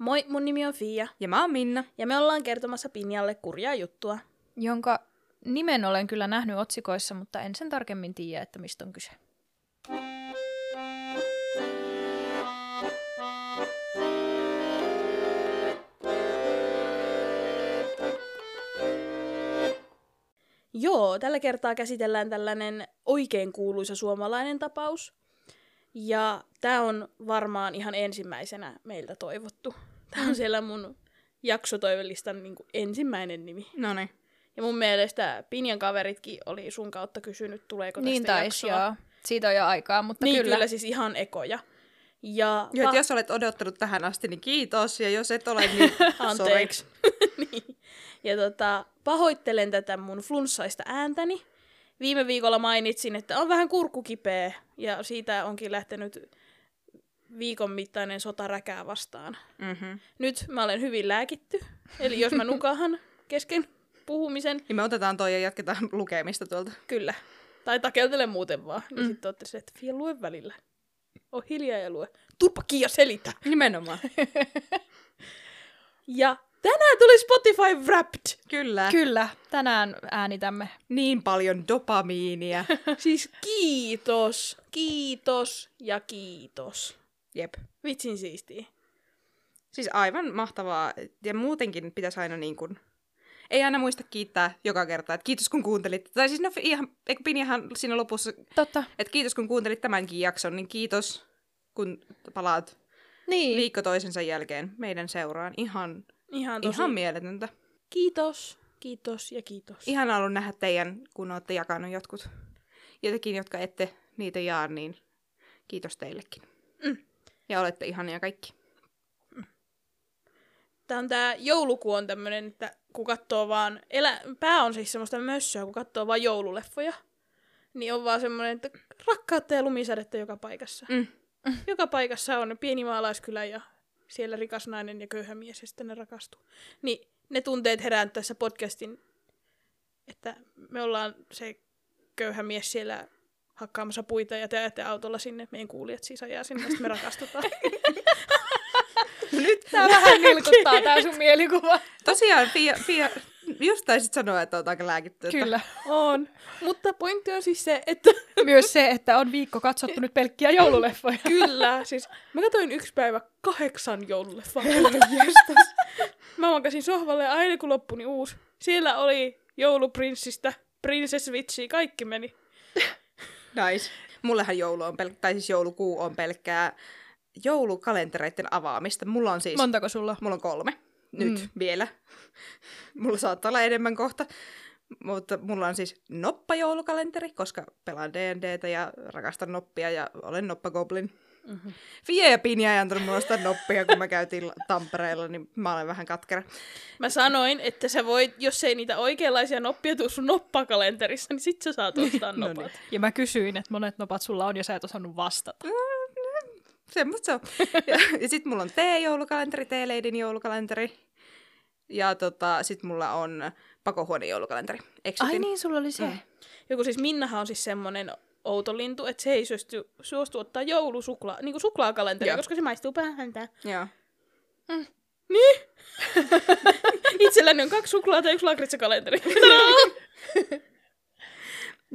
Moi, mun nimi on Fia, Ja mä oon Minna. ja me ollaan kertomassa Pinjalle kurjaa juttua. jonka nimen olen kyllä nähnyt otsikoissa, mutta en sen tarkemmin tiedä, että mistä on kyse. Joo, tällä kertaa käsitellään tällainen oikein kuuluisa suomalainen tapaus. Ja tämä on varmaan ihan ensimmäisenä meiltä toivottu. Tämä on siellä mun jaksotoivelistan niin ensimmäinen nimi. No niin. Ja mun mielestä Pinjan kaveritkin oli sun kautta kysynyt, tuleeko tästä Niin taisi, jaksoa. joo. Siitä on jo aikaa, mutta Niin, kyllä. kyllä. siis ihan ekoja. Ja Joo, pa- että jos olet odottanut tähän asti, niin kiitos. Ja jos et ole, niin Anteeksi. niin. Ja tota, pahoittelen tätä mun flunssaista ääntäni. Viime viikolla mainitsin, että on vähän kurkkukipeä ja siitä onkin lähtenyt viikon mittainen sota räkää vastaan. Mm-hmm. Nyt mä olen hyvin lääkitty, eli jos mä nukahan kesken puhumisen, Niin me otetaan toi ja jatketaan lukemista tuolta. kyllä. Tai takeltele muuten vaan. Niin mm. sitten ootte se, että vielä lue välillä. On hiljaa ja lue. Turpa Kiia selitä. Nimenomaan. Ja tänään tuli Spotify Wrapped. Kyllä. Kyllä, tänään äänitämme. Niin paljon dopamiinia. Siis kiitos, kiitos ja kiitos. Jep. Vitsin siistiä. Siis aivan mahtavaa. Ja muutenkin pitäisi aina niin kuin... Ei aina muista kiittää joka kerta, että kiitos kun kuuntelit. Tai siis no ihan, eikö Pinihan siinä lopussa, Totta. että kiitos kun kuuntelit tämänkin jakson, niin kiitos kun palaat Niin. viikko toisensa jälkeen meidän seuraan. Ihan, Ihan tosi. ihan mieletöntä. kiitos, kiitos ja kiitos. Ihan ollut nähdä teidän, kun olette jakanut jotkut. Ja tekin, jotka ette niitä jaa, niin kiitos teillekin. Mm. Ja olette ihania kaikki. Tää on tää joulukuu on tämmönen, että kun katsoo vaan, elä... pää on siis semmoista mössöä, kun katsoo vaan joululeffoja, niin on vaan semmoinen, että rakkautta ja lumisadetta joka paikassa. Mm. Joka paikassa on pieni maalaiskylä ja siellä rikas nainen ja köyhä mies ja sitten ne rakastuu. Niin ne tunteet herää tässä podcastin, että me ollaan se köyhä mies siellä hakkaamassa puita ja te ajatte autolla sinne, meidän kuulijat siis ajaa sinne, sitten me rakastutaan. Nyt Tää vähän nilkuttaa tää sun mielikuva. Tosiaan, Fia, Fia just taisit sanoa, että olet aika lääkitty. että- Kyllä. on. Mutta pointti on siis se, että Myös se, että on viikko katsottu nyt pelkkiä joululeffoja. Kyllä, siis mä katsoin yksi päivä kahdeksan joululeffaa. mä makasin sohvalle ja aina kun loppui, niin uusi. Siellä oli jouluprinssistä, Princess Witchiä, kaikki meni. Nice. Mullehan joulu on pelk- tai siis joulukuu on pelkkää joulukalentereiden avaamista. Mulla on siis, Montako sulla? mulla on kolme. Nyt Mm. vielä. Mulla saattaa olla enemmän kohta. Mutta mulla on siis noppajoulukalenteri, koska pelaan D&Dtä ja rakastan noppia ja olen noppagoblin. Mm-hmm. Fia ja Pinja ei antanut mulle sitä noppia, kun mä käytiin La- Tampereella, niin mä olen vähän katkera. Mä sanoin, että sä voit, jos ei niitä oikeanlaisia noppia tuu sun noppakalenterissa, niin sit sä saat ostaa No nopat. niin. Ja mä kysyin, että monet nopat sulla on ja sä et osannut vastata. Semmosta se on. Ja, ja sit mulla on T-joulukalenteri, T-leidin joulukalenteri. Ja tota, sit mulla on pakohuone joulukalenteri. Ai niin, sulla oli se. Mm. Joku siis Minnahan on siis semmonen outo lintu, että se ei suostu, suostu ottaa joulusuklaa, niin kuin suklaakalenteri, Joo. koska se maistuu päähän tää. Joo. Niin? Itselläni on kaksi suklaata ja yksi lakritsakalenteri.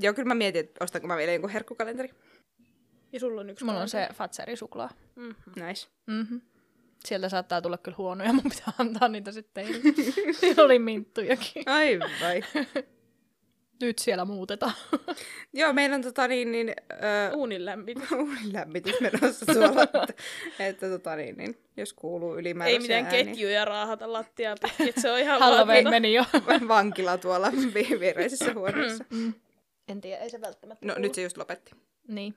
Joo, kyllä mä mietin, että ostanko mä vielä jonkun herkkukalenteri. ja sulla on yksi Mulla on se Fatseri suklaa. Mm-hmm. Nice. Mm-hmm. Sieltä saattaa tulla kyllä huonoja, mun pitää antaa niitä sitten teille. Siinä oli minttujakin. Ai vai. Nyt siellä muutetaan. Joo, meillä on tota niin, niin öö, Uunin lämmitys. uunin lämmitys menossa tuolla, että, että tota niin, niin, jos kuuluu ylimääräisiä Ei mitään ääniä. ketjuja raahata lattiaa pitkin, että se on ihan Halloween meni jo. Vankila tuolla vi- viereisessä huoneessa. En tiedä, ei se välttämättä No Mm. nyt se just lopetti. Niin.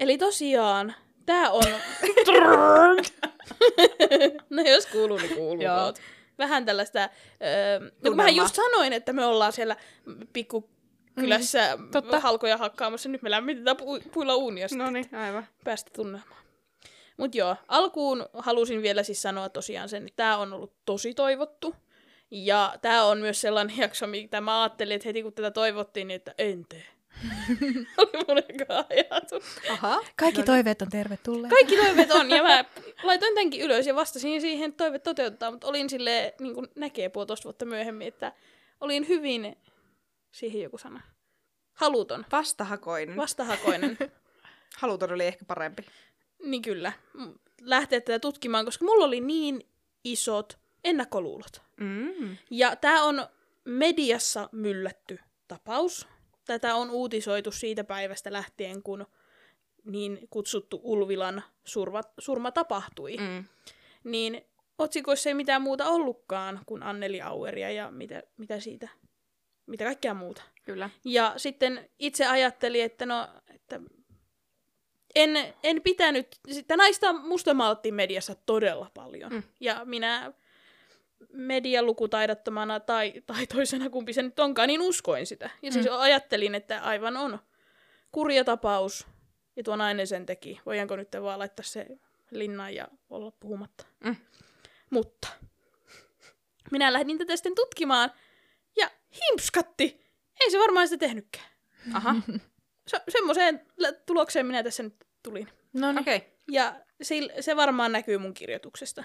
Eli tosiaan, tää on... no jos kuuluu, niin kuuluu. Joo. Vähän tällaista... Öö, no kun mähän just sanoin, että me ollaan siellä pikku kylässä mm, totta. halkoja hakkaamassa. Nyt me lämmitetään pu- puilla uunia No niin, aivan. päästä tunnelmaan. Mut joo, alkuun halusin vielä siis sanoa tosiaan sen, että tämä on ollut tosi toivottu. Ja tämä on myös sellainen jakso, mitä mä ajattelin, että heti kun tätä toivottiin, niin että en tee. oli mun eka ajatus. Aha. Kaikki No toiveet on tervetulleet. Kaikki toiveet on, ja mä laitoin tämänkin ylös ja vastasin siihen, että toive toteuttaa, mutta olin sille niin kuin näkee puolitoista vuotta myöhemmin, että olin hyvin, siihen joku sana, haluton, Vastahakoinen. vastahakoinen. Haluton oli ehkä parempi. niin kyllä, lähteä tätä tutkimaan, koska mulla oli niin isot ennakkoluulot. Mm. Ja tämä on mediassa myllätty tapaus. Tätä on uutisoitu siitä päivästä lähtien, kun niin kutsuttu Ulvilan surma, surma tapahtui. Mm. Niin otsikoissa ei mitään muuta ollutkaan kuin Anneli Aueria ja mitä, mitä siitä, mitä kaikkea muuta. Kyllä. Ja sitten itse ajattelin, että no, että en, en pitänyt, sitä naista mustamalttiin mediassa todella paljon. Mm. Ja minä medialukutaidottomana tai, tai toisena kumpi se nyt onkaan, niin uskoin sitä. Ja siis ajattelin, että aivan on kurja tapaus, ja tuo nainen sen teki. Voidaanko nyt vaan laittaa se linnaan ja olla puhumatta. Mm. Mutta minä lähdin tätä sitten tutkimaan, ja himpskatti! Ei se varmaan sitä tehnytkään. Aha. Se, semmoiseen tulokseen minä tässä nyt tulin. No niin. Okay. Ja sil, se varmaan näkyy mun kirjoituksesta.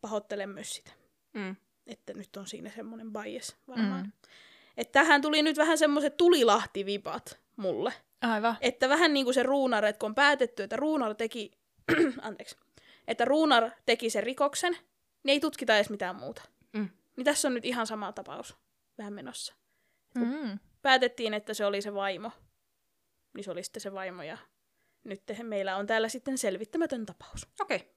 Pahoittelen myös sitä, Mm. että nyt on siinä semmoinen bias varmaan. Mm. Että tähän tuli nyt vähän semmoiset tulilahtivipat mulle. Aivan. Että vähän niin kuin se Ruunar, että kun on päätetty, että Ruunar teki, anteeksi, että Ruunar teki sen rikoksen, niin ei tutkita edes mitään muuta. Mm. Niin tässä on nyt ihan sama tapaus vähän menossa. Mm. Päätettiin, että se oli se vaimo. Niin se oli sitten se vaimo ja nyt meillä on täällä sitten selvittämätön tapaus. Okei. Okay.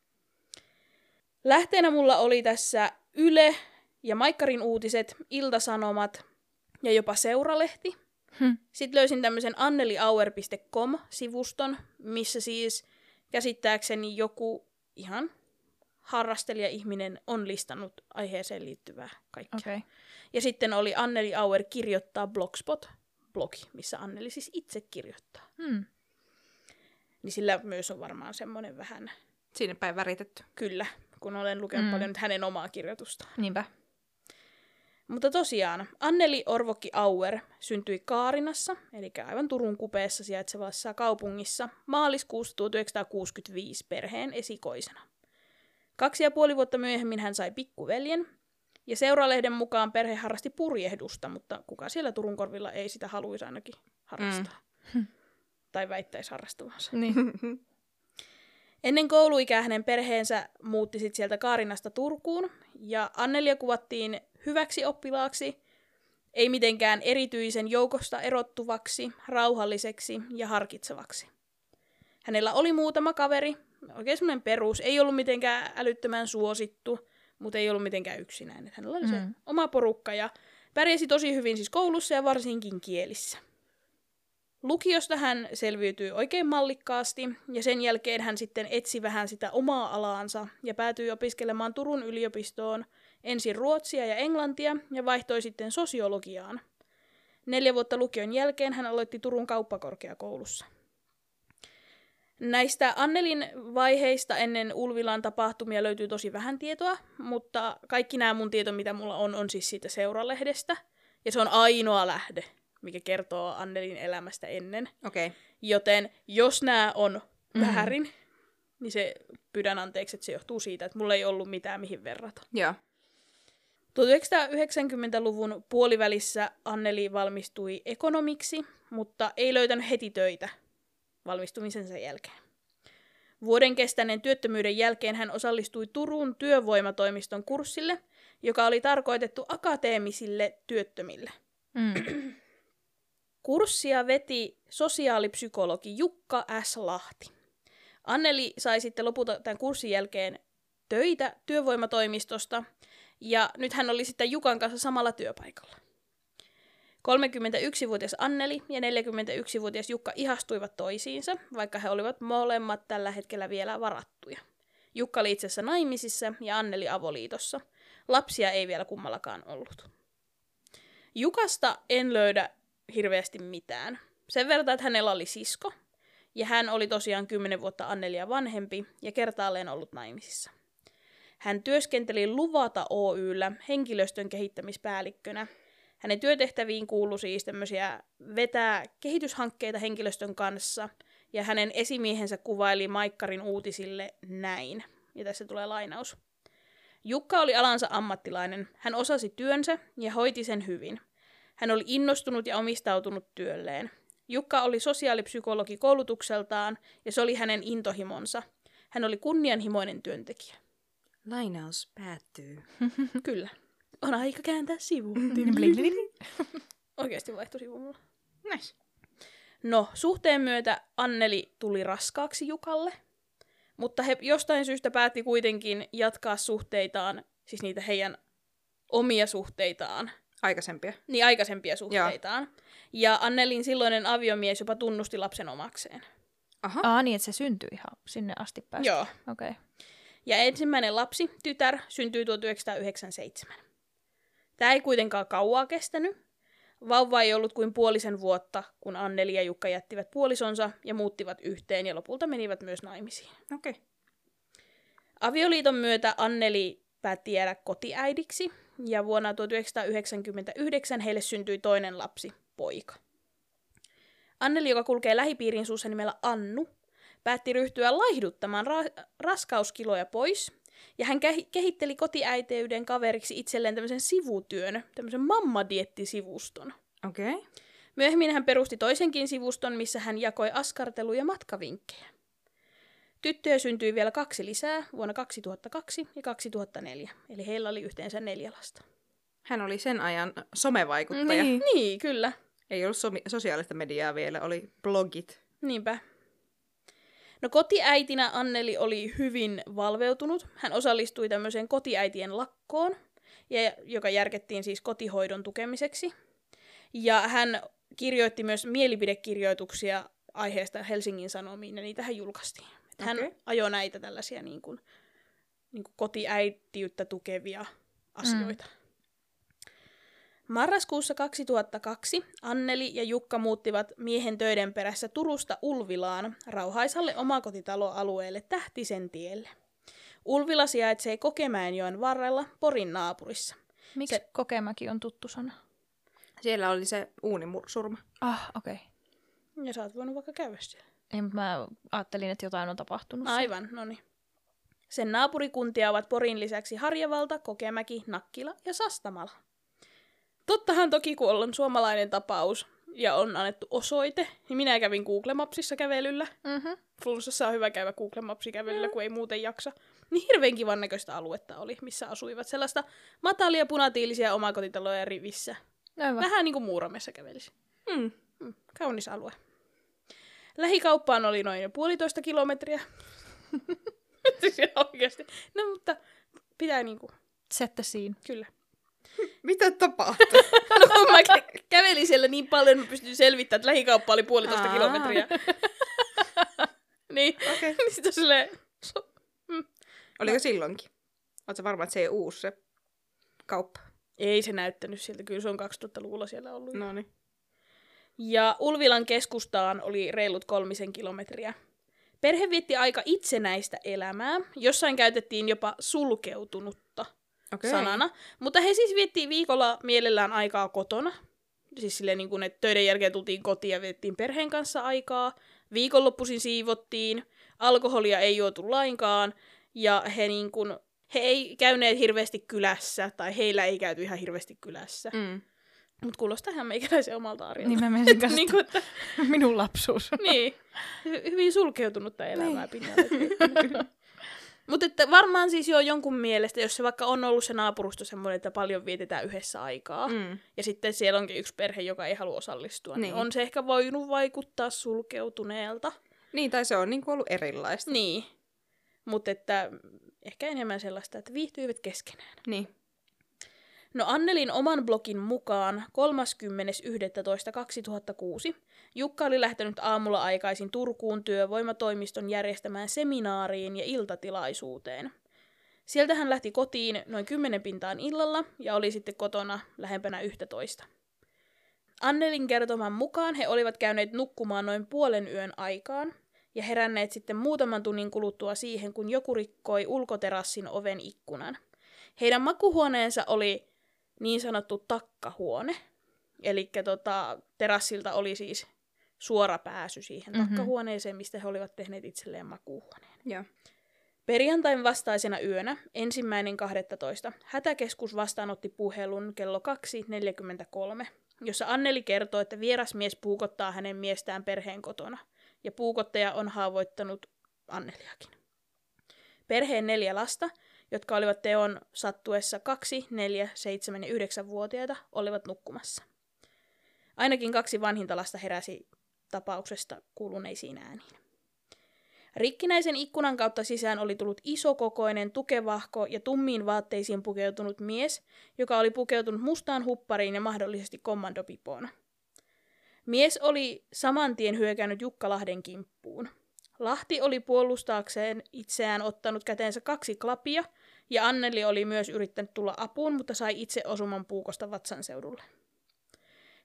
Lähteenä mulla oli tässä Yle ja Maikkarin uutiset, Iltasanomat ja jopa Seuralehti. Hm. Sitten löysin tämmöisen anneliauer.com-sivuston, missä siis käsittääkseni joku ihan harrastelija-ihminen on listannut aiheeseen liittyvää kaikkea. Okay. Ja sitten oli Anneli Auer kirjoittaa Blogspot-blogi, missä Anneli siis itse kirjoittaa. Hmm. Niin sillä myös on varmaan semmoinen vähän Sinne päin väritetty. kyllä, kun olen lukenut Mm. paljon nyt hänen omaa kirjoitustaan. Niinpä. Mutta tosiaan, Anneli Orvokki Auer syntyi Kaarinassa, eli aivan Turun kupeessa sijaitsevassa kaupungissa, maaliskuussa 1965 perheen esikoisena. Kaksi ja puoli vuotta myöhemmin hän sai pikkuveljen, ja Seuralehden mukaan perhe harrasti purjehdusta, mutta kuka siellä Turun korvilla ei sitä haluaisi ainakin harrastaa. Mm. Tai väittäisi harrastavansa. Niin. Ennen kouluikää hänen perheensä muutti sit sieltä Kaarinasta Turkuun, ja Annelia kuvattiin hyväksi oppilaaksi, ei mitenkään erityisen joukosta erottuvaksi, rauhalliseksi ja harkitsevaksi. Hänellä oli muutama kaveri, oikein semmoinen perus, ei ollut mitenkään älyttömän suosittu, mutta ei ollut mitenkään yksinäinen. Hänellä oli se Mm. oma porukka ja pärjäsi tosi hyvin siis koulussa ja varsinkin kielissä. Lukiosta hän selviytyi oikein mallikkaasti ja sen jälkeen hän sitten etsi vähän sitä omaa alaansa ja päätyi opiskelemaan Turun yliopistoon ensin ruotsia ja englantia ja vaihtoi sitten sosiologiaan. Neljä vuotta lukion jälkeen hän aloitti Turun kauppakorkeakoulussa. Näistä Annelin vaiheista ennen Ulvilan tapahtumia löytyy tosi vähän tietoa, mutta kaikki nämä mun tieto, mitä mulla on, on siis siitä seuralehdestä. Ja se on ainoa lähde, mikä kertoo Annelin elämästä ennen. Okay. Joten jos nämä on Mhm. väärin, niin se pyydän anteeksi, että se johtuu siitä, että mulla ei ollut mitään mihin verrata. Joo. 1990-luvun puolivälissä Anneli valmistui ekonomiksi, mutta ei löytänyt heti töitä valmistumisensa jälkeen. Vuoden kestäneen työttömyyden jälkeen hän osallistui Turun työvoimatoimiston kurssille, joka oli tarkoitettu akateemisille työttömille. Mm. Kurssia veti sosiaalipsykologi Jukka S. Lahti. Anneli sai sitten lopulta tämän kurssin jälkeen töitä työvoimatoimistosta, ja nyt hän oli sitten Jukan kanssa samalla työpaikalla. 31-vuotias Anneli ja 41-vuotias Jukka ihastuivat toisiinsa, vaikka he olivat molemmat tällä hetkellä vielä varattuja. Jukka oli itse asiassa naimisissa ja Anneli avoliitossa. Lapsia ei vielä kummallakaan ollut. Jukasta en löydä hirveästi mitään. Sen verran, että hänellä oli sisko, ja hän oli tosiaan 10 vuotta Annelia vanhempi ja kertaalleen ollut naimisissa. Hän työskenteli Luvata Oyllä henkilöstön kehittämispäällikkönä. Hänen työtehtäviin kuului siis tämmöisiä vetää kehityshankkeita henkilöstön kanssa, ja hänen esimiehensä kuvaili Maikkarin uutisille näin. Ja tässä tulee lainaus. Jukka oli alansa ammattilainen. Hän osasi työnsä ja hoiti sen hyvin. Hän oli innostunut ja omistautunut työlleen. Jukka oli sosiaalipsykologi koulutukseltaan ja se oli hänen intohimonsa. Hän oli kunnianhimoinen työntekijä. Lainaus päättyy. Kyllä. On aika kääntää sivu. Oikeasti vaihtui sivu mulla. Nice. No, suhteen myötä Anneli tuli raskaaksi Jukalle, mutta he jostain syystä päätti kuitenkin jatkaa suhteitaan, siis niitä heidän omia suhteitaan, Aikaisempia. niin aikaisempia suhteitaan. Ja Annelin silloinen aviomies jopa tunnusti lapsen omakseen. Aha. Aa, niin, että se syntyi ihan sinne asti päästä. Joo. Okei. Okay. Ja ensimmäinen lapsi, tytär, syntyi 1997. Tämä ei kuitenkaan kauaa kestänyt. Vauva ei ollut kuin puolisen vuotta, kun Anneli ja Jukka jättivät puolisonsa ja muuttivat yhteen ja lopulta menivät myös naimisiin. Okei. Okay. Avioliiton myötä Anneli päätti jäädä kotiäidiksi ja vuonna 1999 heille syntyi toinen lapsi, poika. Anneli, joka kulkee lähipiirin suussa nimellä Annu, päätti ryhtyä laihduttamaan ra- raskauskiloja pois ja hän kehi- kehitteli kotiäiteyden kaveriksi itselleen tämmöisen sivutyön, tämmöisen mammadietti-sivuston. Okei. Okay. Myöhemmin hän perusti toisenkin sivuston, missä hän jakoi askartelu- ja matkavinkkejä. Tyttöjä syntyi vielä kaksi lisää vuonna 2002 ja 2004, eli heillä oli yhteensä neljä lasta. Hän oli sen ajan somevaikuttaja. Niin. Niin, kyllä. Ei ollut somi- sosiaalista mediaa vielä, oli blogit. Niinpä. No kotiäitinä Anneli oli hyvin valveutunut. Hän osallistui tämmöiseen kotiäitien lakkoon, ja, joka järkettiin siis kotihoidon tukemiseksi. Ja hän kirjoitti myös mielipidekirjoituksia aiheesta Helsingin Sanomiin, ja niitä hän julkaistiin. Hän ajoi näitä tällaisia niin kuin, niin kuin kotiäitiyttä tukevia asioita. Mm. Marraskuussa 2002 Anneli ja Jukka muuttivat miehen töiden perässä Turusta Ulvilaan rauhaisalle omakotitaloalueelle Tähtisen tielle. Ulvila sijaitsee Kokemäenjoen varrella Porin naapurissa. Miksi se... Kokemäki on tuttu sana? Siellä oli se uunisurma. Ah, okei. Okay. Ja sä oot voinut vaikka käydä siellä. Mutta mä ajattelin, että jotain on tapahtunut. Aivan, no niin. Sen naapurikuntia ovat Porin lisäksi Harjavalta, Kokemäki, Nakkila ja Sastamala. Tottahan toki, kun on suomalainen tapaus ja on annettu osoite, niin minä kävin Google Mapsissa kävelyllä. Mhm. Flunssassa on hyvä käydä Google Mapsi kävelyllä, kun ei muuten jaksa. Niin hirveän kivan näköistä aluetta oli, missä asuivat. Sellaista matalia punatiilisia omakotitaloja rivissä. Aivan. Vähän niin kuin Muuramessa kävelisi. Mm. Mm, kaunis alue. Lähikauppaan oli noin puolitoista kilometriä. siis ihan oikeasti. No mutta pitää niinku, Set the scene. kyllä. Mitä tapahtui? No kun mä kä- kävelin siellä niin paljon, että mä pystyin selvittämään, että lähikauppa oli puolitoista Aa. kilometriä. niin, Okei. niin sitten silleen, so, Oliko silloinkin? Oletko varma, että se ei uusi se kauppa? ei se näyttänyt siltä, kyllä se on 2000-luvulla siellä ollut. No niin. Ja Ulvilan keskustaan oli reilut kolmisen kilometriä. Perhe vietti aika itsenäistä elämää. Jossain käytettiin jopa sulkeutunutta Okei. sanana. Mutta he siis vietti viikolla mielellään aikaa kotona. Siis silleen niin kuin, että töiden jälkeen tultiin kotiin ja viettiin perheen kanssa aikaa. Viikonloppuisin siivottiin. Alkoholia ei juotu lainkaan. Ja he, niin kuin, he ei käyneet hirveästi kylässä. Tai heillä ei käyty ihan hirveästi kylässä. Mm. Mutta kuulostaa ihan meikäläisen omalta arjelta. Niin mä menisin kanssa, niin kuin, että, minun lapsuus. niin. Hy- hyvin sulkeutunutta elämää pinnalle. Mutta että varmaan siis jo jonkun mielestä, jos se vaikka on ollut se naapurusto semmoinen, että paljon vietetään yhdessä aikaa, mm. Ja sitten siellä onkin yksi perhe, joka ei halua osallistua, niin, Niin. niin on se ehkä voinut vaikuttaa sulkeutuneelta. Niin, tai se on niinku ollut erilaista. Niin. Mutta että ehkä enemmän sellaista, että viihtyivät keskenään. Niin. No Annelin oman blogin mukaan 30.11.2006 Jukka oli lähtenyt aamulla aikaisin Turkuun työvoimatoimiston järjestämään seminaariin ja iltatilaisuuteen. Sieltä hän lähti kotiin noin 10 pintaan illalla ja oli sitten kotona lähempänä 11. Annelin kertoman mukaan he olivat käyneet nukkumaan noin puolen yön aikaan ja heränneet sitten muutaman tunnin kuluttua siihen, kun joku rikkoi ulkoterassin oven ikkunan. Heidän makuhuoneensa oli niin sanottu takkahuone, Eli tota, terassilta oli siis suora pääsy siihen Mhm. takkahuoneeseen, mistä he olivat tehneet itselleen makuuhuoneen. Joo. Perjantain vastaisena yönä, ensimmäinen 12. hätäkeskus vastaanotti puhelun kello 2.43, jossa Anneli kertoo, että vierasmies puukottaa hänen miestään perheen kotona, ja puukottaja on haavoittanut Anneliakin. Perheen neljä lasta, jotka olivat teon sattuessa 2, 4, 7 ja 9-vuotiaita, olivat nukkumassa. Ainakin kaksi vanhinta lasta heräsi tapauksesta kuuluneisiin ääniin. Rikkinäisen ikkunan kautta sisään oli tullut isokokoinen, tukevahko ja tummiin vaatteisiin pukeutunut mies, joka oli pukeutunut mustaan huppariin ja mahdollisesti kommandopipoon. Mies oli saman tien hyökännyt Jukka Lahden kimppuun. Lahti oli puolustaakseen itseään ottanut käteensä kaksi klapia, ja Anneli oli myös yrittänyt tulla apuun, mutta sai itse osuman puukosta vatsan seudulle.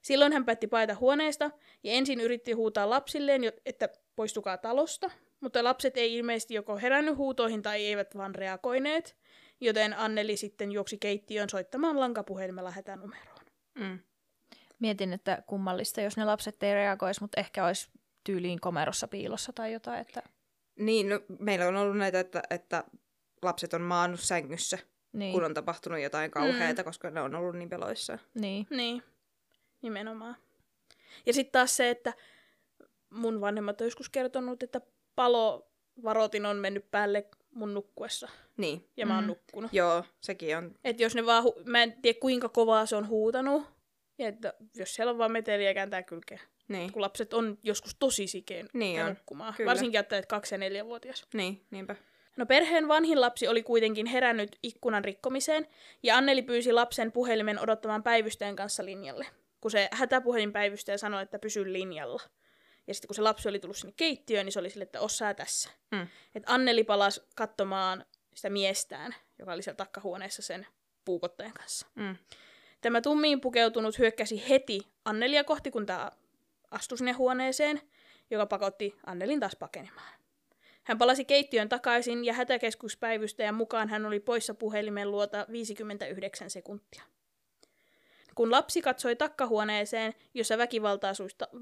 Silloin hän päätti paeta huoneesta ja ensin yritti huutaa lapsilleen, että poistukaa talosta, mutta lapset ei ilmeisesti joko herännyt huutoihin tai eivät vaan reagoineet, joten Anneli sitten juoksi keittiöön soittamaan lankapuhelimella hätänumeroon. Mm. Mietin, että kummallista, jos ne lapset ei reagoisi, mutta ehkä olisi tyyliin komerossa piilossa tai jotain. Että... Niin, no, meillä on ollut näitä, että, että lapset on maannut sängyssä, Niin, kun on tapahtunut jotain kauheata, mm. koska ne on ollut niin peloissaan. niin. Niin, nimenomaan. Ja sitten taas se, että mun vanhemmat on joskus kertonut, että palovaroitin on mennyt päälle mun nukkuessa. Niin, Ja mä oon Mm. nukkunut. joo, sekin on. Et jos ne vaan, hu- mä en tiedä kuinka kovaa se on huutanut. Ja että jos siellä on vaan meteliä kääntää kylkeä. Niin, Kun lapset on joskus tosi sikeen Niin nukkumaan. kyllä. Varsinkin ajattelet kaksi- ja neljävuotias. niin, niinpä. No perheen vanhin lapsi oli kuitenkin herännyt ikkunan rikkomiseen, ja Anneli pyysi lapsen puhelimen odottamaan päivystäjän kanssa linjalle, kun se hätäpuhelinpäivystäjä sanoi, että pysy linjalla. Ja sitten kun se lapsi oli tullut sinne keittiöön, niin se oli sille, että osaa tässä. Mm. Et Anneli palasi katsomaan sitä miestään, joka oli siellä takkahuoneessa sen puukottajan kanssa. Mm. Tämä tummiin pukeutunut hyökkäsi heti Annelia kohti, kun tämä astui sinne huoneeseen, joka pakotti Annelin taas pakenemaan. Hän palasi keittiön takaisin ja hätäkeskuspäivystäjän mukaan hän oli poissa puhelimen luota 59 sekuntia. Kun lapsi katsoi takkahuoneeseen, jossa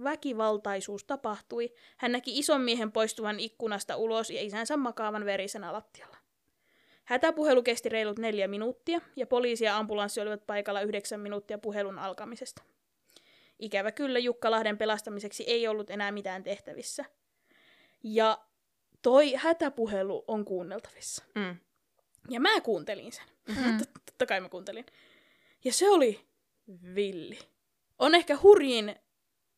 väkivaltaisuus, tapahtui, hän näki ison miehen poistuvan ikkunasta ulos ja isänsä makaavan verisenä lattialla. Hätäpuhelu kesti reilut neljä minuuttia, ja poliisi ja ambulanssi olivat paikalla yhdeksän minuuttia puhelun alkamisesta. Ikävä kyllä Jukka Lahden pelastamiseksi ei ollut enää mitään tehtävissä. Ja toi hätäpuhelu on kuunneltavissa. Mm. Ja mä kuuntelin sen. Mm. Tot- Totta kai mä kuuntelin. Ja se oli villi. On ehkä hurjin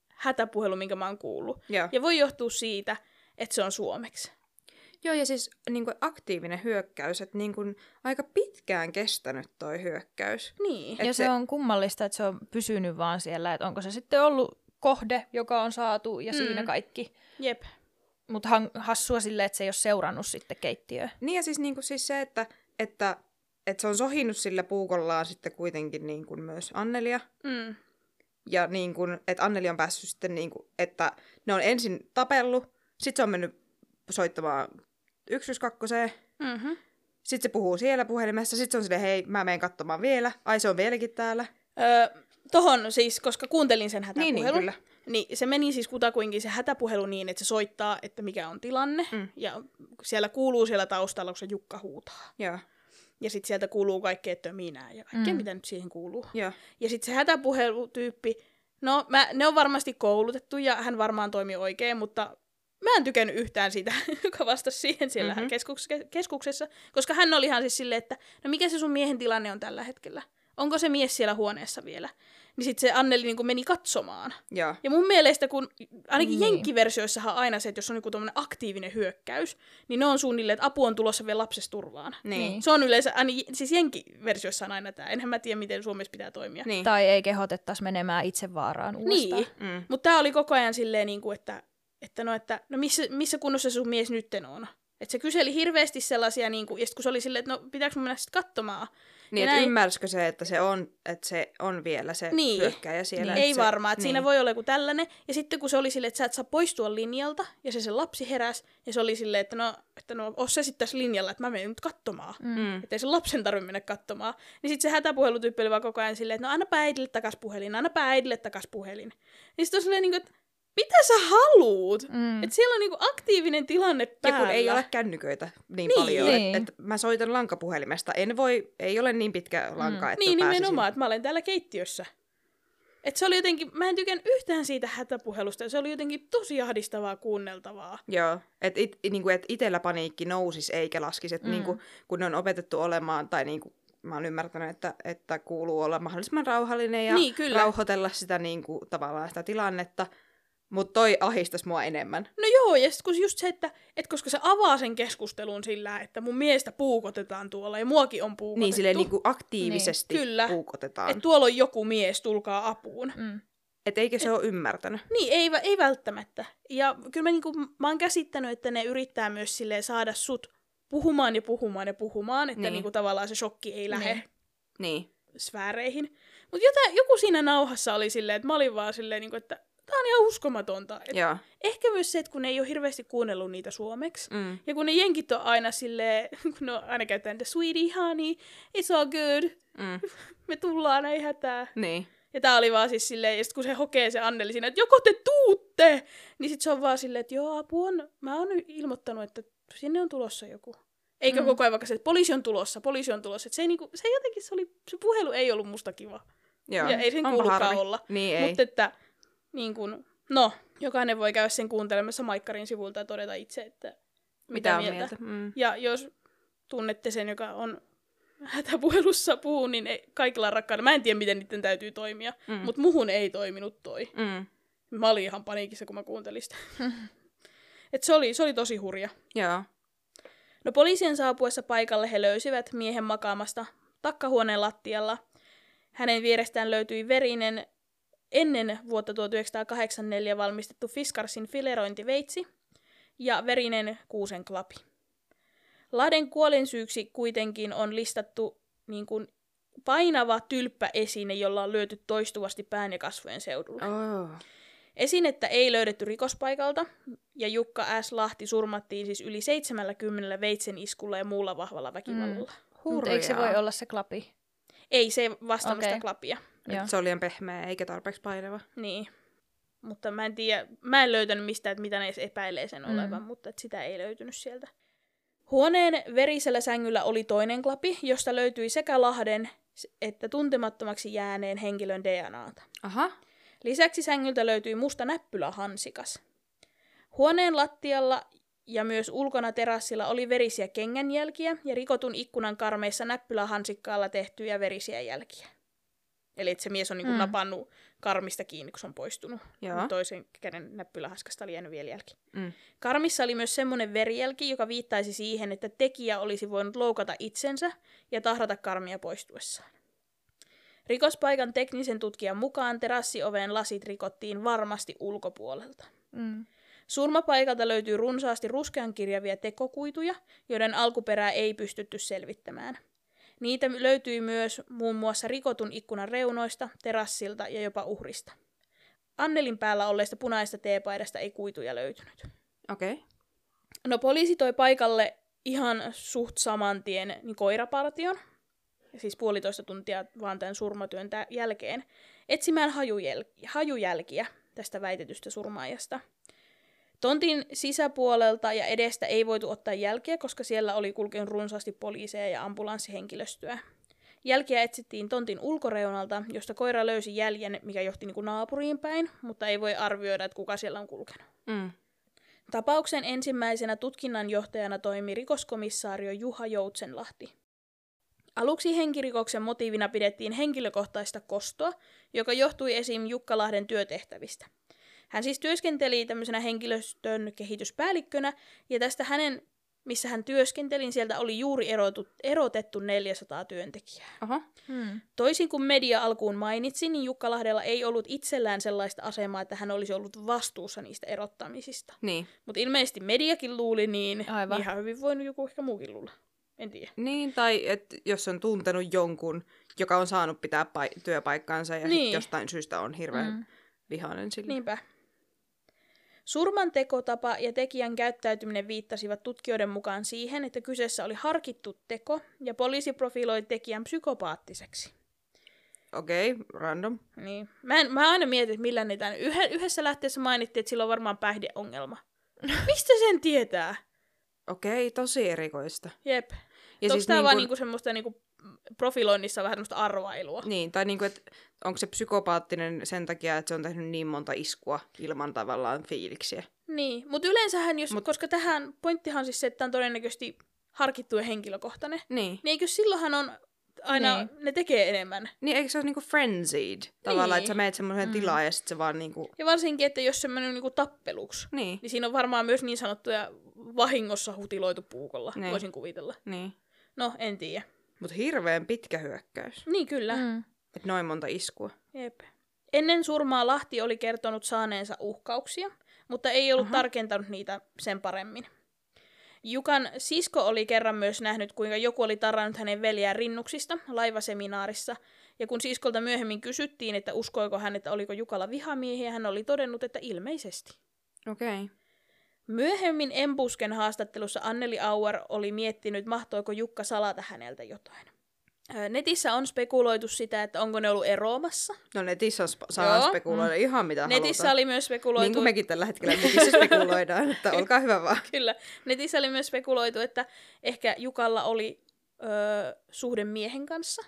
hätäpuhelu, minkä mä oon kuullut. Joo. Ja voi johtua siitä, että se on suomeksi. Joo, ja siis niin kuin aktiivinen hyökkäys, että niin kuin aika pitkään kestänyt toi hyökkäys. Niin. Et Ja se se- on kummallista, että se on pysynyt vaan siellä, että onko se sitten ollut kohde, joka on saatu ja Mm. siinä kaikki. Jep. Mutta hassua silleen, että se ei ole seurannut sitten keittiöä. Niin ja siis, niin kuin siis se, että, että, että se on sohinut sillä puukollaan sitten kuitenkin niin kuin myös Annelia. Mm. Ja niin kuin, että Anneli on päässyt sitten, niin kuin, että ne on ensin tapellut, sitten se on mennyt soittamaan 112, Mm-hmm. sitten se puhuu siellä puhelimessa, sitten se on silleen, hei, mä menen katsomaan vielä, ai se on vieläkin täällä. Öö, tohon siis, koska kuuntelin sen Niin, hätäpuhelun, niin, kyllä. Niin se meni siis kutakuinkin se hätäpuhelu niin, että se soittaa, että mikä on tilanne. Mm. Ja siellä kuuluu siellä taustalla, kun se Jukka huutaa. Joo, Ja sitten sieltä kuuluu kaikkea, että minä ja kaikkea, Mm. mitä nyt siihen kuuluu. joo, Ja sitten se hätäpuhelutyyppi, no mä, ne on varmasti koulutettu ja hän varmaan toimii oikein, mutta mä en tykännyt yhtään sitä, joka vastasi siihen siellä Mhm. mm-hmm. keskuks- keskuksessa, koska hän oli ihan siis silleen, että no mikä se sun miehen tilanne on tällä hetkellä? Onko se mies siellä huoneessa vielä? Niin sitten se Anneli niin meni katsomaan. joo. Ja mun mielestä, kun ainakin Niin. jenkkiversioissahan aina se, että jos on joku tommonen aktiivinen hyökkäys, niin ne on suunnilleen, että apu on tulossa vielä lapsesta turvaan. Niin, Niin. Se on yleensä, aina, siis jenkkiversioissa on aina tämä. Enhän mä tiedä, miten Suomessa pitää toimia. niin. Tai ei kehotettaisi menemään itse vaaraan uudestaan. Niin, Mm. mutta tämä oli koko ajan silleen, niin kuin, että, että, no, että no missä, missä kunnossa sun mies nytten on. Että se kyseli hirveästi sellaisia, niin kuin, ja sit kun se oli silleen, että no pitääkö mennä sitten katsomaan, Niin, että näin- ymmärsikö se, että se on, että se on vielä se Niin. hyökkäjä siellä. Ei että se, varmaan, että niin. siinä voi olla joku tällainen. Ja sitten kun se oli silleen, että sä et saa poistua linjalta, ja se se lapsi heräs, ja se oli silleen, että no, että no oo se sitten tässä linjalla, että mä menen nyt katsomaan. Mm. Että ei sen lapsen tarvitse mennä katsomaan. Niin sitten se hätäpuhelutyyppi oli vaan koko ajan silleen, että no annapa äidille takas puhelin, annapa äidille takas puhelin. Niin sitten on silleen, niin kuin, että mitä sä haluut? Mm. Että siellä on niinku aktiivinen tilanne Ja päällä. kun ei ole kännyköitä niin, Niin. paljon, Niin. että et mä soitan lankapuhelimesta. En voi, ei ole niin pitkä lanka, Mm. että Niin nimenomaan, että mä olen täällä keittiössä. Et se oli jotenkin, mä en tykän yhtään siitä hätäpuhelusta, se oli jotenkin tosi ahdistavaa kuunneltavaa. Joo, että it, niinku, et itellä paniikki nousisi eikä laskisi, että Mm. mm. niinku, kun ne on opetettu olemaan, tai niinku, mä oon ymmärtänyt, että, että kuuluu olla mahdollisimman rauhallinen ja Niin, kyllä. rauhoitella sitä niinku, tavallaan sitä tilannetta, mutta toi ahistas mua enemmän. No joo, ja sitten just se, että et koska se avaa sen keskustelun sillä, että mun miestä puukotetaan tuolla, ja muakin on puukotettu. Niin silleen niinku aktiivisesti Niin, kyllä. puukotetaan. Että tuolla on joku mies, tulkaa apuun. Mm. Et eikö se ole ymmärtänyt? Niin, ei, ei välttämättä. Ja kyllä mä, niinku, mä oon käsittänyt, että ne yrittää myös silleen saada sut puhumaan ja puhumaan ja puhumaan, että Niin. niinku, tavallaan se shokki ei lähde Niin. Niin. sfääreihin. Mutta joku siinä nauhassa oli silleen, että mä olin vaan silleen, niinku, että tää on ihan uskomatonta. Et Joo. ehkä myös se, että kun ne ei ole hirveästi kuunnellut niitä suomeksi. Mm. Ja kun ne jenkit on aina silleen, kun ne aina käyttää niitä sweetie honey, it's all good, Mm. me tullaan, ei hätää. Niin. Ja tää oli vaan siis silleen, ja sit kun se hokee se Anneli siinä, että joko te tuutte, niin sit se on vaan silleen, että joo, apu on, mä oon ilmoittanut, että sinne on tulossa joku. Eikä Mm. koko ajan vaikka se, että poliisi on tulossa, poliisi on tulossa. Et se, ei niinku, se jotenkin, se, oli, se puhelu ei ollut musta kiva. Joo. Ja ei sen Onpa kuulukaan harmi. olla. Niin. Mutta että, niin kun, no, jokainen voi käydä sen kuuntelemassa Maikkarin sivulta ja todeta itse, että mitä, Mitä mieltä. mieltä? Mm. Ja jos tunnette sen, joka on hätäpuhelussa puhuu, niin ei, kaikilla on rakkaudella. Mä en tiedä, miten niiden täytyy toimia, mm. mutta muhun ei toiminut toi. Mm. Mä olin ihan paniikissa, kun mä kuuntelin sitä. Et se, oli, se oli tosi hurja. Joo. No poliisien saapuessa paikalle he löysivät miehen makaamasta takkahuoneen lattialla. Hänen vierestään löytyi verinen ennen vuotta 1984 valmistettu Fiskarsin filerointiveitsi ja verinen kuusen klapi. Lahden kuolinsyyksi kuitenkin on listattu niin kuin painava tylppäesine, jolla on lyöty toistuvasti pään ja kasvojen seudulle. Oh. Esinettä ei löydetty rikospaikalta, ja Jukka S. Lahti surmattiin siis yli 70 veitsen iskulla ja muulla vahvalla väkivallalla. Mm. Mutta eikö se voi olla se klapi? Ei se vastannut Okei. sitä klapia. Joo. Se oli liian pehmeä eikä tarpeeksi painava. Niin. Mutta mä en tiedä, mä en löytänyt mistään, että mitä ne edes epäilee sen Mm. olevan, mutta että sitä ei löytynyt sieltä. Huoneen verisellä sängyllä oli toinen klapi, josta löytyi sekä Lahden että tuntemattomaksi jääneen henkilön DNAta. Aha. Lisäksi sängyltä löytyi musta näppylähansikas. Huoneen lattialla ja myös ulkona terassilla oli verisiä kengänjälkiä ja rikotun ikkunan karmeissa näppylähansikkaalla tehtyjä verisiä jälkiä. Eli että se mies on niinku Mm. napannut karmista kiinni, kun se on poistunut. Joo. Toisen käden näppylähanskasta oli jäänyt vielä jälki. Mm. Karmissa oli myös semmoinen verijälki, joka viittaisi siihen, että tekijä olisi voinut loukata itsensä ja tahrata karmia poistuessaan. Rikospaikan teknisen tutkijan mukaan terassioven lasit rikottiin varmasti ulkopuolelta. Mm. Surmapaikalta löytyy runsaasti ruskean kirjavia tekokuituja, joiden alkuperää ei pystytty selvittämään. Niitä löytyi myös muun muassa rikotun ikkunan reunoista, terassilta ja jopa uhrista. Annelin päällä olleesta punaista teepaidasta ei kuituja löytynyt. Okei. Okay. No poliisi toi paikalle ihan suht saman tien niin koirapartion, siis puolitoista tuntia vaan tämän surmatyön jälkeen, etsimään hajujäl- hajujälkiä tästä väitetystä surmaajasta. Tontin sisäpuolelta ja edestä ei voitu ottaa jälkiä, koska siellä oli kulkenut runsaasti poliiseja ja ambulanssihenkilöstöä. Jälkiä etsittiin tontin ulkoreunalta, josta koira löysi jäljen, mikä johti niin kuin naapuriin päin, mutta ei voi arvioida, että kuka siellä on kulkenut. Mm. Tapauksen ensimmäisenä tutkinnanjohtajana toimi rikoskomissaario Juha Joutsenlahti. Aluksi henkirikoksen motiivina pidettiin henkilökohtaista kostoa, joka johtui esim. Jukkalahden työtehtävistä. Hän siis työskenteli tämmöisenä henkilöstön kehityspäällikkönä, ja tästä hänen, missä hän työskenteli, niin sieltä oli juuri erotu, erotettu 400 työntekijää. Oho. Mm. Toisin kuin media alkuun mainitsi, niin Jukka Lahdella ei ollut itsellään sellaista asemaa, että hän olisi ollut vastuussa niistä erottamisista. Niin. Mutta ilmeisesti mediakin luuli niin, Aivan. ihan hyvin voinut joku ehkä muukin luulla. En tiedä. Niin, tai et jos on tuntenut jonkun, joka on saanut pitää pai- työpaikkaansa ja Niin. jostain syystä on hirveän Mm. vihainen sille. Niinpä. Surman tekotapa ja tekijän käyttäytyminen viittasivat tutkijoiden mukaan siihen, että kyseessä oli harkittu teko ja poliisi profiloi tekijän psykopaattiseksi. Okei, okay, random. Niin. Mä, en, mä aina mietin, että millä ne tämän. Yhe, yhdessä lähteessä mainittiin, että sillä on varmaan päihdeongelma. Mistä sen tietää? Okei, okay, tosi erikoista. Jep. Ja Onko siis tämä niin vaan kun- niinku semmoista niinku profiloinnissa vähän semmoista arvailua? Niin, tai niinku, että onko se psykopaattinen sen takia, että se on tehnyt niin monta iskua ilman tavallaan fiiliksiä. Niin, mutta yleensähän, jos, Mut... Koska tähän pointtihan on siis se, että tämä on todennäköisesti harkittu ja henkilökohtainen, Niin. niin eikö silloinhan on aina, Niin. ne tekee enemmän. Niin, eikö se ole niinku frenzied? Tavallaan, Niin. että sä meet semmoiseen Mm. tilaan ja sit se vaan niinku... Ja varsinkin, että jos se menee niinku tappeluksi, Niin, niin siinä on varmaan myös niin sanottuja vahingossa hutiloitu puukolla, Niin. voisin kuvitella. niin. No, en tiedä. Mutta hirveän pitkä hyökkäys. Niin kyllä. Mm. Että noin monta iskua. Jep. Ennen surmaa Lahti oli kertonut saaneensa uhkauksia, mutta ei ollut Aha. tarkentanut niitä sen paremmin. Jukan sisko oli kerran myös nähnyt, kuinka joku oli tarrannut hänen veljään rinnuksista laivaseminaarissa, ja kun siskolta myöhemmin kysyttiin, että uskoiko hän, että oliko Jukalla vihamiehiä, hän oli todennut, että ilmeisesti. Okei. Okay. Myöhemmin Embusken haastattelussa Anneli Auer oli miettinyt, mahtoiko Jukka salata häneltä jotain. Netissä on spekuloitu sitä, että onko ne ollut eroamassa. No netissä on sp- saa spekuloida mm. ihan mitä Netissä halutaan. oli myös spekuloitu... Niin kuin mekin tällä hetkellä netissä spekuloidaan, että olkaa hyvä vaan. Kyllä. Netissä oli myös spekuloitu, että ehkä Jukalla oli öö, suhde miehen kanssa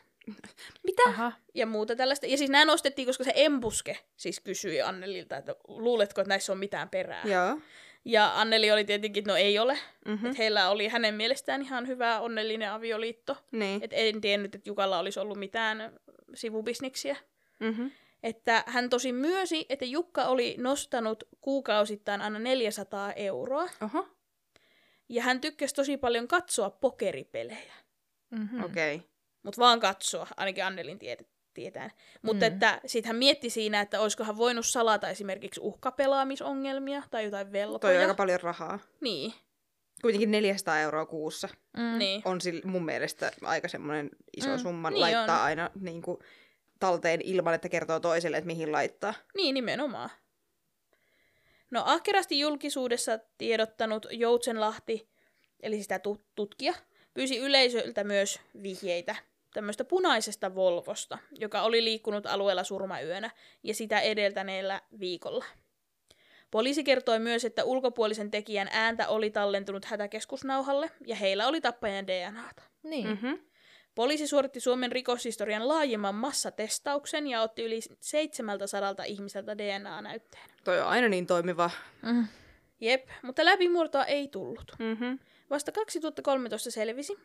Aha. ja muuta tällaista. Ja siis nämä nostettiin, koska se embuske siis kysyi Annelilta, että luuletko, että näissä on mitään perää. Joo. Ja Anneli oli tietenkin, että no ei ole. Mhm. Mm. Että heillä oli hänen mielestään ihan hyvä onnellinen avioliitto. Niin. Et en tiennyt, että Jukalla olisi ollut mitään sivubisniksiä. Mhm. Että hän tosi myönsi, että Jukka oli nostanut kuukausittain aina 400 euroa. Oho. Ja hän tykkäsi tosi paljon katsoa pokeripelejä. Mm-hmm. Okei. Okay. Mutta vaan katsoa, ainakin Annelin tiet- tietään. Mutta Mm. että sit hän mietti siinä, että olisiko hän voinut salata esimerkiksi uhkapelaamisongelmia tai jotain Toi velkoja. on aika paljon rahaa. Niin, Kuitenkin 400 euroa kuussa Mm. niin. on sil, mun mielestä aika semmoinen iso Mm, summa niin laittaa on. aina niin kuin, talteen ilman, että kertoo toiselle, että mihin laittaa. Niin, nimenomaan. No ahkerasti julkisuudessa tiedottanut Joutsenlahti, eli sitä tu- tutkija, pyysi yleisöltä myös vihjeitä tämmöistä punaisesta Volvosta, joka oli liikkunut alueella surmayönä ja sitä edeltäneellä viikolla. Poliisi kertoi myös, että ulkopuolisen tekijän ääntä oli tallentunut hätäkeskusnauhalle ja heillä oli tappajan DNAta. Niin. Mm. Mm-hmm. Poliisi suoritti Suomen rikoshistorian laajimman massatestauksen ja otti yli 700 ihmiseltä DNA-näytteen. Toi on aina niin toimiva. Mm. Jep, mutta läpimurtoa ei tullut. Mm-hmm. Vasta 2013 selvisi,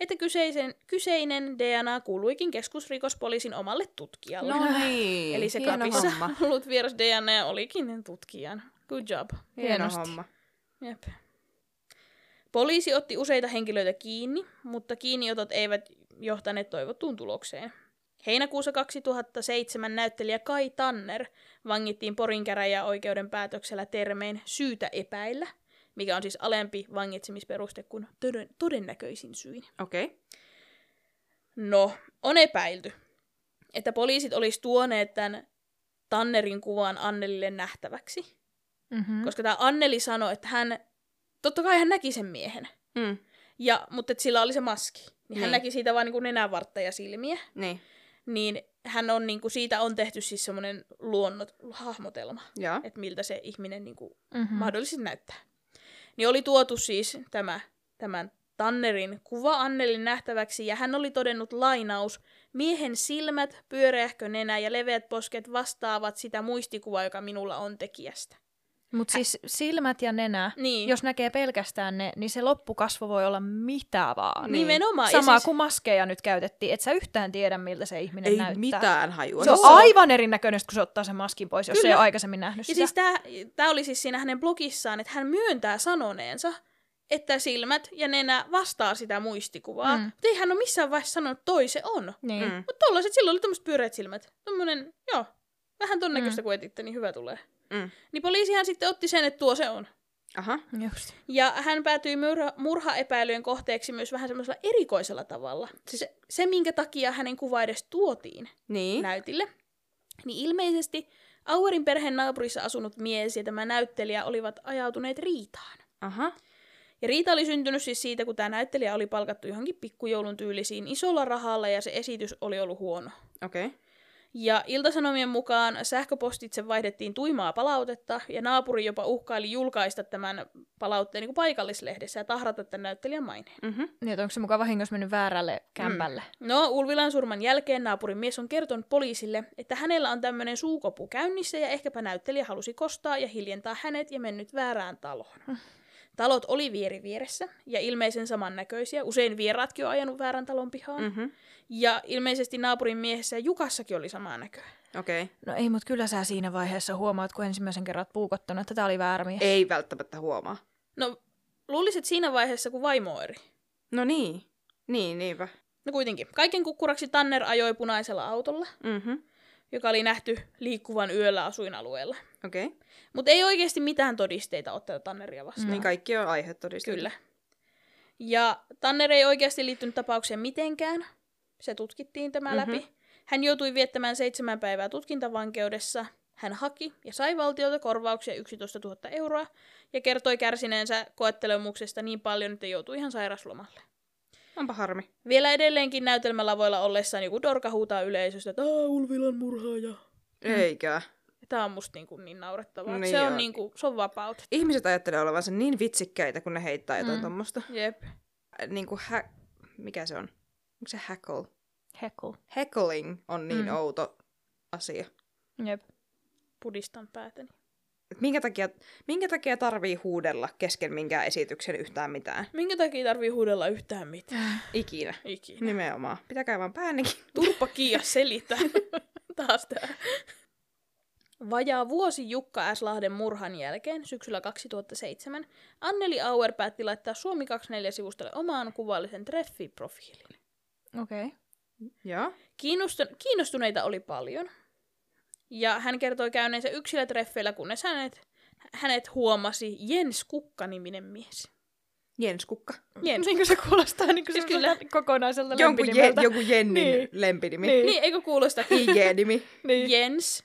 että kyseisen, kyseinen DNA kuuluikin keskusrikospoliisin omalle tutkijalle. No niin. Eli se hieno kapissa homma. ollut vieras DNA olikin tutkijan. Good job. Hieno Hienosti. homma. Jep. Poliisi otti useita henkilöitä kiinni, mutta kiinniotot eivät johtaneet toivottuun tulokseen. Heinäkuussa 2007 näyttelijä Kai Tanner vangittiin Porin käräjäoikeuden päätöksellä termein syytä epäillä, mikä on siis alempi vangitsemisperuste kuin toden- todennäköisin syin. Okei. Okay. No, on epäilty, että poliisit olisi tuoneet tämän Tannerin kuvan Annelille nähtäväksi, Mm-hmm. koska tämä Anneli sanoi, että hän, totta kai hän näki sen miehen, Mm. ja, mutta että sillä oli se maski. Niin hän Niin. näki siitä vain niin nenänvartta ja silmiä. Niin. Niin hän on, niin kuin, siitä on tehty siis semmoinen luonnot, hahmotelma, että miltä se ihminen niin kuin, Mm-hmm. mahdollisesti näyttää. Niin oli tuotu siis tämä, tämän Tannerin kuva Annelin nähtäväksi, ja hän oli todennut lainaus, miehen silmät, pyöreähkö nenä ja leveät posket vastaavat sitä muistikuvaa, joka minulla on tekijästä. Mutta siis silmät ja nenä, Niin. jos näkee pelkästään ne, niin se loppukasvo voi olla mitä vaan. Niin. Nimenomaan. Sama ja siis, kuin maskeja nyt käytettiin, et sä yhtään tiedä, miltä se ihminen Ei näyttää. mitään hajua. Se on Joo. aivan erinäköinen, kun se ottaa sen maskin pois, jos Kyllä. ei ole aikaisemmin nähnyt Ja sitä. siis tämä oli siis siinä hänen blogissaan, että hän myöntää sanoneensa, että silmät ja nenä vastaa sitä muistikuvaa. Mm. Mutta ei hän ole missään vaiheessa sanonut, että toi se on. Niin. Mm. Mutta tollaiset, silloin oli tämmöiset pyöreät silmät. Tommonen, joo, vähän ton näköistä Mm. kun etitte, niin hyvä tulee. Mm. Niin poliisihan sitten otti sen, että tuo se on. Aha. Just. Ja hän päätyi murha, murhaepäilyjen kohteeksi myös vähän semmoisella erikoisella tavalla. Siis se, se, minkä takia hänen kuva edes tuotiin Niin. näytille, niin ilmeisesti Auerin perheen naapurissa asunut mies ja tämä näyttelijä olivat ajautuneet riitaan. Aha. Ja riita oli syntynyt siis siitä, kun tämä näyttelijä oli palkattu johonkin pikkujoulun tyylisiin isolla rahalla ja se esitys oli ollut huono. Okei. Okay. Ja iltasanomien mukaan sähköpostitse vaihdettiin tuimaa palautetta, ja naapuri jopa uhkaili julkaista tämän palautteen niin kuin paikallislehdessä ja tahrata tämän näyttelijän maineen. Mhm. Niin, että onko se mukaan vahingossa mennyt väärälle kämpälle? No, Ulvilan surman jälkeen naapurin mies on kertonut poliisille, että hänellä on tämmöinen suukopu käynnissä ja ehkäpä näyttelijä halusi kostaa ja hiljentää hänet ja mennyt väärään taloon. Talot oli vieri vieressä ja ilmeisen samannäköisiä. Usein vieraatkin on ajanut väärän talon pihaan. Mm. Mhm. Ja ilmeisesti naapurin miehessä ja Jukassakin oli samaa näköä. Okei. Okay. No ei, mutta kyllä sä siinä vaiheessa huomaat, kun ensimmäisen kerran puukottanut, että tää oli väärä mies. Ei välttämättä huomaa. No, luulisit siinä vaiheessa, kun vaimo on eri. No niin. Niin, niinpä. No kuitenkin. Kaiken kukkuraksi Tanner ajoi punaisella autolla, Mhm. joka oli nähty liikkuvan yöllä asuinalueella. Okei. Okay. Mutta ei oikeasti mitään todisteita ole tätä Tanneria vastaan. Niin kaikki on aihetodistettu. Kyllä. Ja Tanner ei oikeasti liittynyt tapaukseen mitenkään. Se tutkittiin tämä Mhm. mm-hmm. läpi. Hän joutui viettämään seitsemän päivää tutkintavankeudessa. Hän haki ja sai valtiolta korvauksia 11 000 euroa ja kertoi kärsineensä koettelemuksesta niin paljon, että joutui ihan sairaslomalle. Onpa harmi. Vielä edelleenkin näytelmälavoilla ollessaan joku dorka huutaa yleisöstä, että Ulvilan murhaaja. Eikä. Tämä on musta niin, kuin niin naurettavaa. Niin se, on joo. niin kuin, se on vapaut. Ihmiset ajattelee olevansa niin vitsikkäitä, kun ne heittää jotain Mm. mm. tommosta. Jep. Niin kuin hä... Mikä se on? Onko se hackle? Heckle. Heckling on niin Mm. outo asia. Jep. Pudistan päätäni. Et minkä, takia, minkä takia tarvii huudella kesken minkään esityksen yhtään mitään? Minkä takia tarvii huudella yhtään mitään? Ikinä. Ikinä. Nimenomaan. Pitäkää vaan päännekin. Turpa Kiia selittää. Taas tää. Vajaa vuosi Jukka S. Lahden murhan jälkeen, syksyllä 2007, Anneli Auer päätti laittaa Suomi 24-sivustolle omaan kuvallisen treffiprofiilin. Okei. Okay. Joo. Kiinnostu- kiinnostuneita oli paljon. Ja hän kertoi käyneensä yksilötreffeillä, kunnes hänet, hänet huomasi Jens Kukka-niminen mies. Jens Kukka. Jens. Niin kuin se kuulostaa niin kuin Siis kyllä. kokonaiselta Jonkun je, lempinimeltä. joku Jennin Niin. niin. lempinimi. Niin. Niin, eikö kuulosta? IG-nimi. Niin. Jens.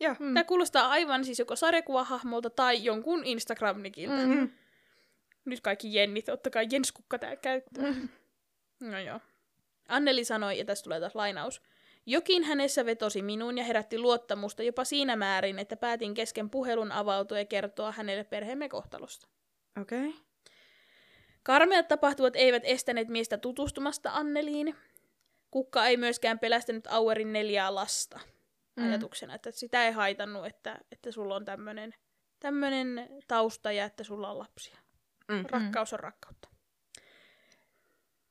Joo. Mm. Tämä kuulostaa aivan siis joko sarjakuvahahmolta tai jonkun Instagram-nikiltä. Mm. Mm. Nyt kaikki Jennit, ottakaa Jens Kukka tää käyttöön. Mm. No joo. Anneli sanoi, ja tässä tulee taas lainaus. Jokin hänessä vetosi minuun ja herätti luottamusta jopa siinä määrin, että päätin kesken puhelun avautua ja kertoa hänelle perheemme kohtalosta. Okei. Okay. Karmeat tapahtuvat eivät estäneet miestä tutustumasta Anneliin. Kukka ei myöskään pelästynyt Auerin neljää lasta Mm. ajatuksena, että sitä ei haitannut, että, että sulla on tämmöinen tämmönen tausta ja että sulla on lapsia. Mm. Rakkaus on rakkautta.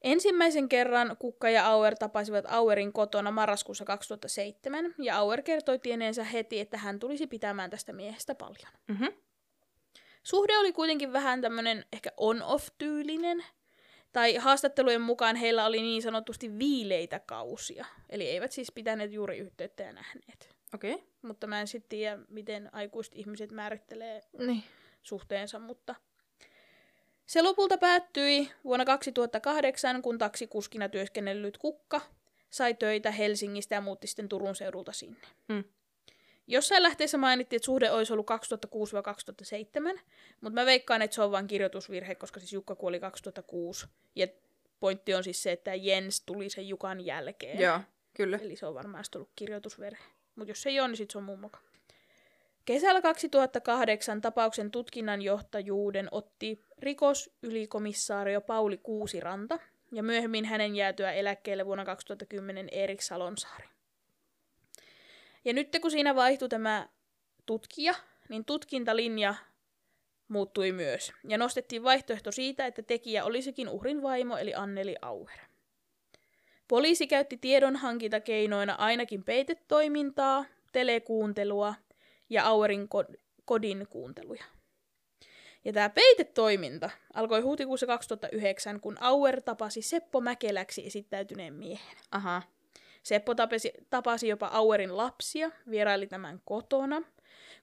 Ensimmäisen kerran Kukka ja Auer tapasivat Auerin kotona marraskuussa 2007, ja Auer kertoi tieneensä heti, että hän tulisi pitämään tästä miehestä paljon. Mhm. Suhde oli kuitenkin vähän tämmöinen ehkä on-off-tyylinen, tai haastattelujen mukaan heillä oli niin sanotusti viileitä kausia, eli eivät siis pitäneet juuri yhteyttä ja nähneet. Okei. Okay. Mutta mä en sitten tiedä, miten aikuiset ihmiset määrittelee Niin. suhteensa, mutta se lopulta päättyi vuonna 2008, kun taksikuskina työskennellyt Kukka sai töitä Helsingistä ja muutti sitten Turun seudulta sinne. Mm. Jossain lähteessä mainittiin, että suhde olisi ollut 2006-2007, mutta mä veikkaan, että se on vain kirjoitusvirhe, koska siis Jukka kuoli 2006. Ja pointti on siis se, että Jens tuli sen Jukan jälkeen. Joo, kyllä. Eli se on varmaan ollut kirjoitusvirhe. Mutta jos se ei ole, niin sitten se on mun moka. Kesällä 2008 tapauksen tutkinnan johtajuuden otti rikosylikomissaario Pauli Kuusiranta ja myöhemmin hänen jäätyä eläkkeelle vuonna 2010 Erik Salonsaari. Ja nyt kun siinä vaihtui tämä tutkija, niin tutkintalinja muuttui myös. Ja nostettiin vaihtoehto siitä, että tekijä olisikin uhrin vaimo eli Anneli Auer. Poliisi käytti tiedonhankintakeinoina ainakin peitetoimintaa, telekuuntelua ja Auerin ko- kodin kuunteluja. Ja tämä peitetoiminta alkoi huhtikuussa 2009, kun Auer tapasi Seppo Mäkeläksi esittäytyneen miehen. Aha. Seppo tapasi, tapasi jopa Auerin lapsia, vieraili tämän kotona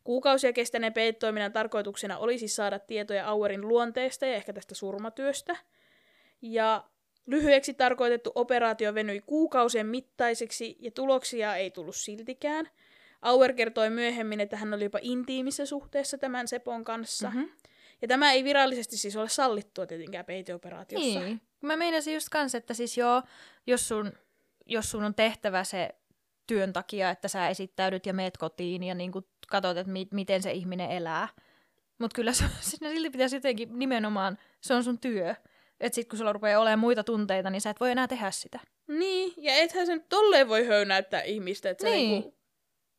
Kuukausia kestäneen peitetoiminnan tarkoituksena oli siis saada tietoja Auerin luonteesta ja ehkä tästä surmatyöstä. Ja lyhyeksi tarkoitettu operaatio venyi kuukausien mittaiseksi ja tuloksia ei tullut siltikään. Auer kertoi myöhemmin, että hän oli jopa intiimissä suhteessa tämän Sepon kanssa. Mhm. Ja tämä ei virallisesti siis ole sallittua tietenkään peiteoperaatiossa. Niin. Mä meinasin just kans, että siis joo, jos sun, jos sun on tehtävä se työn takia, että sä esittäydyt ja meet kotiin ja niin katsot, että mi- miten se ihminen elää. Mutta kyllä se, siinä silti pitäisi jotenkin nimenomaan, se on sun työ. Että sit kun sulla rupeaa olemaan muita tunteita, niin sä et voi enää tehdä sitä. Niin, ja ethän sen tolleen voi höynäyttää ihmistä, että sä Niin. niinku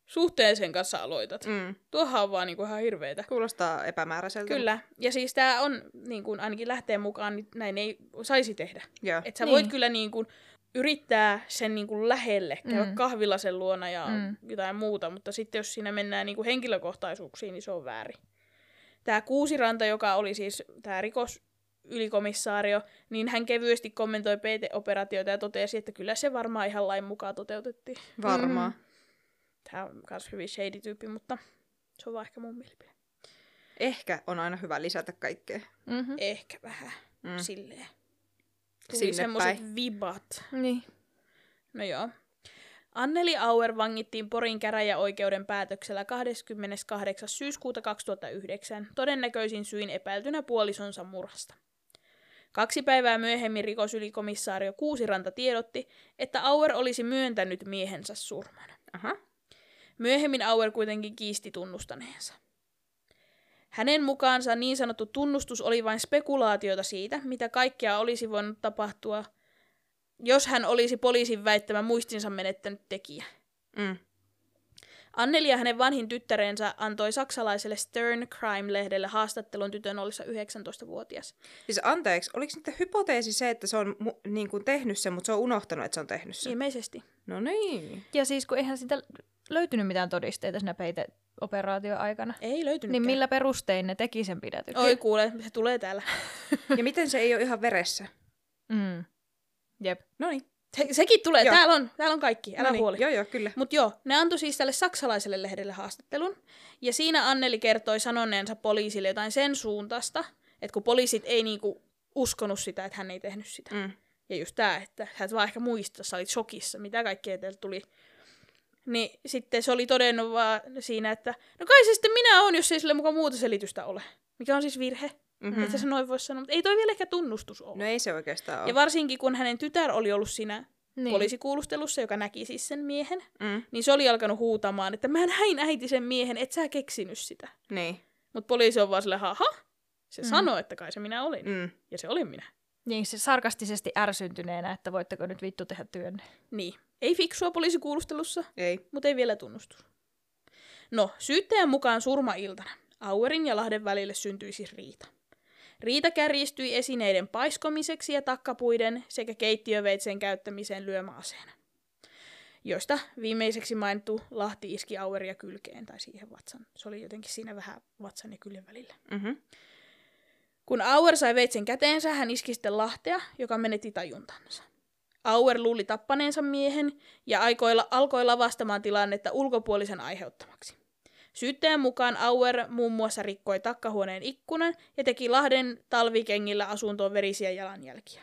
suhteen sen kanssa aloitat. Mm. Tuohan on vaan niinku ihan hirveetä. Kuulostaa epämääräiseltä. Kyllä, ja siis tämä on, niin kuin ainakin lähteen mukaan, niin näin ei saisi tehdä. Että sä Niin. voit kyllä niin kuin, yrittää sen niin kuin lähelle, käydä Mm. kahvilla sen luona ja Mm. jotain muuta, mutta sitten jos siinä mennään niin kuin henkilökohtaisuuksiin, niin se on väärin. Tämä Kuusiranta, joka oli siis tämä rikos ylikomissaario, niin hän kevyesti kommentoi PT-operaatioita ja totesi, että kyllä se varmaan ihan lain mukaan toteutettiin. Varmaan. Mm. Tämä on myös hyvin shady tyyppi, mutta se on vaan ehkä mun mielipide. Ehkä on aina hyvä lisätä kaikkea. Mm-hmm. Ehkä vähän mm. silleen. Tuli semmoiset vibat. Niin. No joo. Anneli Auer vangittiin Porin käräjäoikeuden päätöksellä 28. syyskuuta 2009, todennäköisin syin epäiltynä puolisonsa murhasta. Kaksi päivää myöhemmin rikosylikomissaario Kuusiranta tiedotti, että Auer olisi myöntänyt miehensä surman. Aha. Myöhemmin Auer kuitenkin kiisti tunnustaneensa. Hänen mukaansa niin sanottu tunnustus oli vain spekulaatiota siitä, mitä kaikkea olisi voinut tapahtua, jos hän olisi poliisin väittämä muistinsa menettänyt tekijä. Mm. Anneli ja hänen vanhin tyttärensä antoi saksalaiselle Stern Crime-lehdelle haastattelun tytön ollessa 19-vuotias. Siis anteeksi, oliko nyt hypoteesi se, että se on mu- niin kuin tehnyt sen, mutta se on unohtanut, että se on tehnyt sen? Ilmeisesti. No niin. Ja siis kun eihän sitä löytynyt mitään todisteita siinä peiteoperaation aikana. Ei löytynyt. Niin millä perustein ne teki sen pidätyksen? Oi kuule, se tulee täällä. Ja miten se ei ole ihan veressä? Mm. Jep. No niin. Se, sekin tulee, Joo. täällä on, täällä on kaikki, älä no niin. huoli. Joo, joo, kyllä. Mutta joo, ne antoi siis tälle saksalaiselle lehdelle haastattelun. Ja siinä Anneli kertoi sanoneensa poliisille jotain sen suuntaista, että kun poliisit ei niinku uskonut sitä, että hän ei tehnyt sitä. Mm. Ja just tää, että sä et vaan ehkä muista, sä olit shokissa, mitä kaikkea teiltä tuli. Niin sitten se oli todennut vaan siinä, että no kai se sitten minä on, jos ei sille mukaan muuta selitystä ole. Mikä on siis virhe. Mm-hmm. Että se noin voisi sanoa, mutta ei toi vielä ehkä tunnustus ole. No ei se oikeastaan ole. ja varsinkin kun hänen tytär oli ollut siinä Niin. poliisikuulustelussa, joka näki siis sen miehen, Mm. niin se oli alkanut huutamaan, että mä häin äiti sen miehen, et sä keksinyt sitä. Niin. Mutta poliisi on vaan silleen, haha, se Mm. sanoi, että kai se minä olin. Mm. Mm. Ja se olin minä. Niin, se sarkastisesti ärsyntyneenä, että voitteko nyt vittu tehdä työnne. Niin. Ei fiksua poliisikuulustelussa, Ei. mutta ei vielä tunnustus. No, syyttäjän mukaan surmailtana Auerin ja Lahden välille syntyi siis riita. Riita kärjistyi esineiden paiskomiseksi ja takkapuiden sekä keittiöveitsen käyttämiseen lyömäaseena, joista viimeiseksi mainittu Lahti iski Aueria kylkeen tai siihen vatsan. Se oli jotenkin siinä vähän vatsan ja kyljen välillä. Mm-hmm. Kun Auer sai veitsen käteensä, hän iski sitten Lahtea, joka menetti tajuntansa. Auer luuli tappaneensa miehen ja aikoi, alkoi lavastamaan tilannetta ulkopuolisen aiheuttamaksi. Syyttäjän mukaan Auer muun muassa rikkoi takkahuoneen ikkunan ja teki Lahden talvikengillä asuntoon verisiä jalanjälkiä.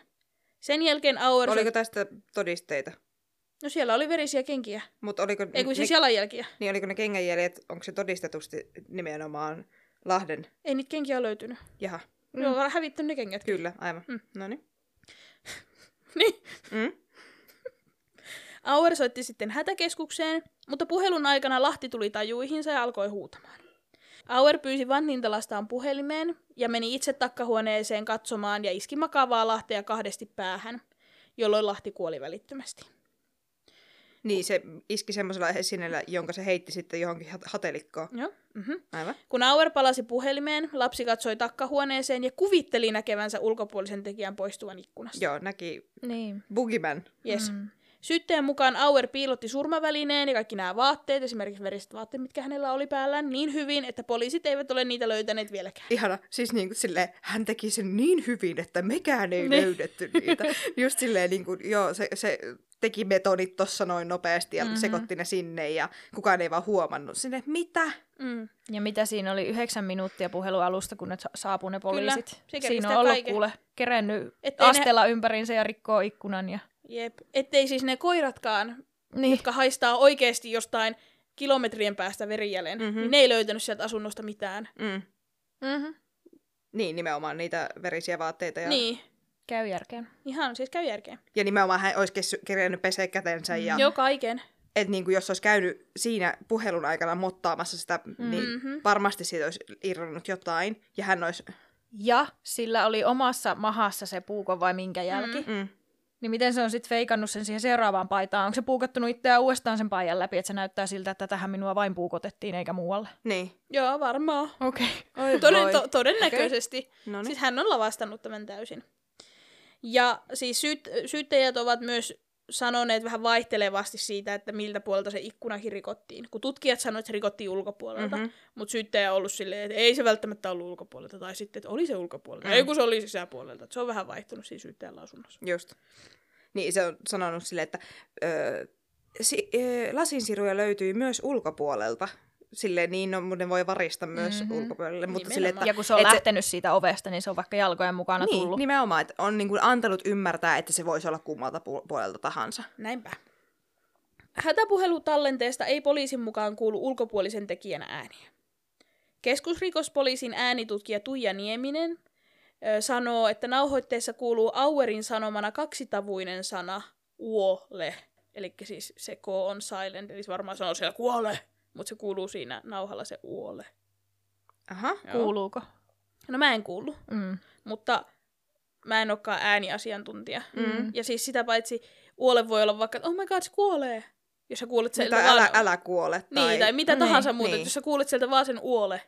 Sen jälkeen Auer... Oliko tästä todisteita? No siellä oli verisiä kenkiä. Mutta oliko, Ei kun siis ne, jalanjälkiä. niin oliko ne kengänjäljet, onko se todistetusti nimenomaan Lahden? Ei niitä kenkiä löytynyt. Jaha, Mm. Ne on hävittänyt ne kengät. kyllä, aivan. Mm. Mm. No niin. Niin. Mm. Auer soitti sitten hätäkeskukseen, mutta puhelun aikana Lahti tuli tajuihinsa ja alkoi huutamaan. Auer pyysi vanhinta lastaan puhelimeen ja meni itse takkahuoneeseen katsomaan ja iski makaavaa Lahtea kahdesti päähän, jolloin Lahti kuoli välittömästi. Niin, se iski semmoisella esineellä, jonka se heitti sitten johonkin hat- hatelikkoon. Joo. Mm-hmm. Aivan. Kun Auer palasi puhelimeen, lapsi katsoi takkahuoneeseen ja kuvitteli näkevänsä ulkopuolisen tekijän poistuvan ikkunasta. Joo, näki Niin. Boogeyman. Yes. Mm. Syyttäjän mukaan Auer piilotti surmavälineen ja kaikki nämä vaatteet, esimerkiksi veriset vaatteet, mitkä hänellä oli päällään, niin hyvin, että poliisit eivät ole niitä löytäneet vieläkään. Ihana, siis niin kuin silleen, hän teki sen niin hyvin, että mekään ei Niin. löydetty niitä. Just silleen, niin kuin, joo, se, se teki metodit tossa noin nopeasti ja Mhm. mm-hmm. sekoitti ne sinne ja kukaan ei vaan huomannut sinne, mitä? Mm. Ja mitä siinä oli yhdeksän minuuttia puhelualusta, kun ne sa- saapuu ne poliisit. kerkesi siinä on ollut kaiken. kuule kerennyt Ettei ne- astella ympärinsä ja rikkoo ikkunan. Ja... Jep. Ettei siis ne koiratkaan, Niin. jotka haistaa oikeasti jostain kilometrien päästä verijäljen, Mhm. mm-hmm. niin ne ei löytänyt sieltä asunnosta mitään. Mm. Mm-hmm. Niin, nimenomaan niitä verisiä vaatteita. Ja, Niin, Käy järkeen. ihan siis käy järkeen. ja nimenomaan hän olisi kes- kerennyt peseä kätensä. Ja, Joo, kaiken. et niin kuin jos olisi käynyt siinä puhelun aikana mottaamassa sitä, mm-hmm. niin Mhm. varmasti siitä olisi irronnut jotain. Ja hän olisi... Ja sillä oli omassa mahassa se puukon vai minkä jälki. Mm. Niin miten se on sitten feikannut sen siihen seuraavaan paitaan? Onko se puukottunut itseään uudestaan sen paijan läpi, että se näyttää siltä, että tähän minua vain puukotettiin eikä muualle? Niin. Joo, varmaan. Okei. Oi Toden, to, todennäköisesti. No niin. Siis hän on lavastanut tämän täysin. Ja siis syyt, syyttäjät ovat myös sanoneet vähän vaihtelevasti siitä, että miltä puolelta se ikkunakin rikottiin. Kun tutkijat sanoivat, että se rikottiin ulkopuolelta, Mhm. mm-hmm. mutta syyttäjä on ollut silleen, että ei se välttämättä ollut ulkopuolelta, tai sitten, että oli se ulkopuolelta, Mm. mm. ei kun se oli sisäpuolelta. Se on vähän vaihtunut siinä syyttäjän lausunnossa. Just. Niin, se on sanonut silleen, että öö, si- öö, lasinsiruja löytyy myös ulkopuolelta. Silleen niin, no, mutta ne voi varista myös Mhm. mm-hmm. ulkopuolelle. Mutta Nimenomaan. silleen, että, Ja kun se on lähtenyt siitä ovesta, niin se on vaikka jalkojen mukana niin, tullut. nimenomaan, että on niin kuin antanut ymmärtää, että se voisi olla kummalta pu- puolelta tahansa. Näinpä. Hätäpuhelutallenteesta ei poliisin mukaan kuulu ulkopuolisen tekijän ääniä. Keskusrikospoliisin äänitutkija Tuija Nieminen ö, sanoo, että nauhoitteessa kuuluu Auerin sanomana kaksitavuinen sana uole. Eli siis se K on silent, eli se varmaan sanoo siellä kuole, mutta se kuuluu siinä nauhalla se uole. Aha. Joo. Kuuluuko? No mä en kuullut, Mm. mutta mä en olekaan ääniasiantuntija. Mm. Ja siis sitä paitsi uole voi olla vaikka, että oh my god, se kuolee. Jos sä kuulet sieltä Tai vaan... älä, älä kuole. Tai... Niin, tai mitä Niin, tahansa muuta, niin. niin. jos sä kuulet sieltä vaan sen uole.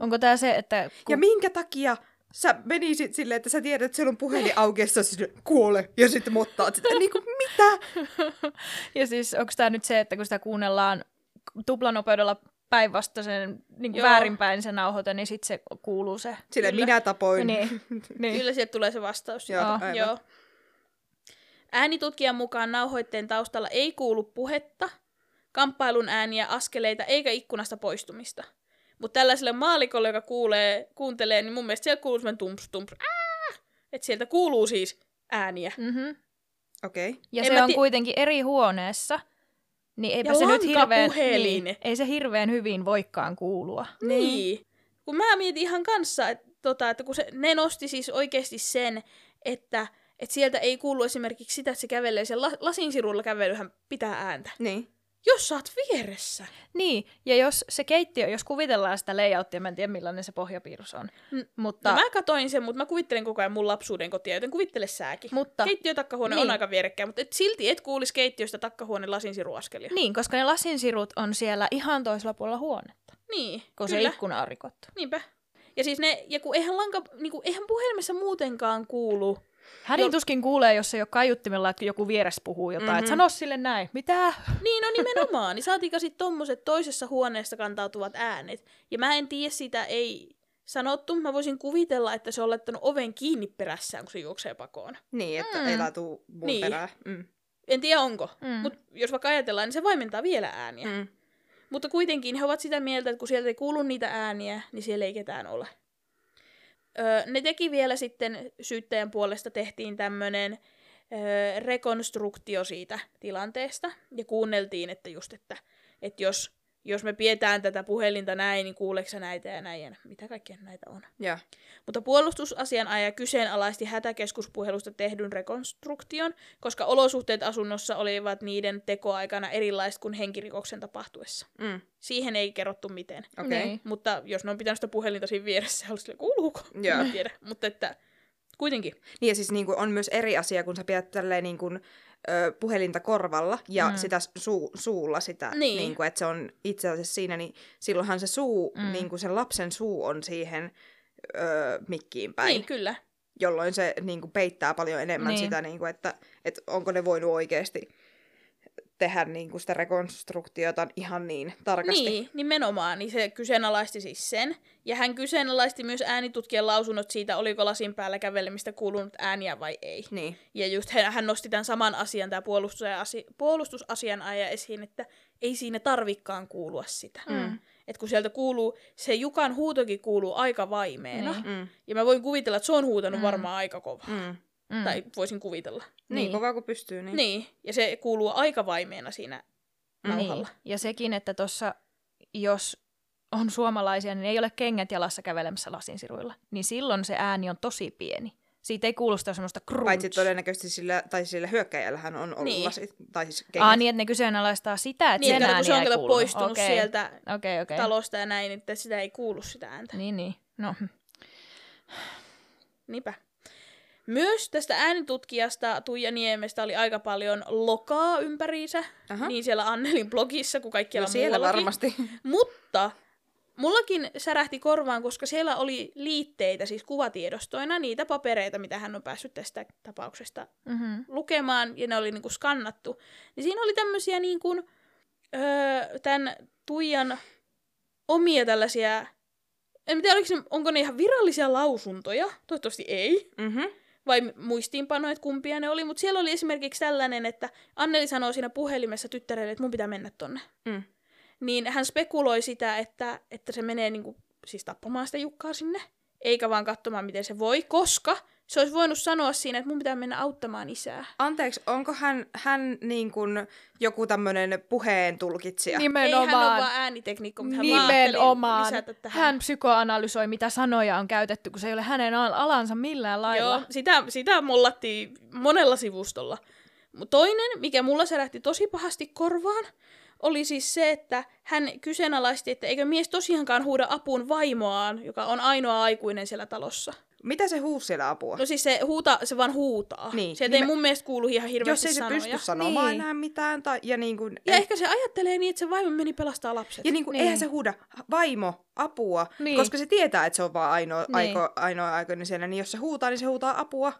Onko tämä se, että... Ja Kun... minkä takia sä menisit silleen, että sä tiedät, että siellä on puhelin auki, ja sä kuole, ja sitten mottaat sitä. Niin kuin, mitä? ja siis onko tämä nyt se, että kun sitä kuunnellaan tuplanopeudella päinvastaisen niin Joo. väärinpäin se nauhoite, niin sitten se kuuluu se. Kyllä. minä tapoin. Niin. niin. Kyllä sieltä tulee se vastaus. Joo, Joo. Joo. Äänitutkijan mukaan nauhoitteen taustalla ei kuulu puhetta, kamppailun ääniä, askeleita eikä ikkunasta poistumista. Mutta tällaiselle maalikolle, joka kuulee, kuuntelee, niin mun mielestä siellä kuuluu semmoinen tumps, tumps, että sieltä kuuluu siis ääniä. Mm-hmm. Okei. Okay. Ja En se on ti- kuitenkin eri huoneessa. Niin eipä Ja se nyt hirveän, niin, ei se hirveän hyvin voikaan kuulua. Niin. Kun mä mietin ihan kanssa, että, tota, että kun se, ne nosti siis oikeasti sen, että, että sieltä ei kuulu esimerkiksi sitä, että se kävelee sen la, lasinsirulla kävelyhän pitää ääntä. Niin. Jos sä oot vieressä. Niin, ja jos se keittiö, jos kuvitellaan sitä layouttia, mä en tiedä millainen se pohjapiirros on, Mm, mutta, No mä katoin sen, mutta mä kuvittelen koko ajan mun lapsuuden kotia, joten kuvittele sääkin. mutta Keittiö ja takkahuone Niin. on aika vierekkäin, mutta et silti et kuulisi keittiöstä takkahuoneen lasinsiruaskelia. niin, koska ne lasinsirut on siellä ihan toisella puolella huonetta, Niin, kun kyllä. se ikkuna on rikottu. Niinpä. Ja siis ne, ja kun eihän, lanka, niinku, eihän puhelimessa muutenkaan kuulu. Hänin Jo- tuskin kuulee, jos ei ole kaiuttimella, että joku vieressä puhuu jotain, mm-hmm. että sano sille näin. Mitä? Niin, no nimenomaan. niin saatika sitten tommoset toisessa huoneessa kantautuvat äänet. Ja mä en tiedä sitä, ei sanottu. Mä voisin kuvitella, että se on laittanut oven kiinni perässään, kun se juoksee pakoon. Niin, että Mm. ei laatu mun Niin. perää. Mm. En tiedä onko, Mm. mutta jos vaikka ajatellaan, niin se vaimentaa vielä ääniä. Mm. Mutta kuitenkin he ovat sitä mieltä, että kun sieltä ei kuulu niitä ääniä, niin siellä ei ketään ole. Ne teki vielä sitten syyttäjän puolesta tehtiin tämmöinen rekonstruktio siitä tilanteesta. Ja kuunneltiin, että just, että, että jos, jos me pidetään tätä puhelinta näin, niin kuuleeko näitä ja näin ja mitä kaikkea näitä on. Ja. Mutta puolustusasianajaja kyseenalaisti hätäkeskuspuhelusta tehdyn rekonstruktion, koska olosuhteet asunnossa olivat niiden tekoaikana erilaiset kuin henkirikoksen tapahtuessa. Mm. Siihen ei kerrottu miten. Okei. Okay. Niin. Mutta jos ne on pitänyt sitä puhelinta siinä vieressä, olisi sille, kuuluuko? Joo. En tiedä. Mutta että kuitenkin. Niin ja siis niin kuin, on myös eri asia, kun sä pidät tälleen niin kuin, ö, puhelinta korvalla ja Mm. sitä suu, suulla sitä, Niin. niin kuin, että se on itse asiassa siinä, niin silloinhan se suu, Mm. niin kuin sen lapsen suu on siihen ö, mikkiin päin, Niin, kyllä. jolloin se niin kuin, peittää paljon enemmän niin. sitä, niin kuin, että, että onko ne voinut oikeasti tehdä niin kuin sitä rekonstruktiota ihan niin tarkasti. Niin, nimenomaan. Niin se kyseenalaisti siis sen. Ja hän kyseenalaisti myös äänitutkijan lausunnot siitä, oliko lasin päällä kävelemistä kuulunut ääniä vai ei. niin. Ja just hän, hän nosti tämän saman asian, tämä puolustusasi, puolustusasianaja esiin, että ei siinä tarvikkaan kuulua sitä. Mm. Et kun sieltä kuuluu, se Jukan huutokin kuuluu aika vaimeena. Niin. Mm. Ja mä voin kuvitella, että se on huutanut Mm. varmaan aika kovaa. Mm. Mm. Tai voisin kuvitella. Niin, Niin. kovaa kuin pystyy. Niin. Niin. Ja se kuuluu aika vaimeena siinä nauhalla. Niin. Ja sekin, että tuossa, jos on suomalaisia, niin ei ole kengät jalassa kävelemässä lasinsiruilla. Niin silloin se ääni on tosi pieni. Siitä ei kuulu sitä semmoista crunch. Paitsi todennäköisesti sillä, tai sillä hyökkäjällähän on ollut Niin. lasit, tai siis kengät. Aa, niin, että ne kyseenalaistaa sitä, että Niin, sen ääni se on kuulu. poistunut Okei. sieltä Okei, okei. talosta ja näin, että sitä ei kuulu sitä ääntä. Niin, niin. No, Niinpä. Myös tästä äänitutkijasta Tuija Niemestä oli aika paljon lokaa ympäriinsä, Aha. niin siellä Annelin blogissa kuin kaikkialla no siellä muuallakin. varmasti. Mutta mullakin särähti korvaan, koska siellä oli liitteitä, siis kuvatiedostoina, niitä papereita, mitä hän on päässyt tästä tapauksesta mm-hmm. lukemaan, ja ne oli niinku skannattu. Niin siinä oli tämmöisiä niinku, öö, tämän Tuijan omia tällaisia, en tiedä, oliko ne, onko ne ihan virallisia lausuntoja, toivottavasti ei, Mm-hmm. Vai muistiinpanoja, että kumpia ne oli, mutta siellä oli esimerkiksi tällainen, että Anneli sanoo siinä puhelimessa tyttärelle, että mun pitää mennä tonne. Mm. Niin hän spekuloi sitä, että, että se menee niinku, siis tappamaan sitä Jukkaa sinne, eikä vaan katsomaan, miten se voi, koska se olisi voinut sanoa siinä, että mun pitää mennä auttamaan isää. Anteeksi, onko hän, hän niin kuin joku tämmöinen puheen tulkitsija? Ei hän ole Nimenomaan. vaan äänitekniikko, mutta hän Nimenomaan. lisätä tähän. Hän psykoanalysoi, mitä sanoja on käytetty, kun se ei ole hänen al- alansa millään lailla. Joo, sitä, sitä mollattiin monella sivustolla. Mut Toinen, mikä mulla särähti tosi pahasti korvaan, oli siis se, että hän kyseenalaisti, että eikö mies tosiaankaan huuda apuun vaimoaan, joka on ainoa aikuinen siellä talossa. Mitä se huusi siellä apua? No siis se, huuta, se vaan huutaa. Niin, Sieltä ei niin mä- mun mielestä kuulu ihan hirveästi Jos ei se sanoja. pysty sanomaan Niin. enää mitään, tai, ja niin kuin, Ja ehkä se ajattelee niin, että se vaimo meni pelastaa lapset. ja niin kuin, Niin. eihän se huuda vaimo, apua, Niin. koska se tietää, että se on vaan ainoa, Niin. aiko, ainoa aikuinen siellä, niin jos se huutaa, niin se huutaa apua.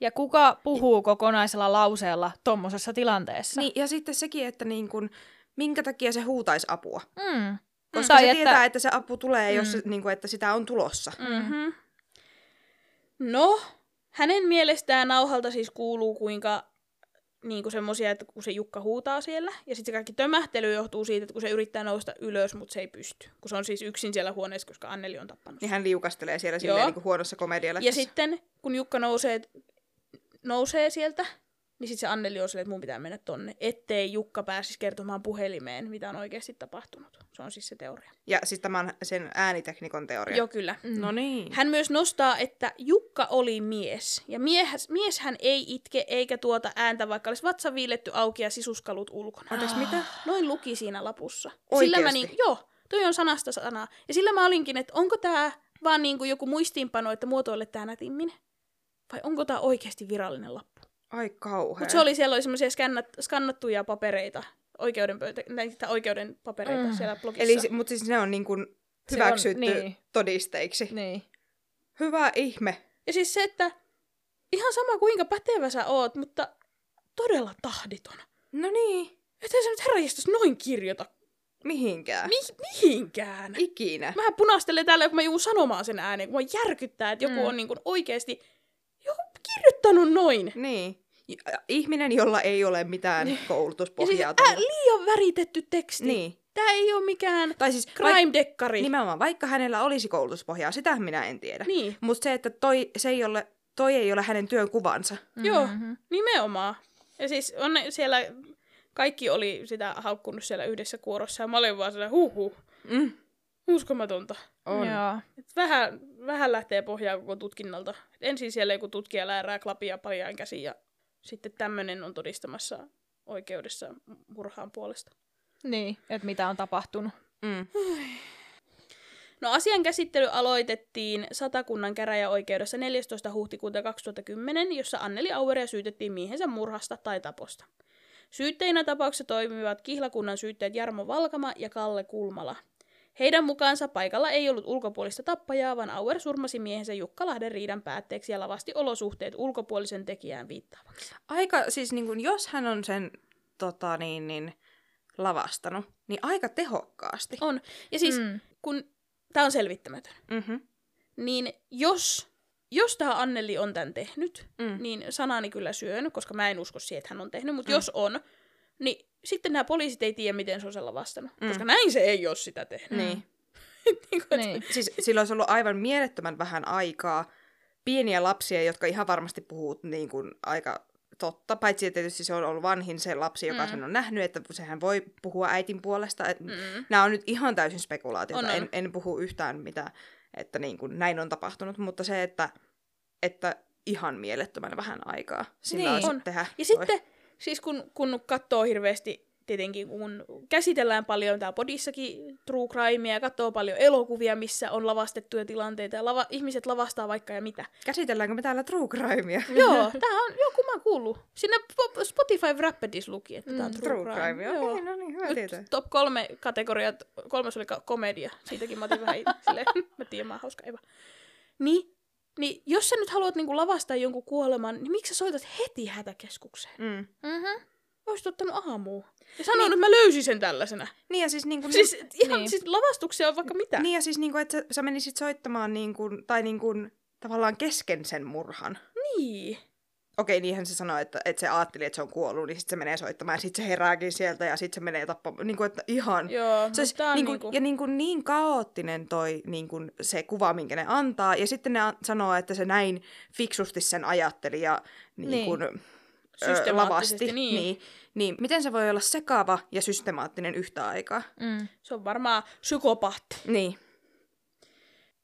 Ja kuka puhuu kokonaisella lauseella tommosessa tilanteessa? Niin, ja sitten sekin, että niin kuin, minkä takia se huutaisi apua. Mm. Koska Tai se että- tietää, että se apu tulee, jos Mm. se, niin kuin, että sitä on tulossa. Mm-hmm. No, hänen mielestään nauhalta siis kuuluu kuinka niin kuin semmosia, että kun se Jukka huutaa siellä, ja sitten se kaikki tömähtely johtuu siitä, että kun se yrittää nousta ylös, mutta se ei pysty. Kun se on siis yksin siellä huoneessa, koska Anneli on tappanut Niin hän liukastelee siellä silleen, niin kuin huonossa komedialeffassa. Ja sitten, kun Jukka nousee, nousee sieltä, niin sitten se Anneli on silleen, että mun pitää mennä tonne, ettei Jukka pääsisi kertomaan puhelimeen, mitä on oikeasti tapahtunut. Se on siis se teoria. Ja siis tämä on sen ääniteknikon teoria. Joo, kyllä. Mm. No niin. Hän myös nostaa, että Jukka oli mies. Ja mies, mieshän ei itke eikä tuota ääntä, vaikka olisi vatsa viiletty auki ja sisuskalut ulkona. Anteeksi, mitä? Noin luki siinä lapussa. Sillä mä niin, joo, toi on sanasta sanaa. Ja sillä mä olinkin, että onko tämä vaan niin kuin joku muistiinpano, että muotoile tämä nätimmin? Vai onko tämä oikeasti virallinen lappu? Ai kauhea. Mutta se oli, siellä oli semmoisia skannattuja papereita, oikeuden, pöytä, näitä oikeuden papereita Mm. siellä blogissa. Eli, mutta siis ne on niin kuin Se hyväksytty on- niin. todisteiksi. Niin. Hyvä ihme. Ja siis se, että ihan sama kuinka pätevä sä oot, mutta todella tahditon. No niin. Ettei sä nyt herranjestas noin kirjoita Mihinkään. mi- mihinkään. Ikinä. Mä punastelen täällä, kun mä joudun sanomaan sen ääneen, kun mä järkyttää, että joku Mm. on niin kuin oikeasti joku kirjoittanut noin. Niin. Ihminen, jolla ei ole mitään Ja siis koulutuspohjaa. ä, liian väritetty teksti. niin. Tää ei ole mikään Tai siis vaik- crime-dekkari. nimenomaan, vaikka hänellä olisi koulutuspohjaa, sitä minä en tiedä. Niin, Mutta se, että toi, se ei ole, toi ei ole hänen työn kuvansa. Joo. Mhm. nimenomaan. Ja siis on siellä, kaikki oli sitä haukkunut siellä yhdessä kuorossa ja mä olin vaan sellainen huh huh, Mm. uskomatonta. On. Joo. Et vähän, vähän lähtee pohjaa koko tutkinnalta. Et ensin siellä joku tutkija läärää klapia paljain käsiin ja sitten tämmöinen on todistamassa oikeudessa murhaan puolesta. Niin, että mitä on tapahtunut. Mm. No asian käsittely aloitettiin Satakunnan käräjäoikeudessa 14. huhtikuuta 2010, jossa Anneli Aueria syytettiin miehensä murhasta tai taposta. Syytteinä tapauksessa toimivat kihlakunnan syytteet Jarmo Valkama ja Kalle Kulmala. Heidän mukaansa paikalla ei ollut ulkopuolista tappajaa, vaan Auer surmasi miehensä Jukka Lahden riidan päätteeksi ja lavasti olosuhteet ulkopuolisen tekijään viittaavaksi. Aika, siis niin kun, jos hän on sen tota, niin, niin, lavastanut, niin aika tehokkaasti. On. Ja siis, mm. Kun tämä on selvittämätön, Mm-hmm. niin jos, jos tämä Anneli on tämän tehnyt, Mm. niin sanani kyllä syön, koska mä en usko siihen, että hän on tehnyt, mutta mm. jos on, niin sitten nämä poliisit ei tiedä, miten se on sen lavastanut. Mm. Koska näin se ei ole sitä tehnyt. Niin. niin kuin, että- Niin. Siis sillä olisi ollut aivan mielettömän vähän aikaa pieniä lapsia, jotka ihan varmasti puhuu niin kuin aika totta. Paitsi että tietysti se on ollut vanhin se lapsi, joka mm. Sen on nähnyt, että sehän voi puhua äitin puolesta. Et Mm. Nämä on nyt ihan täysin spekulaatiota. On, on. En, en puhu yhtään mitä, että niin kuin näin on tapahtunut, mutta se, että, että ihan mielettömän vähän aikaa sillä Niin. On. tehdä. Ja toi. sitten, siis kun, kun katsoo hirveästi, tietenkin kun käsitellään paljon täällä podissakin true crimea ja katsoo paljon elokuvia, missä on lavastettuja tilanteita ja lava, ihmiset lavastaa vaikka ja mitä. Käsitelläänkö me täällä true crimea? Joo, tää on joku mä kuullut. Siinä po- Spotify Rapidis luki, että tää on Mm, true, True crime. crime, Joo. okei, no niin, hyvä Nyt tietää. top kolme kategoriat, kolmas oli komedia. Siitäkin mä otin vähän silleen, mä tiedän, mä oon hauska Eva. Niin, niin jos sä nyt haluat niinku lavastaa jonkun kuoleman, niin miksi sä soitat heti hätäkeskukseen? Mm. Mm-hmm. Olisit ottanut aamuun. Ja sanonut, niin. että mä löysin sen tällaisena. Niin ja siis, niin kuin, Siis ihan Niin. niin. siis lavastuksia on vaikka mitä. Niin ja siis niinku, että sä, sä menisit soittamaan niinku, tai niinku, tavallaan kesken sen murhan. Niin. Okei, niinhän se sanoi, että, että se ajatteli, että se on kuollut, niin sitten se menee soittamaan, ja sitten se herääkin sieltä, ja sitten se menee tappamaan. Niin kuin, että ihan... Joo, se olisi tää on niin, kuin. Ja niin, kuin niin kaoottinen toi niin kuin se kuva, minkä ne antaa. Ja sitten ne sanoo, että se näin fiksusti sen ajatteli ja niin Niin. kuin, lavasti. niin. niin. Niin, miten se voi olla sekava ja systemaattinen yhtä aikaa? Mm. Se on varmaan psykopaatti. Niin.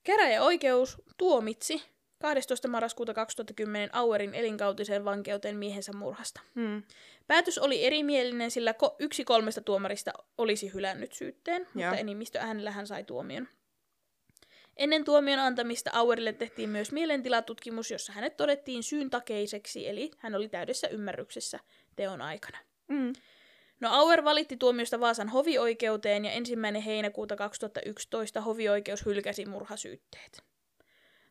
Käräjäoikeus tuomitsi 12. marraskuuta 2010 Auerin elinkautiseen vankeuteen miehensä murhasta. Hmm. Päätös oli erimielinen, sillä ko- yksi kolmesta tuomarista olisi hylännyt syytteen, mutta enemmistö äänellä hän sai tuomion. Ennen tuomion antamista Auerille tehtiin myös mielentilatutkimus, jossa hänet todettiin syyn takeiseksi, eli hän oli täydessä ymmärryksessä teon aikana. Mm. No Auer valitti tuomiosta Vaasan hovioikeuteen ja ensimmäinen heinäkuuta 2011 hovioikeus hylkäsi murhasyytteet.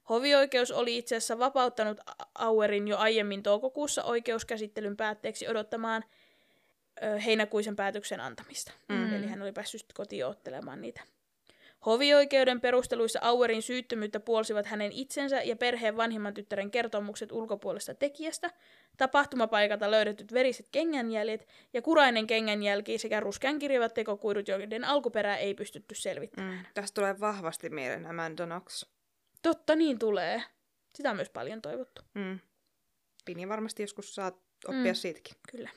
Hovioikeus oli itse asiassa vapauttanut Auerin jo aiemmin toukokuussa oikeuskäsittelyn päätteeksi odottamaan ö, heinäkuisen päätöksen antamista. Mm. Eli hän oli päässyt kotiin ottelemaan niitä. Hovioikeuden perusteluissa Auerin syyttömyyttä puolsivat hänen itsensä ja perheen vanhimman tyttären kertomukset ulkopuolesta tekijästä, tapahtumapaikalta löydetyt veriset kengänjäljet ja kurainen kengänjälki sekä ruskean kirjavat tekokuidut, joiden alkuperää ei pystytty selvittämään. Mm. Tästä tulee vahvasti mieleen Amanda Knox. Totta, niin tulee. Sitä on myös paljon toivottu. Mm. Pini varmasti joskus saat oppia Mm. siitäkin. Kyllä.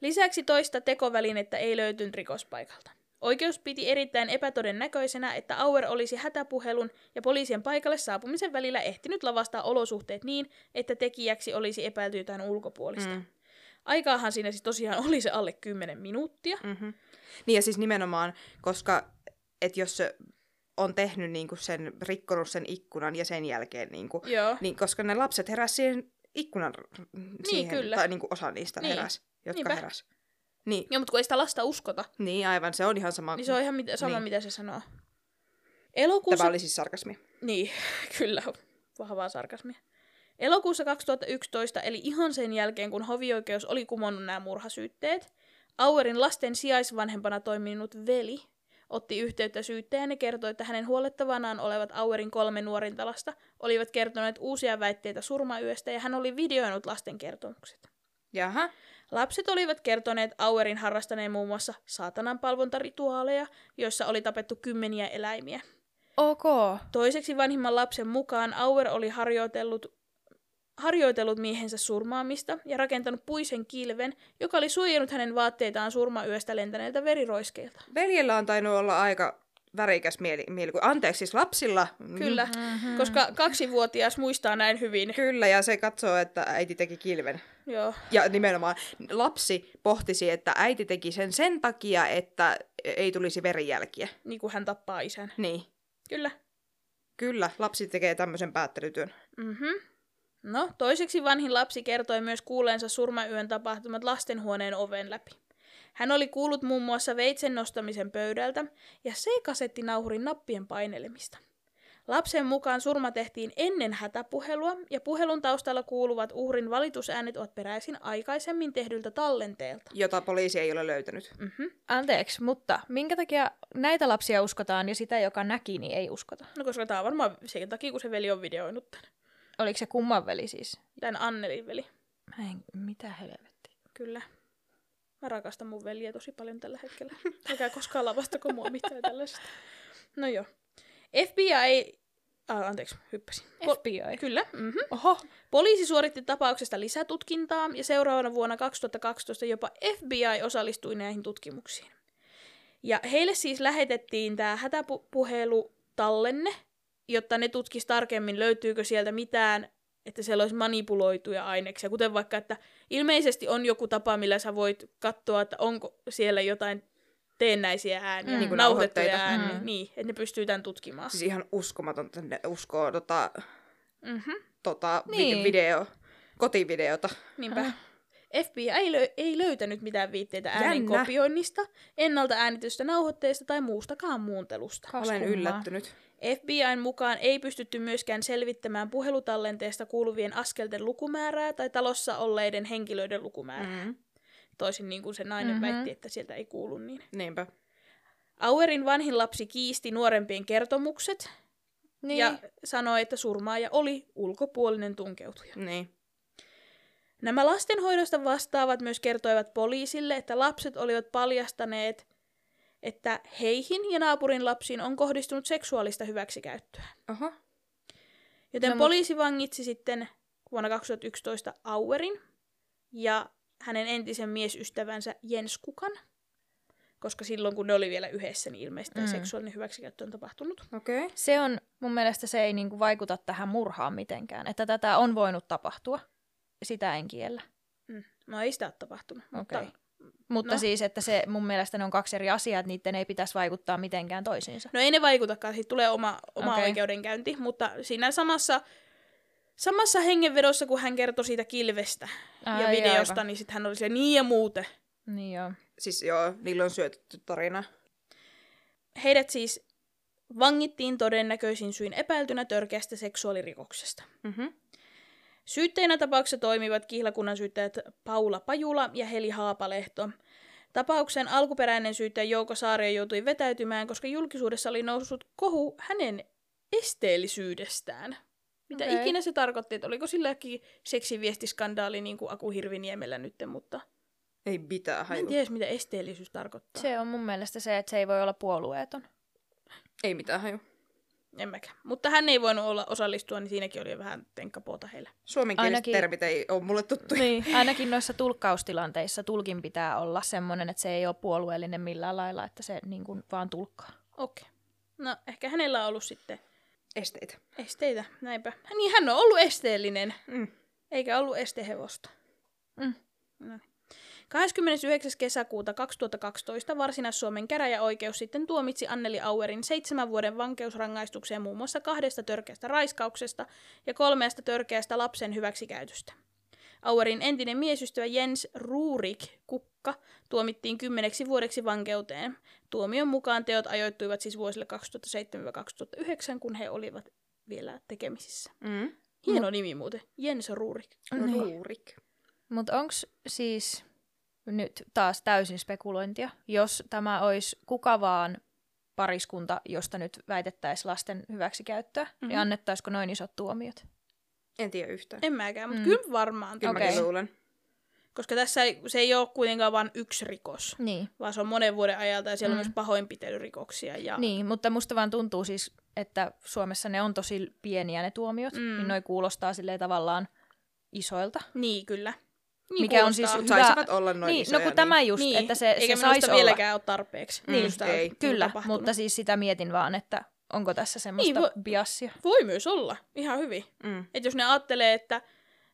Lisäksi toista tekovälinettä ei löytynyt rikospaikalta. Oikeus piti erittäin epätodennäköisenä, että Auer olisi hätäpuhelun ja poliisien paikalle saapumisen välillä ehtinyt lavastaa olosuhteet niin, että tekijäksi olisi epäilty jotain ulkopuolista. Mm. Mm. Aikaahan siinä siis tosiaan oli se alle 10 minuuttia. Mm-hmm. Niin ja siis nimenomaan, koska et jos se on tehnyt niinku sen, rikkonut sen ikkunan ja sen jälkeen, niinku, Joo. niin koska ne lapset heräs siihen ikkunan r- siihen, kyllä. tai niinku osa niistä Niin. heräs, jotka Niinpä. heräs. Niin, Joo, mutta kun ei sitä lasta uskota, niin aivan, se on ihan sama. niin se on ihan mit- sama, Niin. mitä se sanoo. Elokuussa... Tämä oli siis sarkasmi. Niin, kyllä. Vahvaa sarkasmia. Elokuussa 2011, eli ihan sen jälkeen, kun hovioikeus oli kumonnut nämä murhasyytteet, Auerin lasten sijaisvanhempana toiminut veli otti yhteyttä syyttäjään ja kertoi, että hänen huolettavanaan olevat Auerin kolme nuorinta lasta olivat kertoneet uusia väitteitä surmayöstä ja hän oli videoinut lasten kertomukset. Jaha. Lapset olivat kertoneet Auerin harrastaneen muun muassa saatanan palvontarituaaleja, joissa oli tapettu kymmeniä eläimiä. Ok. Toiseksi vanhimman lapsen mukaan Auer oli harjoitellut, harjoitellut miehensä surmaamista ja rakentanut puisen kilven, joka oli suojannut hänen vaatteitaan surmayöstä lentäneiltä veriroiskeilta. Veljellä on tainnut olla aika värikäs mieli, mieli anteeksi siis lapsilla. Mm, Kyllä, Mm-hmm. koska kaksivuotias muistaa näin hyvin. Kyllä, ja se katsoo, että äiti teki kilven. Joo, Ja nimenomaan lapsi pohtisi, että äiti teki sen sen takia, että ei tulisi verijälkiä. niin kuin hän tappaa isän. Niin. Kyllä. Kyllä, lapsi tekee tämmöisen päättelytyön. Mhm. No, toiseksi vanhin lapsi kertoi myös kuuleensa surmayön tapahtumat lastenhuoneen oven läpi. Hän oli kuullut muun muassa veitsen nostamisen pöydältä ja C-kasettinauhurin nappien painelemista. Lapsen mukaan surma tehtiin ennen hätäpuhelua ja puhelun taustalla kuuluvat uhrin valitusäänet ovat peräisin aikaisemmin tehdyltä tallenteelta. Jota poliisi ei ole löytänyt. Mm-hmm. Anteeksi, mutta minkä takia näitä lapsia uskotaan ja sitä, joka näki, niin ei uskota? No koska tämä on varmaan sen takia, kun se veli on videoinut tän. Oliko se kumman veli siis? Tän Annelin veli. Mä en, mitä helvettiä. Kyllä. Mä rakastan mun veljeä tosi paljon tällä hetkellä. Älkää koskaan lavastako mua mitään tällaisesta. No joo. FBI... Ah, anteeksi, hyppäsin. FBI. Kyllä. Mm-hmm. Oho. Poliisi suoritti tapauksesta lisätutkintaa ja seuraavana vuonna 2012 jopa FBI osallistui näihin tutkimuksiin. Ja heille siis lähetettiin tämä hätäpuhelutallenne, jotta ne tutkisi tarkemmin, löytyykö sieltä mitään, että siellä olisi manipuloituja aineksia. Kuten vaikka, että ilmeisesti on joku tapa, millä sä voit katsoa, että onko siellä jotain teennäisiä ääniä, Mm. nauhoitettuja nauhoitteita. ääniä. Mm. Niin, että ne pystyy tämän tutkimaan. Siis ihan uskomatonta, että ne uskoo tota, Mm-hmm. tota Niin. vi- video, kotivideota. Niinpä. Äh. FBI ei, lö- ei löytänyt mitään viitteitä äänen kopioinnista, ennalta äänitystä nauhoitteesta tai muustakaan muuntelusta. Olen yllättynyt. FBIn mukaan ei pystytty myöskään selvittämään puhelutallenteesta kuuluvien askelten lukumäärää tai talossa olleiden henkilöiden lukumäärää. Mm. Toisin niin kuin se nainen Mhm. mm-hmm. väitti, että sieltä ei kuulu niin. Niinpä. Auerin vanhin lapsi kiisti nuorempien kertomukset Niin. ja sanoi, että surmaaja oli ulkopuolinen tunkeutuja. Niin. Nämä lastenhoidosta vastaavat myös kertoivat poliisille, että lapset olivat paljastaneet, että heihin ja naapurin lapsiin on kohdistunut seksuaalista hyväksikäyttöä. Oho. Joten No, poliisi vangitsi sitten vuonna 2011 Auerin ja hänen entisen miesystävänsä Jens Kukan, koska silloin kun ne oli vielä yhdessä, niin ilmeisesti Mm. seksuaalinen hyväksikäyttö on tapahtunut. Okei. Okay. Se on, mun mielestä se ei niinku vaikuta tähän murhaan mitenkään. Että tätä on voinut tapahtua. Sitä en kiellä. Mm. No ei sitä ole tapahtunut, mutta Okei. Mutta no. Siis, että se mun mielestä ne on kaksi eri asiaa, että niiden ei pitäisi vaikuttaa mitenkään toisiinsa. No ei ne vaikutakaan, siitä tulee oma, oma okay. oikeudenkäynti, mutta siinä samassa, samassa hengenvedossa, kun hän kertoi siitä kilvestä Ai, ja videosta, aivan. niin sitten hän oli se niin ja muuten. Niin joo. Siis joo, niillä on syötetty tarina. Heidät siis vangittiin todennäköisin syin epäiltynä törkeästä seksuaalirikoksesta. Mm-hmm. Syytteinä tapauksessa toimivat kihlakunnan syyttäjät Paula Pajula ja Heli Haapalehto. Tapauksen alkuperäinen syyttäjä Jouko Saario joutui vetäytymään, koska julkisuudessa oli noussut kohu hänen esteellisyydestään. Mitä okay. ikinä se tarkoitti, että oliko silläkin seksiviestiskandaali niin kuin Aku Hirviniemellä nyt, mutta Ei mitään mä en haju. tiedä, mitä esteellisyys tarkoittaa. Se on mun mielestä se, että se ei voi olla puolueeton. Ei mitään haju. En mäkään. Mutta hän ei voinut olla osallistua, niin siinäkin oli vähän tenkkapoota heillä. Suomenkieliset Ainakin- termit ei ole mulle tuttuja. Niin. Ainakin noissa tulkkaustilanteissa tulkin pitää olla semmoinen, että se ei ole puolueellinen millään lailla, että se niin kuin vaan tulkkaa. Okei. No, ehkä hänellä on ollut sitten Esteitä. esteitä, näinpä. Niin hän on ollut esteellinen, Mm. eikä ollut estehevosta. Mm. No. 29. kesäkuuta 2012 Varsinais-Suomen käräjäoikeus sitten tuomitsi Anneli Auerin seitsemän vuoden vankeusrangaistukseen muun muassa kahdesta törkeästä raiskauksesta ja kolmeesta törkeästä lapsen hyväksikäytöstä. Auerin entinen miesystävä Jens Ruurik Kukka tuomittiin kymmeneksi vuodeksi vankeuteen. Tuomion mukaan teot ajoittuivat siis vuosille 2007-2009, kun he olivat vielä tekemisissä. Mm. Hieno nimi muuten, Jens Ruurik. Niin. Ruurik. Mutta onko siis nyt taas täysin spekulointia, jos tämä olisi kuka vaan pariskunta, josta nyt väitettäisiin lasten hyväksikäyttöä, mm-hmm. niin Mhm. annettaisiko noin isot tuomiot? En tiedä yhtään. En mäkään, mutta Mm. kyllä varmaan. Kyllä mäkin luulen. Koska tässä ei, se ei ole kuitenkaan vain yksi rikos, Niin. vaan se on monen vuoden ajalta ja siellä mm. On myös pahoinpitelyrikoksia. Ja... niin, mutta musta vaan tuntuu siis, että Suomessa ne on tosi pieniä ne tuomiot, mm. Mm. niin noi kuulostaa silleen tavallaan isoilta. Niin, kyllä. Niin Mikä on siis hyvä- Saisivat olla noin niin, isoja. no kun tämä just, niin. että se, Eikä se minusta saisi olla. vieläkään ole tarpeeksi. Niin, tää ei. Kyllä, tapahtunut. mutta siis sitä mietin vaan, että onko tässä semmoista Niin, vo- biassia. Voi myös olla, ihan hyvin. Mm. Että jos ne ajattelee, että,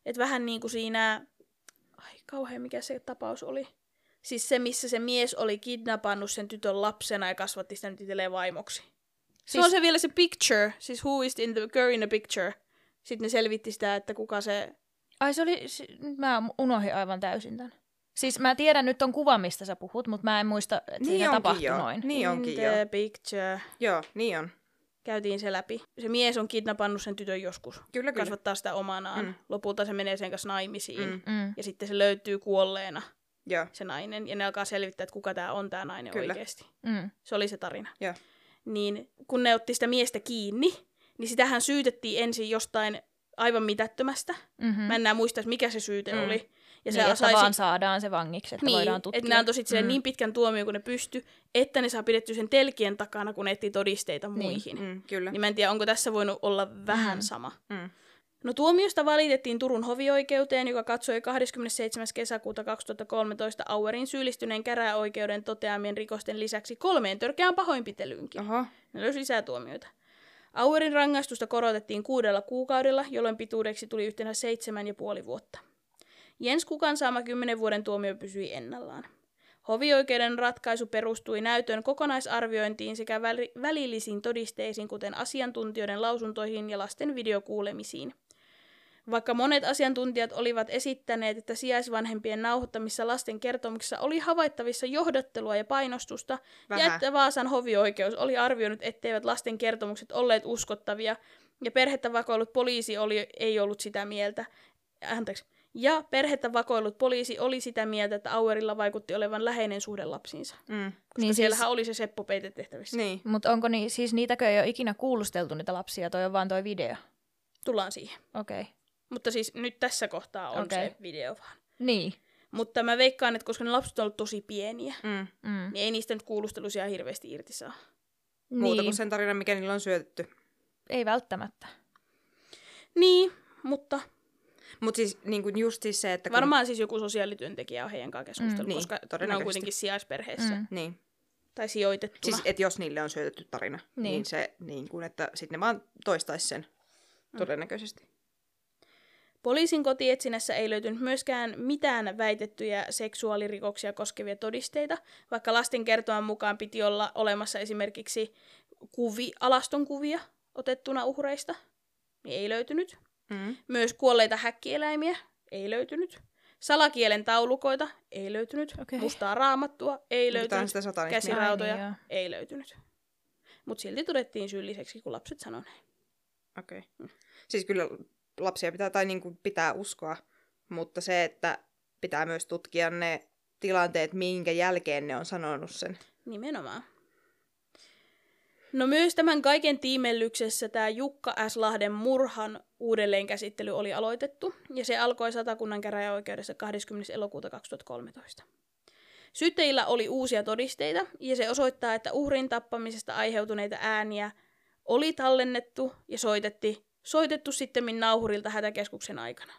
että vähän niin kuin siinä... Ai kauhean, mikä se tapaus oli. Siis se, missä se mies oli kidnappannut sen tytön lapsena ja kasvatti sitä nyt itselleen vaimoksi. Se Siis- on se vielä se picture, siis who is in the girl in the picture. Sitten ne selvitti sitä, että kuka se... Ai se oli, nyt mä unohdin aivan täysin tämän. Siis mä tiedän nyt on kuva, mistä sä puhut, mutta mä en muista, että Niin siinä tapahtui jo. noin. Niin in onkin the jo. picture. Joo, niin on. käytiin se läpi. Se mies on kidnappannut sen tytön joskus. Kyllä, kyllä. Kasvattaa sitä omanaan. Mm. Lopulta se menee sen kanssa naimisiin. Mm. Mm. Ja sitten se löytyy kuolleena, Joo. se nainen. Ja ne alkaa selvittää, että kuka tämä on tämä nainen Kyllä. oikeasti. Mm. Se oli se tarina. Joo. Niin kun ne otti sitä miestä kiinni, niin sitähän syytettiin ensin jostain aivan mitättömästä. Mm-hmm. Mä en enää muista, mikä se syyte Mm. oli. Ja niin, se että sai vaan sit- saadaan se vangiksi, että niin, voidaan tutkia. että ne antoi Mm. niin pitkän tuomion, kun ne pysty, että ne saa pidetty sen telkien takana, kun ne etsii todisteita muihin. Niin. Mm, kyllä. niin mä en tiedä, onko tässä voinut olla vähän Mm. sama. Mm. No tuomiosta valitettiin Turun hovioikeuteen, joka katsoi 27. kesäkuuta 2013 Auerin syyllistyneen käräjäoikeuden toteamien rikosten lisäksi kolmeen törkeään pahoinpitelyynkin. Oho. Ne löysi lisää tuomioita. Auerin rangaistusta korotettiin kuudella kuukaudella, jolloin pituudeksi tuli yhteensä seitsemän ja puoli vuotta. Jens Kukan saama kymmenen vuoden tuomio pysyi ennallaan. Hovioikeuden ratkaisu perustui näytön kokonaisarviointiin sekä väli- välillisiin todisteisiin, kuten asiantuntijoiden lausuntoihin ja lasten videokuulemisiin. Vaikka monet asiantuntijat olivat esittäneet, että sijaisvanhempien nauhoittamissa lasten kertomuksissa oli havaittavissa johdattelua ja painostusta, Vähän. ja että Vaasan hovioikeus oli arvioinut, etteivät lasten kertomukset olleet uskottavia, ja perhettä vakoillut poliisi oli, ei ollut sitä mieltä. Anteeksi. Ja perhettä vakoillut poliisi oli sitä mieltä, että Auerilla vaikutti olevan läheinen suhde lapsiinsa. Mm. Koska Niin siis- siellähän oli se Seppo peitetehtävissä. Niin. Niin. Mutta onko niin, siis niitäkö ei ole ikinä kuulusteltu niitä lapsia, toi on vaan toi video? Tullaan siihen. Okei. Okay. Mutta siis nyt tässä kohtaa on Okei. se video vaan. Niin. Mutta mä veikkaan, että koska ne lapset on ollut tosi pieniä, Mm. Mm. niin ei niistä nyt kuulustelusia hirveästi irti saa. Muuta niin. kuin sen tarinan, mikä niillä on syötetty. Ei välttämättä. Niin, mutta Mutta siis niin kuin just siis se, että kun... varmaan siis joku sosiaalityöntekijä on heidän kanssa keskustellut, Mm, niin, koska ne on todennäköisesti. kuitenkin sijaisperheessä Mm. Niin. tai sijoitettuna. Siis, että jos niille on syötetty tarina, niin, Niin. niin se, niin kuin, että sitten ne vaan toistaisi sen. Mm. Todennäköisesti. Poliisin kotietsinnässä ei löytynyt myöskään mitään väitettyjä seksuaalirikoksia koskevia todisteita, vaikka lasten kertoman mukaan piti olla olemassa esimerkiksi kuvi, alaston kuvia otettuna uhreista. Niin ei löytynyt. Mm. Myös kuolleita häkkieläimiä ei löytynyt. Salakielen taulukoita ei löytynyt. Okei. Mustaa raamattua ei on löytynyt. Käsirautoja Ai niin, ei löytynyt. Mutta silti todettiin syylliseksi, kun lapset sanoivat näin. Okei. Okay. Siis kyllä lapsia pitää, tai niin kuin pitää uskoa, mutta se, että pitää myös tutkia ne tilanteet, minkä jälkeen ne on sanonut sen. Nimenomaan. No myös tämän kaiken tiimellyksessä tämä Jukka S. Lahden murhan uudelleenkäsittely oli aloitettu, ja se alkoi Satakunnan käräjäoikeudessa 20. elokuuta 2013. Syyttäjillä oli uusia todisteita, ja se osoittaa, että uhrin tappamisesta aiheutuneita ääniä oli tallennettu ja soitettu, soitettu sitten nauhurilta hätäkeskuksen aikana.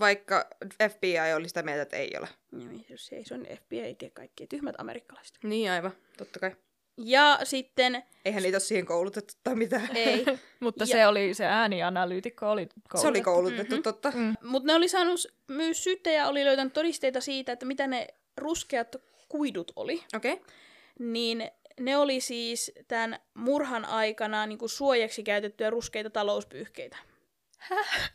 Vaikka FBI oli sitä mieltä, että ei ole. Niin, Jos se ei se on FBI, ei tiedä kaikkia tyhmät amerikkalaiset. Niin aivan, totta kai. Ja sitten, Eihän niitä ole siihen koulutettu tai mitään. ei, Mutta Ja- se oli, se äänianalyytikko oli koulutettu. Se oli koulutettu, Mhm. mm-hmm. totta. Mm. Mutta ne oli saanut, myös syyttäjä oli löytänyt todisteita siitä, että mitä ne ruskeat kuidut oli. Okei. Okay. Niin ne oli siis tämän murhan aikana niin kuin suojaksi käytettyjä ruskeita talouspyyhkeitä.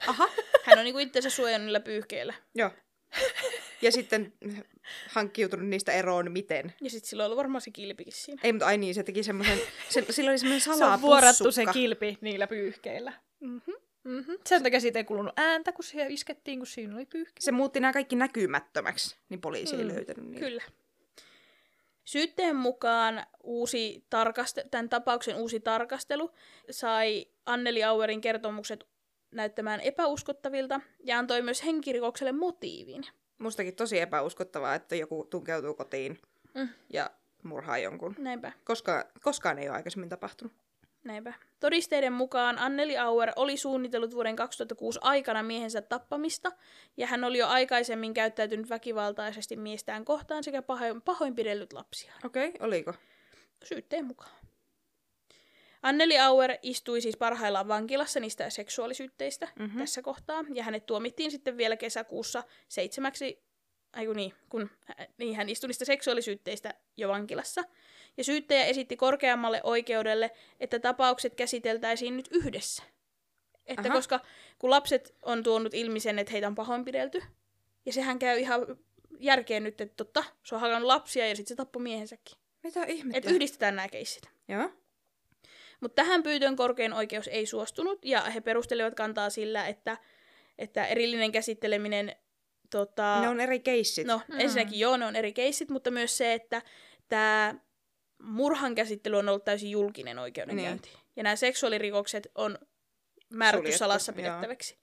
Aha, Hän on niin kuin itseensä suojannut niillä pyyhkeillä. joo. Ja sitten hankkiutunut niistä eroon miten. Ja sitten sillä ollut varmaan se kilpikin siinä. Ei, mutta ai niin, se teki semmoisen, se, sillä oli semmoinen Se on vuorattu se kilpi niillä pyyhkeillä. Mm-hmm. Mm-hmm. Sen takia siitä ei kulunut ääntä, kun siihen iskettiin, kun siinä oli pyyhke. Se muutti nämä kaikki näkymättömäksi, niin poliisi ei Mm, löytänyt niitä. Kyllä. Syytteen mukaan uusi tarkaste- tämän tapauksen uusi tarkastelu sai Anneli Auerin kertomukset näyttämään epäuskottavilta ja antoi myös henkirikokselle motiivin. Mustakin tosi epäuskottavaa, että joku tunkeutuu kotiin Mm. ja murhaa jonkun. Näinpä. Koska, koskaan ei ole aikaisemmin tapahtunut. Näinpä. Todisteiden mukaan Anneli Auer oli suunnitellut vuoden 2006 aikana miehensä tappamista, ja hän oli jo aikaisemmin käyttäytynyt väkivaltaisesti miestään kohtaan sekä pahoin, pahoinpidellyt lapsia. Okei, okay, oliko? Syytteen mukaan. Anneli Auer istui siis parhaillaan vankilassa niistä seksuaalisyytteistä Mhm. mm-hmm. tässä kohtaa, ja hänet tuomittiin sitten vielä kesäkuussa seitsemäksi, ai kun niin, kun hä- niin, hän istui niistä seksuaalisyytteistä jo vankilassa. Ja syyttäjä esitti korkeammalle oikeudelle, että tapaukset käsiteltäisiin nyt yhdessä. Että Aha. koska kun lapset on tuonut ilmi sen, että heitä on pahoinpidelty, ja sehän käy ihan järkeen nyt, että totta, se on hakannut lapsia ja sitten se tappoi miehensäkin. Mitä ihmettä? Että yhdistetään nämä keissit. Joo. Mutta tähän pyytöön korkein oikeus ei suostunut, ja he perustelivat kantaa sillä, että, että erillinen käsitteleminen... Tota, Ne on eri keissit. No, mm. ensinnäkin joo, ne on eri keissit, mutta myös se, että tämä murhan käsittely on ollut täysin julkinen oikeudenkäynti. Niin. Ja nämä seksuaalirikokset on määrätty Suljettu, salassa joo. pidettäväksi.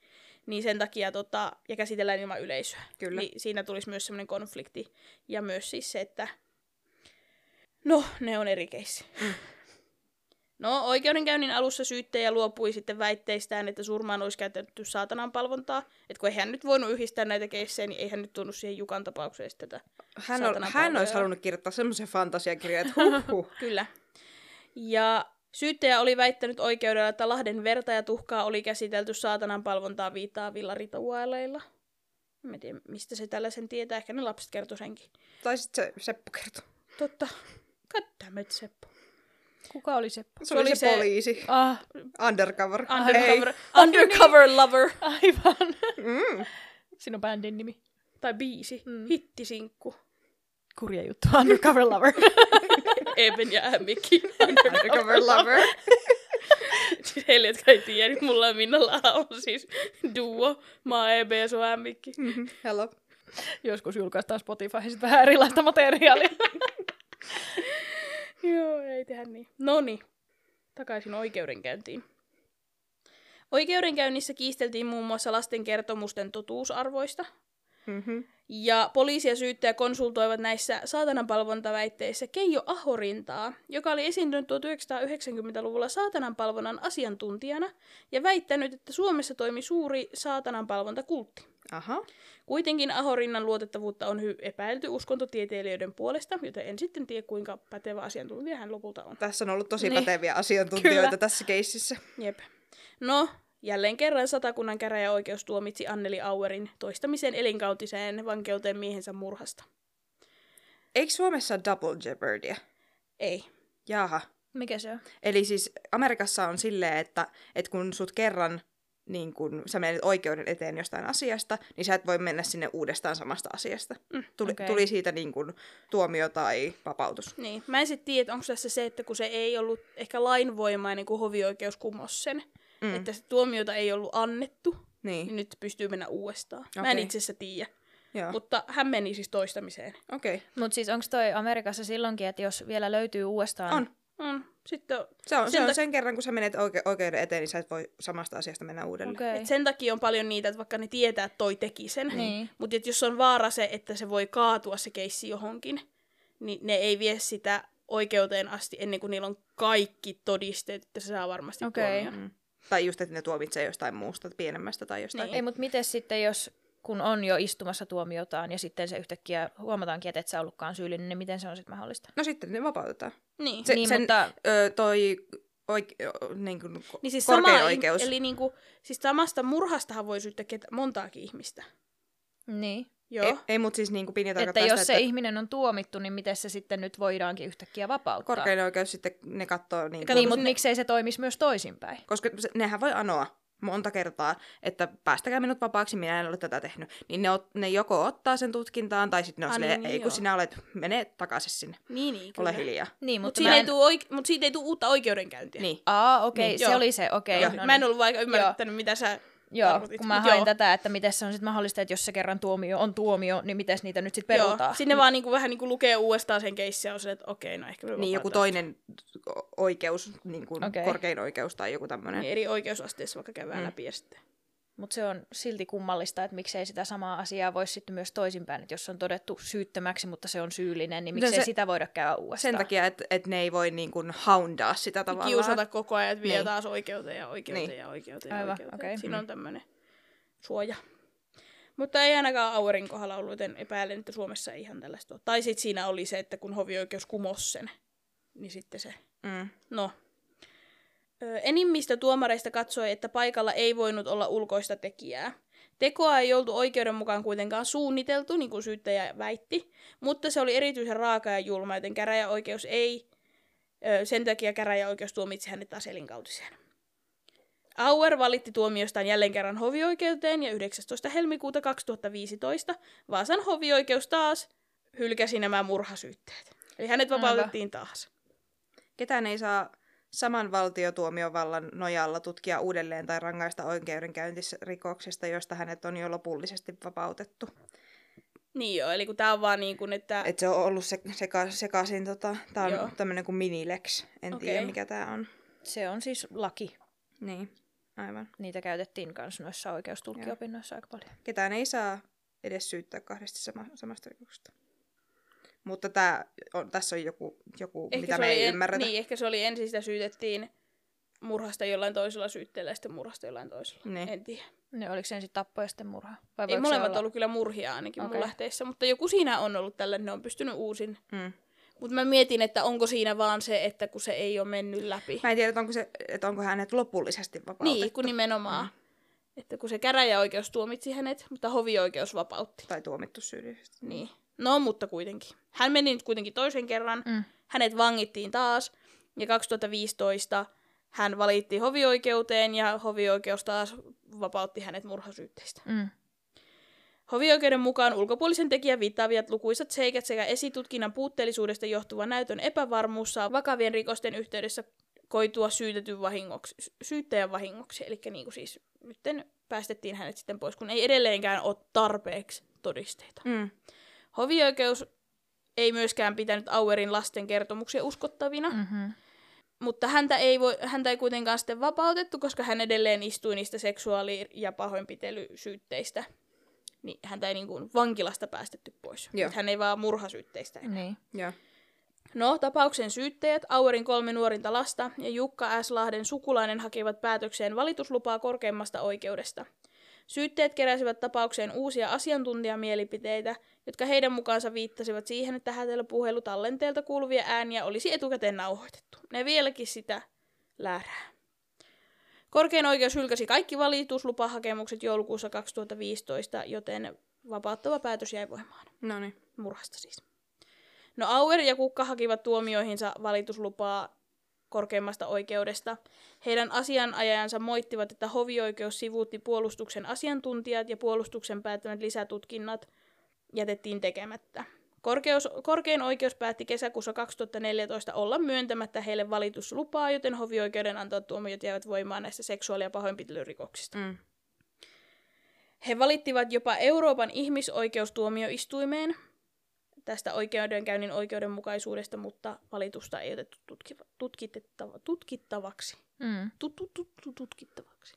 Niin sen takia, tota, ja käsitellään ilman yleisöä. Kyllä. Niin siinä tulisi myös semmoinen konflikti. Ja myös siis se, että no, ne on eri keissi. Mm. No, oikeudenkäynnin alussa syyttäjä luopui sitten väitteistään, että surmaan olisi käytetty saatanan palvontaa. Että kun hän nyt voinut yhdistää näitä keissejä, niin ei hän nyt tunnu siihen Jukan tapaukseen tätä hän, on, hän olisi halunnut kirjoittaa semmoisen fantasiakirjan, että huh. Kyllä. Ja syyttäjä oli väittänyt oikeudella, että Lahden verta ja tuhkaa oli käsitelty saatanan palvontaa viittaavilla rituaaleilla. Mä en tiedä, mistä se tällaisen tietää. Ehkä ne lapset kertoi senkin. Tai sitten se Seppo kertoo. Totta. Goddammit, Seppo. Kuka oli? Se, se oli se, se poliisi. Ah, Undercover. Undercover, undercover lover. aivan. Mm. Siinä on bändin nimi. Tai biisi. Mm. Hittisinkku. Kurja juttu. Undercover lover. Eben ja Ämmikki. Undercover lover. siis heille, jotka ei tiedä, niin mulla ja Minnalla on siis duo. Mä oon Ebe ja sun Ämmikki. Mhm. Hello. Joskus julkaistaan Spotifyhin sit vähän erilaista materiaalia. Joo, ei tehdä niin. No niin, takaisin oikeudenkäyntiin. Oikeudenkäynnissä kiisteltiin muun muassa lasten kertomusten totuusarvoista, Mm-hmm. ja poliisi ja syyttäjä konsultoivat näissä saatananpalvontaväitteissä Keijo Ahorintaa, joka oli esiintynyt 1990-luvulla saatananpalvonnan asiantuntijana ja väittänyt, että Suomessa toimi suuri saatananpalvontakultti. Aha. Kuitenkin Ahorinnan luotettavuutta on hy- epäilty uskontotieteilijöiden puolesta, joten en sitten tiedä, kuinka pätevä asiantuntija hän lopulta on. Tässä on ollut tosi Niin. päteviä asiantuntijoita Kyllä. tässä keississä. Jep. No, jälleen kerran satakunnan käräjäoikeus tuomitsi Anneli Auerin toistamisen elinkautiseen vankeuteen miehensä murhasta. Eikö Suomessa ole double jeopardia? Ei. Jaha. Mikä se on? Eli siis Amerikassa on silleen, että, että kun sut kerran niin kun sä menet oikeuden eteen jostain asiasta, niin sä et voi mennä sinne uudestaan samasta asiasta. Mm, Tuli, okei. tuli siitä niin kun tuomio tai vapautus. Niin. Mä en sitten tiedä, että onko tässä se, että kun se ei ollut ehkä lainvoimainen, kun hovioikeus kumosi sen, Mm. että se tuomiota ei ollut annettu, niin Niin, nyt pystyy mennä uudestaan. Mä en itse asiassa tiedä. joo. Mutta hän meni siis toistamiseen. Okei. Okay. Mutta siis onko toi Amerikassa silloinkin, että jos vielä löytyy uudestaan... On. On. Sitten on, Se on, se Sen on tak- sen kerran, kun sä menet oike- oikeuden eteen, niin sä et voi samasta asiasta mennä uudelleen. Okei. et sen takia on paljon niitä, että vaikka ne tietää, että toi teki sen, Niin. mutta jos on vaara se, että se voi kaatua se keissi johonkin, niin ne ei vie sitä oikeuteen asti ennen kuin niillä on kaikki todisteet, että se saa varmasti tuomion. Mm. Tai just, että ne tuomitsee jostain muusta, pienemmästä tai jostain. Niin. Ei, mutta miten sitten, jos kun on jo istumassa tuomiotaan ja sitten se yhtäkkiä huomataankin, että et sä ollutkaan syyllinen, niin miten se on sitten mahdollista? No sitten ne vapautetaan. Niin. Se, Niin, sen, mutta- ö, toi oike, ö, niin kuin, niin siis korkein sama, oikeus. Eli niinku, siis samasta murhastahan voi syyttää ketä, montaakin ihmistä. Niin. Joo. Ei, ei mutta siis niin kuin Pinja Että jos sitä, se että ihminen on tuomittu, niin miten se sitten nyt voidaankin yhtäkkiä vapauttaa? korkein oikeus sitten ne katsoo niin, Kato, Niin, mutta ne- miksei se toimisi myös toisinpäin? koska se, nehän voi anoa monta kertaa, että päästäkää minut vapaaksi, minä en ole tätä tehnyt. Niin ne, ot, ne joko ottaa sen tutkintaan, tai sitten ne on Ah, silleen, niin, ei kun joo. sinä olet, mene takaisin sinne, Niin, niin, ole kyllä. hiljaa. Niin, Mutta mutta siitä, ei en... tuu oike- mut siitä ei tule uutta oikeudenkäyntiä. Niin. Aa, okei, Niin, se joo. oli se, okei. Joo. no Mä en niin. ollut vaikka ymmärtänyt, mitä sä Joo, tarkoitit. kun mä hain joo. tätä, että miten se on sitten mahdollista, että jos se kerran tuomio on tuomio, niin miten niitä nyt sitten perutaan? Joo, sinne vaan niinku, vähän niinku lukee uudestaan sen keissin ja on se, että okei, no ehkä me Niin joku vapautetaan. toinen oikeus, niin kuin Okei. korkein oikeus tai joku tämmöinen. Niin eri oikeusasteessa vaikka käydään mm. läpi ja sitten. Mutta se on silti kummallista, että miksei sitä samaa asiaa voisi sitten myös toisinpäin, että jos on todettu syyttömäksi, mutta se on syyllinen, niin No miksei se- sitä voida käydä uudestaan? Sen takia, että et ne ei voi niin kuin houndaa sitä tavallaan. Kiusata koko ajan, että vie Niin. taas oikeuteen ja oikeuteen Niin. ja oikeuteen ja Aivan, oikeuteen. okei. Siinä Mm. on tämmöinen suoja. Mutta ei ainakaan Auerin kohdalla ollut, joten epäilen, että Suomessa ei ihan tällaista ole. Tai sitten siinä oli se, että kun hovioikeus kumosi sen, niin sitten se Mm. No. Ö, Enimmistä tuomareista katsoi, että paikalla ei voinut olla ulkoista tekijää. Tekoa ei oltu oikeuden mukaan kuitenkaan suunniteltu, niin kuin syyttäjä väitti, mutta se oli erityisen raaka ja julma, joten käräjäoikeus ei, sen takia käräjäoikeus tuomitsi hänet taas elinkautiseen. Auer valitti tuomiostaan jälleen kerran hovioikeuteen ja 19. helmikuuta 2015 Vaasan hovioikeus taas hylkäsi nämä murhasyytteet. Eli hänet vapautettiin taas. Ketään ei saa saman valtiotuomiovallan nojalla tutkia uudelleen tai rangaista oikeudenkäyntisrikoksesta, josta hänet on jo lopullisesti vapautettu. Niin joo, eli kun tää on vaan niin kuin, että... Et se on ollut se, seka, sekaisin, tota, tää Joo. on tämmönen kuin minilex, en Okei. tiedä mikä tää on. Se on siis laki. Niin, aivan. Niitä käytettiin myös noissa oikeustulkkiopinnoissa aika paljon. Ketään ei saa edes syyttää kahdesti sama, samasta rikoksesta. Mutta tää on, tässä on joku, joku mitä me ei en- ymmärretä. Niin, ehkä se oli ensin sitä syytettiin murhasta jollain toisella syytteellä ja sitten murhasta jollain toisella. Niin. En tiedä. Ne oliko se ensin tappo ja sitten murha? Vai Ei molemmat olla... ollut kyllä murhia ainakin okay. Mun lähteissä, mutta joku siinä on ollut tällä, ne on pystynyt uusin. Mm. Mutta mä mietin, että onko siinä vaan se, että kun se ei ole mennyt läpi. Mä en tiedä, että onko, se, että onko hänet lopullisesti vapautettu. Niin, kun nimenomaan. Mm. Että kun se käräjäoikeus tuomitsi hänet, mutta hovioikeus vapautti. Tai tuomittu syyllisestä. Niin. No, mutta kuitenkin. Hän meni nyt kuitenkin toisen kerran. Mm. Hänet vangittiin taas. Ja 2015 hän valittiin hovioikeuteen ja hovioikeus taas vapautti hänet murhasyytteistä. Mm. Hovioikeuden mukaan ulkopuolisen tekijän viittaaviat lukuisat seikat sekä esitutkinnan puutteellisuudesta johtuva näytön epävarmuus saa vakavien rikosten yhteydessä koitua syytetyn vahingoksi, sy- syyttäjän vahingoksi. Eli niin kuin siis nyt päästettiin hänet sitten pois, kun ei edelleenkään ole tarpeeksi todisteita. Mm. Hovioikeus ei myöskään pitänyt Auerin lasten kertomuksia uskottavina, mm. Mm-hmm. mutta häntä ei, voi, häntä ei kuitenkaan sitten vapautettu, koska hän edelleen istui niistä seksuaali- ja pahoinpitelysyytteistä. Niin häntä ei niin kuin vankilasta päästetty pois. Joo. Nyt hän ei vaan murhasyytteistä enää. Niin. Joo. No, tapauksen syyttäjät, Auerin kolme nuorinta lasta ja Jukka S. Lahden sukulainen hakivat päätökseen valituslupaa korkeimmasta oikeudesta. Syytteet keräsivät tapaukseen uusia asiantuntijamielipiteitä, jotka heidän mukaansa viittasivat siihen, että hätälöpuhelu tallenteelta kuuluvia ääniä olisi etukäteen nauhoitettu. Ne vieläkin sitä läärää. Korkein oikeus hylkäsi kaikki valituslupahakemukset joulukuussa 2015, joten vapauttava päätös jäi voimaan No niin. murhasta siis. No Auer ja Kukka hakivat tuomioihinsa valituslupaa korkeimmasta oikeudesta. Heidän asianajajansa moittivat, että hovioikeus sivuutti puolustuksen asiantuntijat ja puolustuksen päättämät lisätutkinnat jätettiin tekemättä. Korkeus, korkein oikeus päätti kesäkuussa 2014 olla myöntämättä heille valituslupaa, joten hovioikeuden antavat tuomiot jäivät voimaan näistä seksuaali- ja pahoinpitelyrikoksista. Mm. He valittivat jopa Euroopan ihmisoikeustuomioistuimeen tästä oikeudenkäynnin oikeudenmukaisuudesta, mutta valitusta ei otettu tutkiva, tutkittava, tutkittavaksi. Mm. Tut, tut, tut, tutkittavaksi.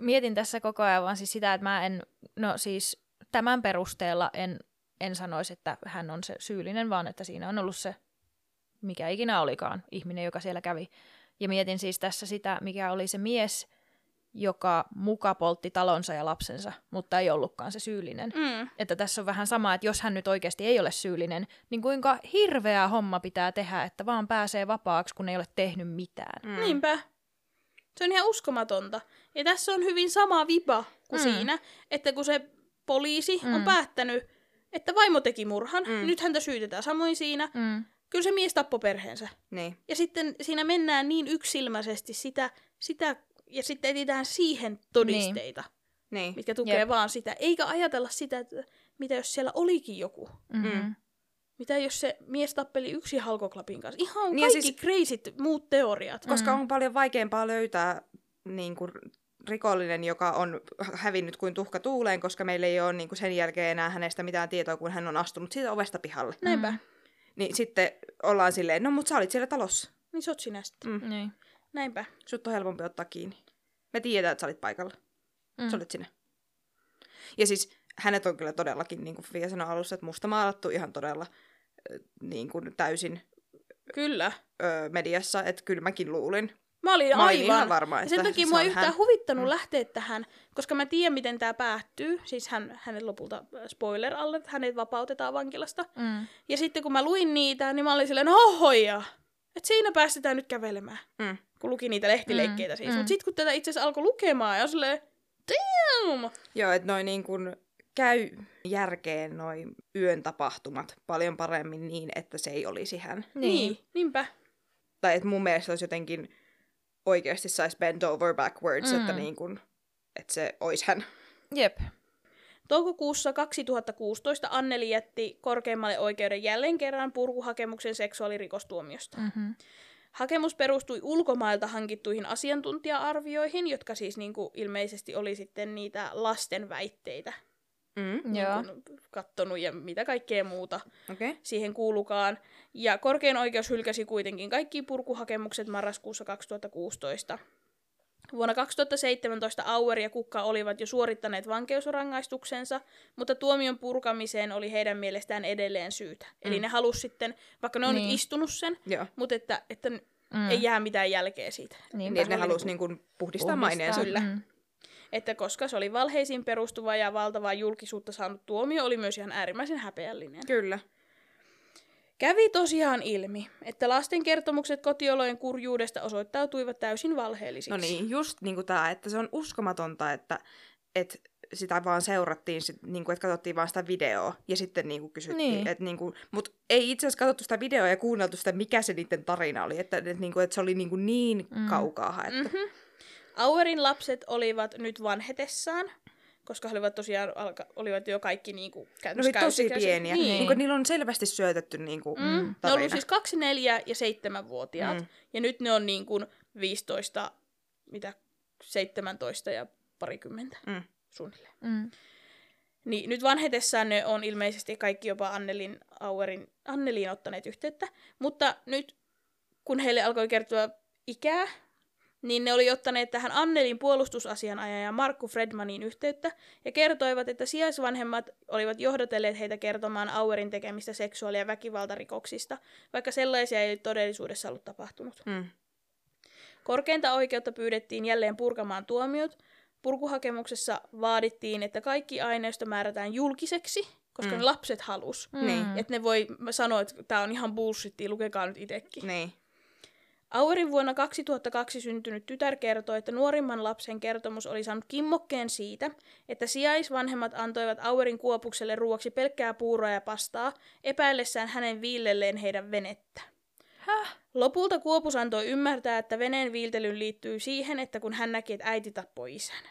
Mietin tässä koko ajan vaan siis sitä, että mä en, no siis tämän perusteella en, en sanoisi, että hän on se syyllinen, vaan että siinä on ollut se, mikä ikinä olikaan, ihminen, joka siellä kävi. Ja mietin siis tässä sitä, mikä oli se mies, joka muka poltti talonsa ja lapsensa, mutta ei ollutkaan se syyllinen. Mm. Että tässä on vähän sama, että jos hän nyt oikeasti ei ole syyllinen, niin kuinka hirveä homma pitää tehdä, että vaan pääsee vapaaksi, kun ei ole tehnyt mitään. Mm. Niinpä. Se on ihan uskomatonta. Ja tässä on hyvin sama viba kuin mm. siinä, että kun se poliisi mm. on päättänyt, että vaimo teki murhan, Mm. nyt häntä syytetään. Samoin siinä, Mm. kyllä se mies tappoi perheensä. Niin. Ja sitten siinä mennään niin yksilmäisesti sitä, sitä ja sitten etsitään siihen todisteita, niin. Mitkä tukee Jep. vaan sitä. Eikä ajatella sitä, että mitä jos siellä olikin joku. Mm-hmm. Mm. Mitä jos se mies tappeli yksi halkoklapin kanssa. Ihan Niin kaikki siis- crazyt muut teoriat. Koska Mm. on paljon vaikeampaa löytää niin kuin, rikollinen, joka on hävinnyt kuin tuhka tuuleen, koska meillä ei ole niin kuin, sen jälkeen enää hänestä mitään tietoa, kun hän on astunut siitä ovesta pihalle. Näinpä. Mm. Niin sitten ollaan silleen, no mutta sä olit siellä talossa. Niin sä oot sinä sitten. Mm. Niin. Näinpä. Sut on helpompi ottaa kiinni. Me tiedetään, että sä olit paikalla. Mm. Mm. Sä olit sinä. Ja siis hänet on kyllä todellakin, niin kuin Fia sanoi alussa, että musta maalattu ihan todella ö, niin kuin täysin Kyllä. ö, mediassa, että kyllä mäkin luulin. Mä olin Mä olin aivan. ihan varma, ja että sen takia se mua ei yhtään hän. huvittanut Mm. lähteä tähän, koska mä tiedän, miten tämä päättyy. Siis hän, hänet lopulta, äh, spoiler alle, hänet vapautetaan vankilasta. Mm. Ja sitten kun mä luin niitä, niin mä olin silleen, no hoja, että siinä päästetään nyt kävelemään. Mm. Kun luki niitä lehtileikkeitä Mm, siis. mm. Mutta sitten kun tätä itse asiassa alkoi lukemaan, ja silleen, damn! Joo, että noin niin kuin käy järkeen noin yön tapahtumat paljon paremmin niin, että se ei olisi hän. Niin. niin, niinpä. Tai että mun mielestä olisi jotenkin oikeasti saisi bend over backwards, Mm. mm. että, niin kuin, että se olisi hän. Jep. Toukokuussa 2016 Anneli jätti korkeimmalle oikeuden jälleen kerran purkuhakemuksen seksuaalirikostuomiosta. Mm-hmm. Hakemus perustui ulkomailta hankittuihin asiantuntija-arvioihin, jotka siis niin kuin ilmeisesti oli sitten niitä lasten väitteitä Mm. Joo. niin kattonut ja mitä kaikkea muuta Okei. Okay. siihen kuulukaan. Ja korkein oikeus hylkäsi kuitenkin kaikki purkuhakemukset marraskuussa 2016. Vuonna 2017 Auer ja Kukka olivat jo suorittaneet vankeusrangaistuksensa, mutta tuomion purkamiseen oli heidän mielestään edelleen syytä. Mm. Eli ne halusi sitten, vaikka ne on niin. Niin. nyt istunut sen, Joo. mutta että, että Mm. ei jää mitään jälkeä siitä. Niin, että ne oli halusi niinku niinku puhdistaa Puhdistaa. maineensa. Kyllä. Mm. Että koska se oli valheisiin perustuva ja valtavaa julkisuutta saanut tuomio, oli myös ihan äärimmäisen häpeällinen. Kyllä. Kävi tosiaan ilmi, että lasten kertomukset kotiolojen kurjuudesta osoittautuivat täysin valheellisiksi. No niin, just niinku tää, että se on uskomatonta, että et sitä vaan seurattiin, sit, niinku, että katsottiin vaan sitä videoa ja sitten niinku kysyttiin. Niin. Et, niinku, Mutta ei itse asiassa katsottu sitä videoa ja kuunneltu sitä, mikä se niiden tarina oli. Että et, niinku, et se oli niinku niin mm. kaukaa haettu. Mm-hmm. Auerin lapset olivat nyt vanhetessaan, koska he olivat tosiaan alka, olivat jo kaikki niinku Ne käytännössä oli tosi käysikäisiä. pieniä. Niin. Niin. Niinku, niillä on selvästi syötetty niinku, Mm. mm. Ne tarina. oli siis kaksi, neljä ja seitsemänvuotiaat. Mm. Ja nyt ne on niin kuin 15, mitä, 17 ja parikymmentä Mm. suunnilleen. Mm. Niin nyt vanhetessaan ne on ilmeisesti kaikki jopa Annelin Auerin, Anneliin ottaneet yhteyttä. Mutta nyt kun heille alkoi kertoa ikää, niin ne oli ottaneet tähän Annelin puolustusasianajaja Markku Fredmanin yhteyttä ja kertoivat, että sijaisvanhemmat olivat johdatelleet heitä kertomaan Auerin tekemistä seksuaali- ja väkivaltarikoksista, vaikka sellaisia ei todellisuudessa ollut tapahtunut. Mm. Korkeinta oikeutta pyydettiin jälleen purkamaan tuomiot. Purkuhakemuksessa vaadittiin, että kaikki aineisto määrätään julkiseksi, koska Mm. ne lapset halus. Mm. Niin. Että ne voi sanoa, että tämä on ihan bullshittia, lukekaa nyt itsekin. Niin. Auerin vuonna 2002 syntynyt tytär kertoi, että nuorimman lapsen kertomus oli saanut kimmokkeen siitä, että sijaisvanhemmat antoivat Auerin kuopukselle ruoaksi pelkkää puuroa ja pastaa, epäillessään hänen viillelleen heidän venettä. Häh? Lopulta Kuopus antoi ymmärtää, että veneen viiltelyyn liittyy siihen, että kun hän näki, että äiti tappoi isän.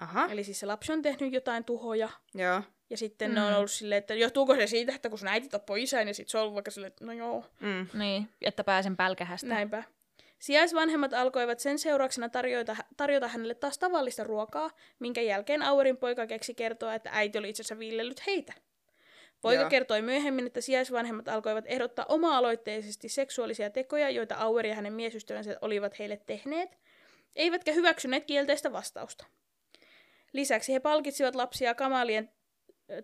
Aha. Eli siis se lapsi on tehnyt jotain tuhoja, Joo. Ja sitten Mm. ne on ollut silleen, että johtuuko se siitä, että kun sun äiti tappoi isän, ja sitten se on ollut vaikka silleen, että no joo, Mm. Niin, että pääsen pälkähästä. näinpä. Sijaisvanhemmat alkoivat sen seurauksena tarjota, tarjota hänelle taas tavallista ruokaa, minkä jälkeen Auerin poika keksi kertoa, että äiti oli itse asiassa viillellyt heitä. Poika Joo. kertoi myöhemmin, että sijaisvanhemmat alkoivat ehdottaa oma-aloitteisesti seksuaalisia tekoja, joita Auer ja hänen miesystävänsä olivat heille tehneet, eivätkä hyväksyneet kielteistä vastausta. Lisäksi he palkitsivat lapsia kamalien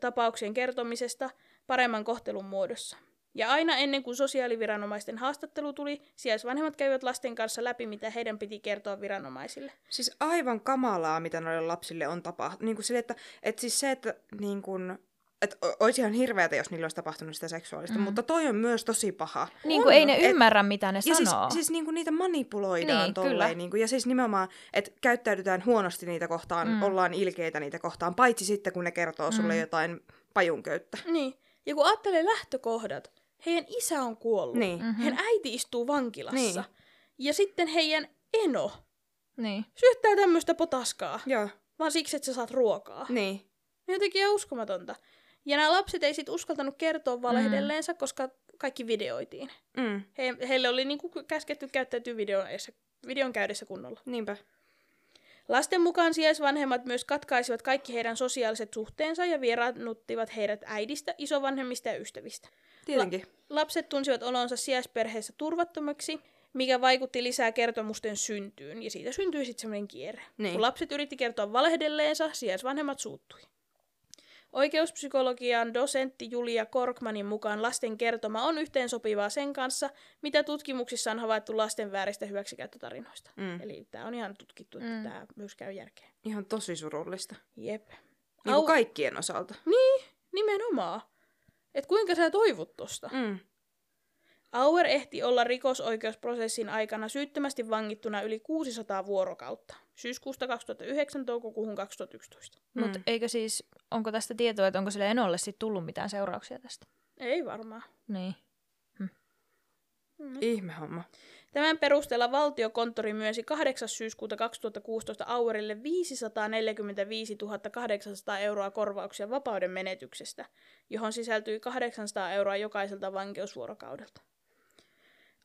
tapauksien kertomisesta paremman kohtelun muodossa. Ja aina ennen kuin sosiaaliviranomaisten haastattelu tuli, sijaisvanhemmat kävivät lasten kanssa läpi, mitä heidän piti kertoa viranomaisille. Siis aivan kamalaa, mitä noille lapsille on tapahtunut. Niin kuin sille, että, että siis se, että niin kuin, että olisi ihan hirveätä, jos niillä olisi tapahtunut sitä seksuaalista, mm. mutta toi on myös tosi paha. Niin kuin ei ne Et- ymmärrä, mitä ne Ja siis, sanoo. siis niin kuin niitä manipuloidaan Niin, tolleen. kyllä. Niin kuin, ja siis nimenomaan, että käyttäydytään huonosti niitä kohtaan, Mm. ollaan ilkeitä niitä kohtaan, paitsi sitten kun ne kertoo sulle Mm. jotain pajunköyttä. Niin. Ja kun ajattelee lähtökohdat, heidän isä on kuollut. Niin. Mhm. Heidän äiti istuu vankilassa. Niin. Ja sitten heidän eno Niin. syöttää tämmöistä potaskaa, Joo, vaan siksi, että sä saat ruokaa. niin. Jotenkin ihan uskomatonta. Ja nämä lapset ei sit uskaltanut kertoa valehdelleensa, koska kaikki videoitiin. Mm. He, heille oli niinku käsketty käyttäytyä videon, edessä- videon käydessä kunnolla. Niinpä. Lasten mukaan sijaisvanhemmat myös katkaisivat kaikki heidän sosiaaliset suhteensa ja vieraannuttivat heidät äidistä, isovanhemmista ja ystävistä. Tietenkin. Lapset tunsivat olonsa sijaisperheessä turvattomiksi, mikä vaikutti lisää kertomusten syntyyn, ja siitä syntyi sitten semmoinen kierre. Niin. Kun lapset yritti kertoa valehdelleensa, sijaisvanhemmat suuttui. Oikeuspsykologian dosentti Julia Korkmanin mukaan lasten kertoma on yhteensopivaa sen kanssa, mitä tutkimuksissa on havaittu lasten vääristä hyväksikäyttötarinoista. Mm. Eli tämä on ihan tutkittu, että Mm. tämä myös käy järkeen. Ihan tosi surullista. Jep. Niin Au- kaikkien osalta. Nimenomaan. Et kuinka sä toivot tosta? Mm. Auer ehti olla rikosoikeusprosessin aikana syyttömästi vangittuna yli 600 vuorokautta. Syyskuusta 2009 toukokuuhun 2011. Mutta Mm. eikö siis, onko tästä tietoa, että onko sille Enolle sit tullut mitään seurauksia tästä? Ei varmaan. Niin. Mm. Ihme homma. Tämän perusteella valtiokonttori myönsi 8. syyskuuta 2016 Auerille 545 800 euroa korvauksia vapauden menetyksestä, johon sisältyi 800 euroa jokaiselta vankeusvuorokaudelta.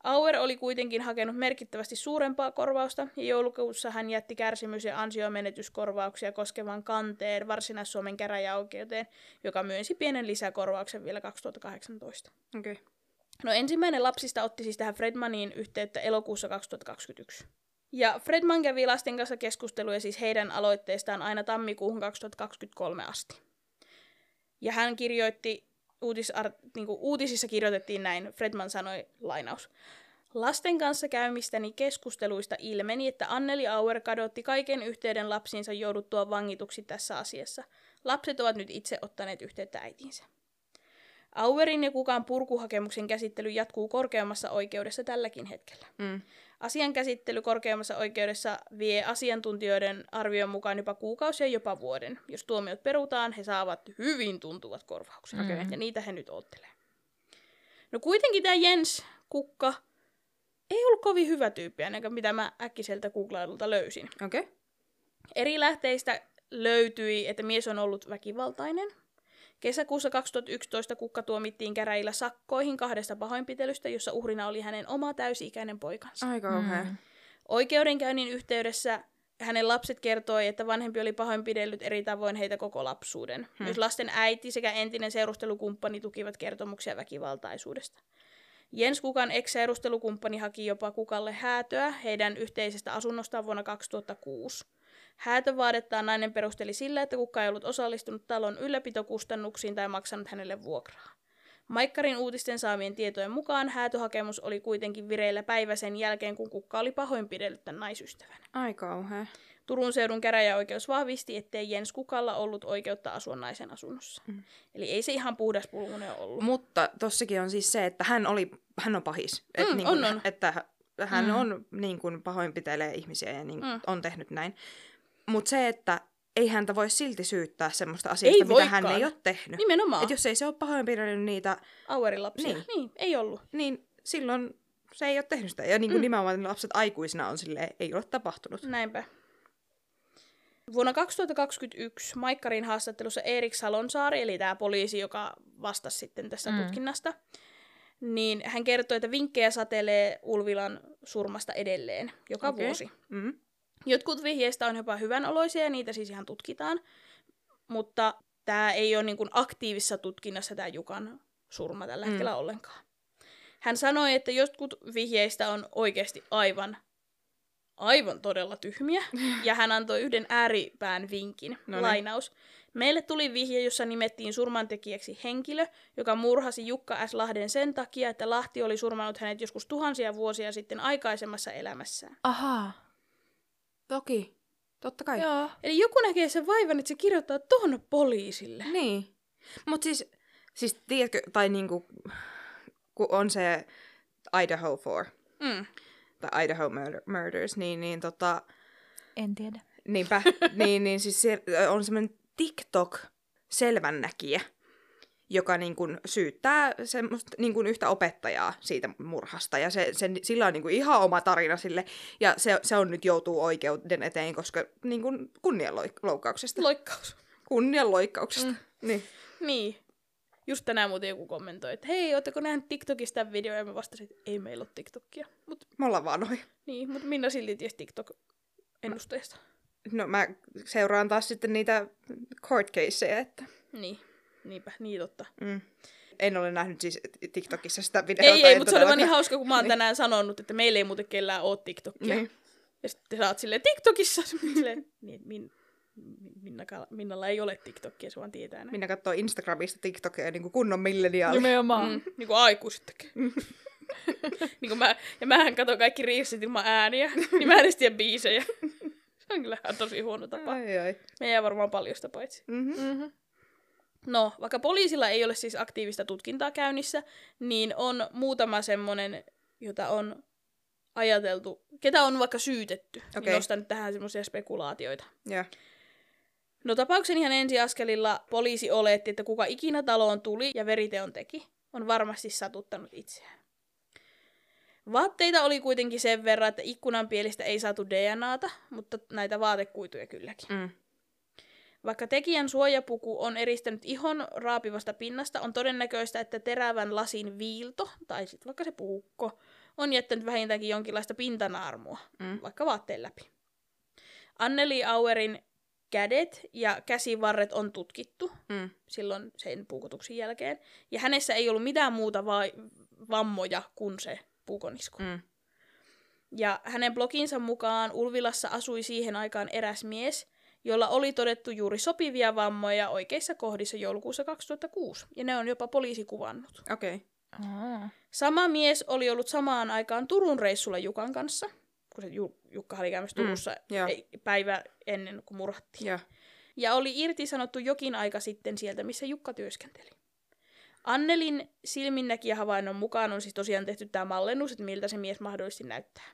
Auer oli kuitenkin hakenut merkittävästi suurempaa korvausta, ja joulukuussa hän jätti kärsimys- ja ansiomenetyskorvauksia koskevan kanteen Varsinais-Suomen käräjäoikeuteen, joka myönsi pienen lisäkorvauksen vielä 2018. Okei. Okay. No ensimmäinen lapsista otti siis tähän Fredmaniin yhteyttä elokuussa 2021. Ja Fredman kävi lasten kanssa keskusteluja siis heidän aloitteestaan aina tammikuuhun 2023 asti. Ja hän kirjoitti, uutisar, niin kuin uutisissa kirjoitettiin näin, Fredman sanoi lainaus. Lasten kanssa käymistäni keskusteluista ilmeni, että Anneli Auer kadotti kaiken yhteyden lapsiinsa jouduttua vangituksi tässä asiassa. Lapset ovat nyt itse ottaneet yhteyttä äitiinsä. Auerin ja kukaan purkuhakemuksen käsittely jatkuu korkeammassa oikeudessa tälläkin hetkellä. Mm. Asian käsittely korkeammassa oikeudessa vie asiantuntijoiden arvion mukaan jopa kuukausia jopa vuoden. Jos tuomiot perutaan, he saavat hyvin tuntuvat korvaukset. Okei. Ja niitä he nyt oottelee. No kuitenkin tämä Jens Kukka ei ollut kovin hyvä tyyppi, ainakaan mitä mä äkkiseltä googlailulta löysin. Okei. Okay. Eri lähteistä löytyi, että mies on ollut väkivaltainen. Kesäkuussa 2011 Kukka tuomittiin käräjillä sakkoihin kahdesta pahoinpitelystä, jossa uhrina oli hänen oma täysi-ikäinen poikansa. Ai kauhea. Mm. Oikeudenkäynnin yhteydessä hänen lapset kertoi, että vanhempi oli pahoinpidellyt eri tavoin heitä koko lapsuuden. Hmm. Myös lasten äiti sekä entinen seurustelukumppani tukivat kertomuksia väkivaltaisuudesta. Jens Kukan ex-seurustelukumppani haki jopa Kukalle häätöä heidän yhteisestä asunnostaan vuonna 2006. Häätövaadettaan nainen perusteli sillä, että Kukka ei ollut osallistunut talon ylläpitokustannuksiin tai maksanut hänelle vuokraa. Maikkarin uutisten saamien tietojen mukaan häätöhakemus oli kuitenkin vireillä päivä sen jälkeen, kun Kukka oli pahoinpidellyt tämän naisystävän. Ai kauhea. Turun seudun käräjäoikeus vahvisti, ettei Jens Kukalla ollut oikeutta asua naisen asunnossa. Mm. Eli ei se ihan puhdas pulmunen ollut. Mutta tossakin on siis se, että hän, oli, hän on pahis. Et Mm, niin on, on. Että hän Mm. on niin kuin, pahoinpitelee ihmisiä ja niin, Mm. on tehnyt näin. Mutta se, että ei häntä voi silti syyttää semmoista asiasta, Ei mitä hän voikaan. ei ole tehnyt. Nimenomaan. Et jos ei se ole pahoinpidellyt niitä, Auerin lapsia. Niin. Niin. ei ollut. niin silloin se ei ole tehnyt sitä. Ja niin kuin Mm. nimenomaan lapset aikuisina on silleen, ei ole tapahtunut. Näinpä. Vuonna 2021 Maikkarin haastattelussa Erik Salonsaari, eli tämä poliisi, joka vastasi sitten tästä Mm. tutkinnasta, niin hän kertoi, että vinkkejä satelee Ulvilan surmasta edelleen joka okay. vuosi. Mm. Jotkut vihjeistä on jopa hyvänoloisia ja niitä siis ihan tutkitaan, mutta tämä ei ole niin kuin aktiivisessa tutkinnassa tämä Jukan surma tällä Mm. hetkellä ollenkaan. Hän sanoi, että jotkut vihjeistä on oikeasti aivan, aivan todella tyhmiä, ja hän antoi yhden ääripään vinkin, Noniin. lainaus. Meille tuli vihje, jossa nimettiin surmantekijäksi henkilö, joka murhasi Jukka S. Lahden sen takia, että Lahti oli surmannut hänet joskus tuhansia vuosia sitten aikaisemmassa elämässään. Ahaa. Toki. Totta kai. Joo. Eli joku näkee sen vaivan, että se kirjoittaa tuonne poliisille. Niin. Mutta siis, siis tiedätkö, tai niinku, kun on se Idaho 4, Mm. tai Idaho Murder, Murders, niin, niin tota, En tiedä. niinpä, niin, niin siis on semmoinen TikTok-selvännäkijä, joka niin kuin syyttää semmoista, niin kuin yhtä opettajaa siitä murhasta. Ja se, se, sillä on niin kuin ihan oma tarina sille. Ja se, se on nyt joutuu oikeuden eteen, koska niin kuin kunnianloukkauksesta. Loikkaus. kunnianloikkauksesta. Mm. Niin. Niin. Just tänään muuten joku kommentoi, että hei, ootteko nähnyt TikTokista tämän videon? Ja mä vastasin, että ei meillä ole TikTokia. Mut, Me ollaan vaan noin. niin, mutta Minna silti ties TikTok-ennusteesta. No mä seuraan taas sitten niitä court caseja, että... Niin, niinpä, niin totta. Mm. En ole nähnyt siis TikTokissa sitä videota. Ei, ei, mutta se oli vaan niin hauska, kun mä oon Niin. tänään sanonut, että meillä ei muuten kellään ole TikTokia. Niin. Ja sitten sä oot silleen, TikTokissa! silleen, niin, min, Minnaka, Minnalla ei ole TikTokia, se vaan tietää näin. Minä katsoo Instagramista TikTokia niin kuin kunnon milleniaali. Nimenomaan. Mm, niin kuin aikuiset tekee. niin kuin mä, ja mähän katson kaikki riissit ilman ääniä, niin mä en edes tiedä biisejä. Se on kyllä tosi huono tapa. Ai ai. Me jää varmaan paljosta paitsi. Mm-hmm. Mm-hmm. No, vaikka poliisilla ei ole siis aktiivista tutkintaa käynnissä, niin on muutama semmonen, jota on ajateltu, ketä on vaikka syytetty. Okay. Niin nostan nyt tähän semmoisia spekulaatioita. Ja. No tapauksen ihan ensiaskelilla poliisi oletti, että kuka ikinä taloon tuli ja veriteon teki, on varmasti satuttanut itseään. Vaatteita oli kuitenkin sen verran, että ikkunan pielistä ei saatu DNAta, mutta näitä vaatekuituja kylläkin. Mm. Vaikka tekijän suojapuku on eristänyt ihon raapivasta pinnasta, on todennäköistä, että terävän lasin viilto, tai sitten vaikka se puukko, on jättänyt vähintäänkin jonkinlaista pintanaarmua, Mm. vaikka vaatteen läpi. Anneli Auerin kädet ja käsivarret on tutkittu Mm. silloin sen puukotuksen jälkeen. Ja hänessä ei ollut mitään muuta vai- vammoja kuin se puukonisku. Mm. Ja hänen bloginsa mukaan Ulvilassa asui siihen aikaan eräs mies, jolla oli todettu juuri sopivia vammoja oikeissa kohdissa joulukuussa 2006. Ja ne on jopa poliisi kuvannut. Okei. Okay. Sama mies oli ollut samaan aikaan Turun reissulla Jukan kanssa, kun se Ju- Jukka oli käymässä Mm, Turussa joo. ei, päivä ennen kuin murhattiin. Joo. Ja oli irtisanottu jokin aika sitten sieltä, missä Jukka työskenteli. Annelin silminnäkijähavainnon mukaan on siis tosiaan tehty tämä mallennus, että miltä se mies mahdollisesti näyttää.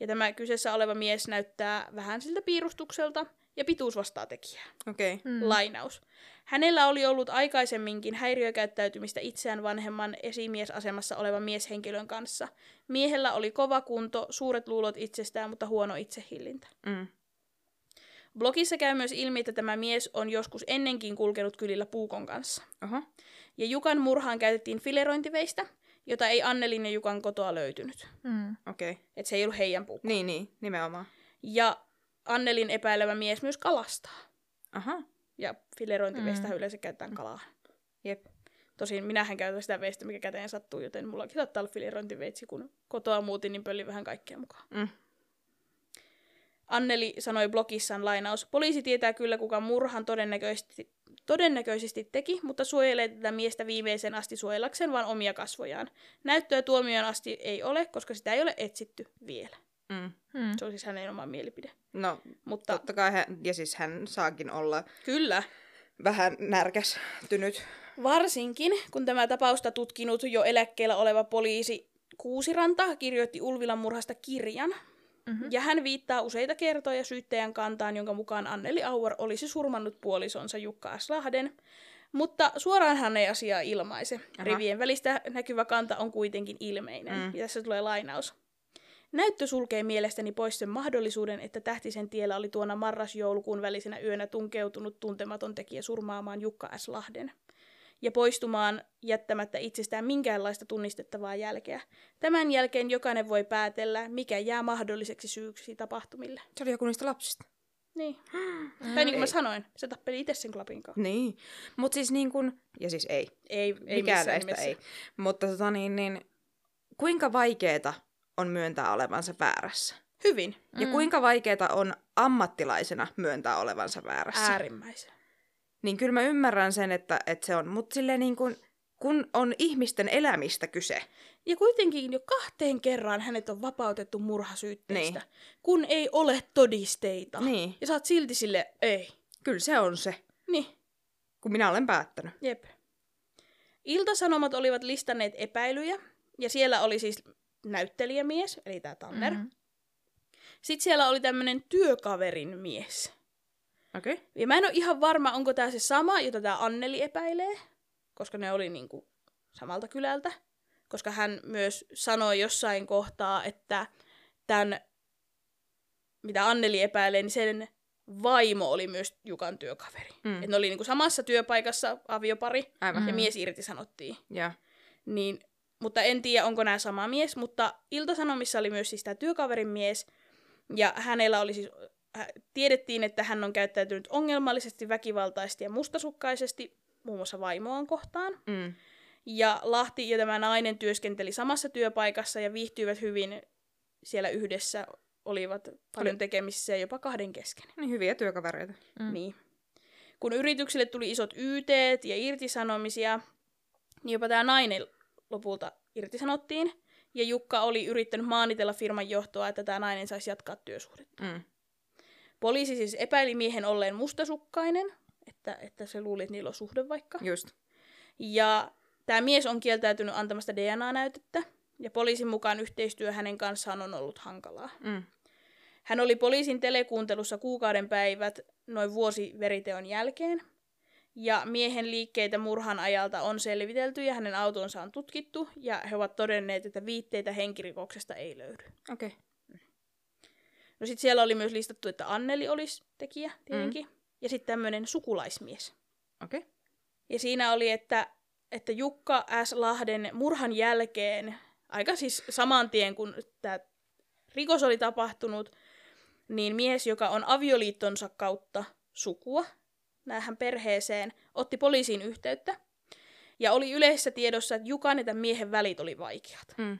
Ja tämä kyseessä oleva mies näyttää vähän siltä piirustukselta, ja pituus vastaa tekijää. Okei. Okay. Mm. Lainaus. Hänellä oli ollut aikaisemminkin häiriökäyttäytymistä itseään vanhemman esimiesasemassa olevan mieshenkilön kanssa. Miehellä oli kova kunto, suuret luulot itsestään, mutta huono itsehillintä. Mm. Blogissa käy myös ilmi, että tämä mies on joskus ennenkin kulkenut kylillä puukon kanssa. Oho. Ja Jukan murhaan käytettiin filerointiveistä, jota ei Annelin ja Jukan kotoa löytynyt. Mm. Okei. Okay. Että se ei ollut heidän puukko. Niin, niin. Nimenomaan. Ja Annelin epäilevä mies myös kalastaa. Aha. Ja filerointiveistä Mm. yleensä käytetään kalaa. Jep. Tosin minähän käytän sitä veistä, mikä käteen sattuu, joten mullakin saattaa olla filerointiveitsi, kun kotoa muutin, niin pöllin vähän kaikkea mukaan. Mm. Anneli sanoi blogissaan lainaus, poliisi tietää kyllä kuka murhan todennäköisesti, todennäköisesti teki, mutta suojelee tätä miestä viimeisen asti suojellakseen vain omia kasvojaan. Näyttöä tuomioon asti ei ole, koska sitä ei ole etsitty vielä. Mm. Mm. Se on siis hänen oma mielipide. No, Mutta totta kai hän, ja siis hän saakin olla kyllä, vähän närkästynyt. Varsinkin, kun tämä tapausta tutkinut jo eläkkeellä oleva poliisi Kuusiranta kirjoitti Ulvilan murhasta kirjan. Mm-hmm. Ja hän viittaa useita kertoja syyttäjän kantaan, jonka mukaan Anneli Auer olisi surmannut puolisonsa Jukka S. Lahden. Mutta suoraan hän ei asiaa ilmaise. Aha. Rivien välistä näkyvä kanta on kuitenkin ilmeinen. Mm. Ja tässä tulee lainaus. Näyttö sulkee mielestäni pois sen mahdollisuuden, että Tähtisen tiellä oli tuona marras-joulukuun välisenä yönä tunkeutunut tuntematon tekijä surmaamaan Jukka S. Lahden ja poistumaan jättämättä itsestään minkäänlaista tunnistettavaa jälkeä. Tämän jälkeen jokainen voi päätellä, mikä jää mahdolliseksi syyksi tapahtumille. Se oli joku niistä lapsista. Niin. tai niin kuin mä sanoin, se tappeli itse sen klapin kanssa. Niin. Mutta siis niin kun, ja siis ei. Ei, ei Mikään missään ei. Mutta tota niin, niin, kuinka vaikeeta on myöntää olevansa väärässä? Hyvin. Ja Mm. kuinka vaikeeta on ammattilaisena myöntää olevansa väärässä? Äärimmäisen. Niin kyllä mä ymmärrän sen, että, että se on. Mutta silleen niin kun, kun on ihmisten elämistä kyse. Ja kuitenkin jo kahteen kerran hänet on vapautettu murhasyytteistä, Niin. kun ei ole todisteita. Niin. Ja sä oot silti sille, ei. Kyllä se on se, Niin, kun minä olen päättänyt. jep. Iltasanomat olivat listanneet epäilyjä, ja siellä oli siis näyttelijämies, eli tämä Tanner. Mm-hmm. Sitten siellä oli tämmöinen työkaverin mies. Okei. Okay. Ja mä en ole ihan varma, onko tämä se sama, jota tämä Anneli epäilee, koska ne oli niinku samalta kylältä. Koska hän myös sanoi jossain kohtaa, että tämän, mitä Anneli epäilee, niin sen vaimo oli myös Jukan työkaveri. Mm. Et ne oli niinku samassa työpaikassa aviopari, Aivan. ja Mm. mies irtisanottiin. Ja. Niin, mutta en tiedä, onko nämä sama mies, mutta Iltasanomissa oli myös siis tämä työkaverin mies, ja hänellä oli siis, tiedettiin, että hän on käyttäytynyt ongelmallisesti, väkivaltaisesti ja mustasukkaisesti, muun muassa vaimoaan kohtaan. Mm. Ja Lahti ja tämä nainen työskenteli samassa työpaikassa ja viihtyivät hyvin siellä yhdessä, olivat paljon tekemisissä ja jopa kahden kesken. Niin hyviä työkavereita. Mm. Niin. Kun yrityksille tuli isot YT ja irtisanomisia, niin jopa tämä nainen lopulta irtisanottiin. Ja Jukka oli yrittänyt maanitella firman johtoa, että tämä nainen saisi jatkaa työsuhdetta. Mm. Poliisi siis epäili miehen olleen mustasukkainen, että, että se luuli, että niillä on suhde vaikka. Just. Ja tämä mies on kieltäytynyt antamasta DNA-näytettä, ja poliisin mukaan yhteistyö hänen kanssaan on ollut hankalaa. Mm. Hän oli poliisin telekuuntelussa kuukauden päivät noin vuosi veriteon jälkeen. Ja miehen liikkeitä murhan ajalta on selvitelty ja hänen autonsa on tutkittu. Ja he ovat todenneet, että viitteitä henkirikoksesta ei löydy. Okei. Okay. No sitten siellä oli myös listattu, että Anneli olisi tekijä tietenkin. Mm. Ja sitten tämmöinen sukulaismies. Okei. Okay. Ja siinä oli, että, että Jukka S. Lahden murhan jälkeen aika siis saman tien, kun tämä rikos oli tapahtunut, niin mies, joka on avioliittonsa kautta sukua näähän perheeseen, otti poliisiin yhteyttä. Ja oli yleisessä tiedossa, että Jukan ja tämän miehen välit oli vaikeat. Mm.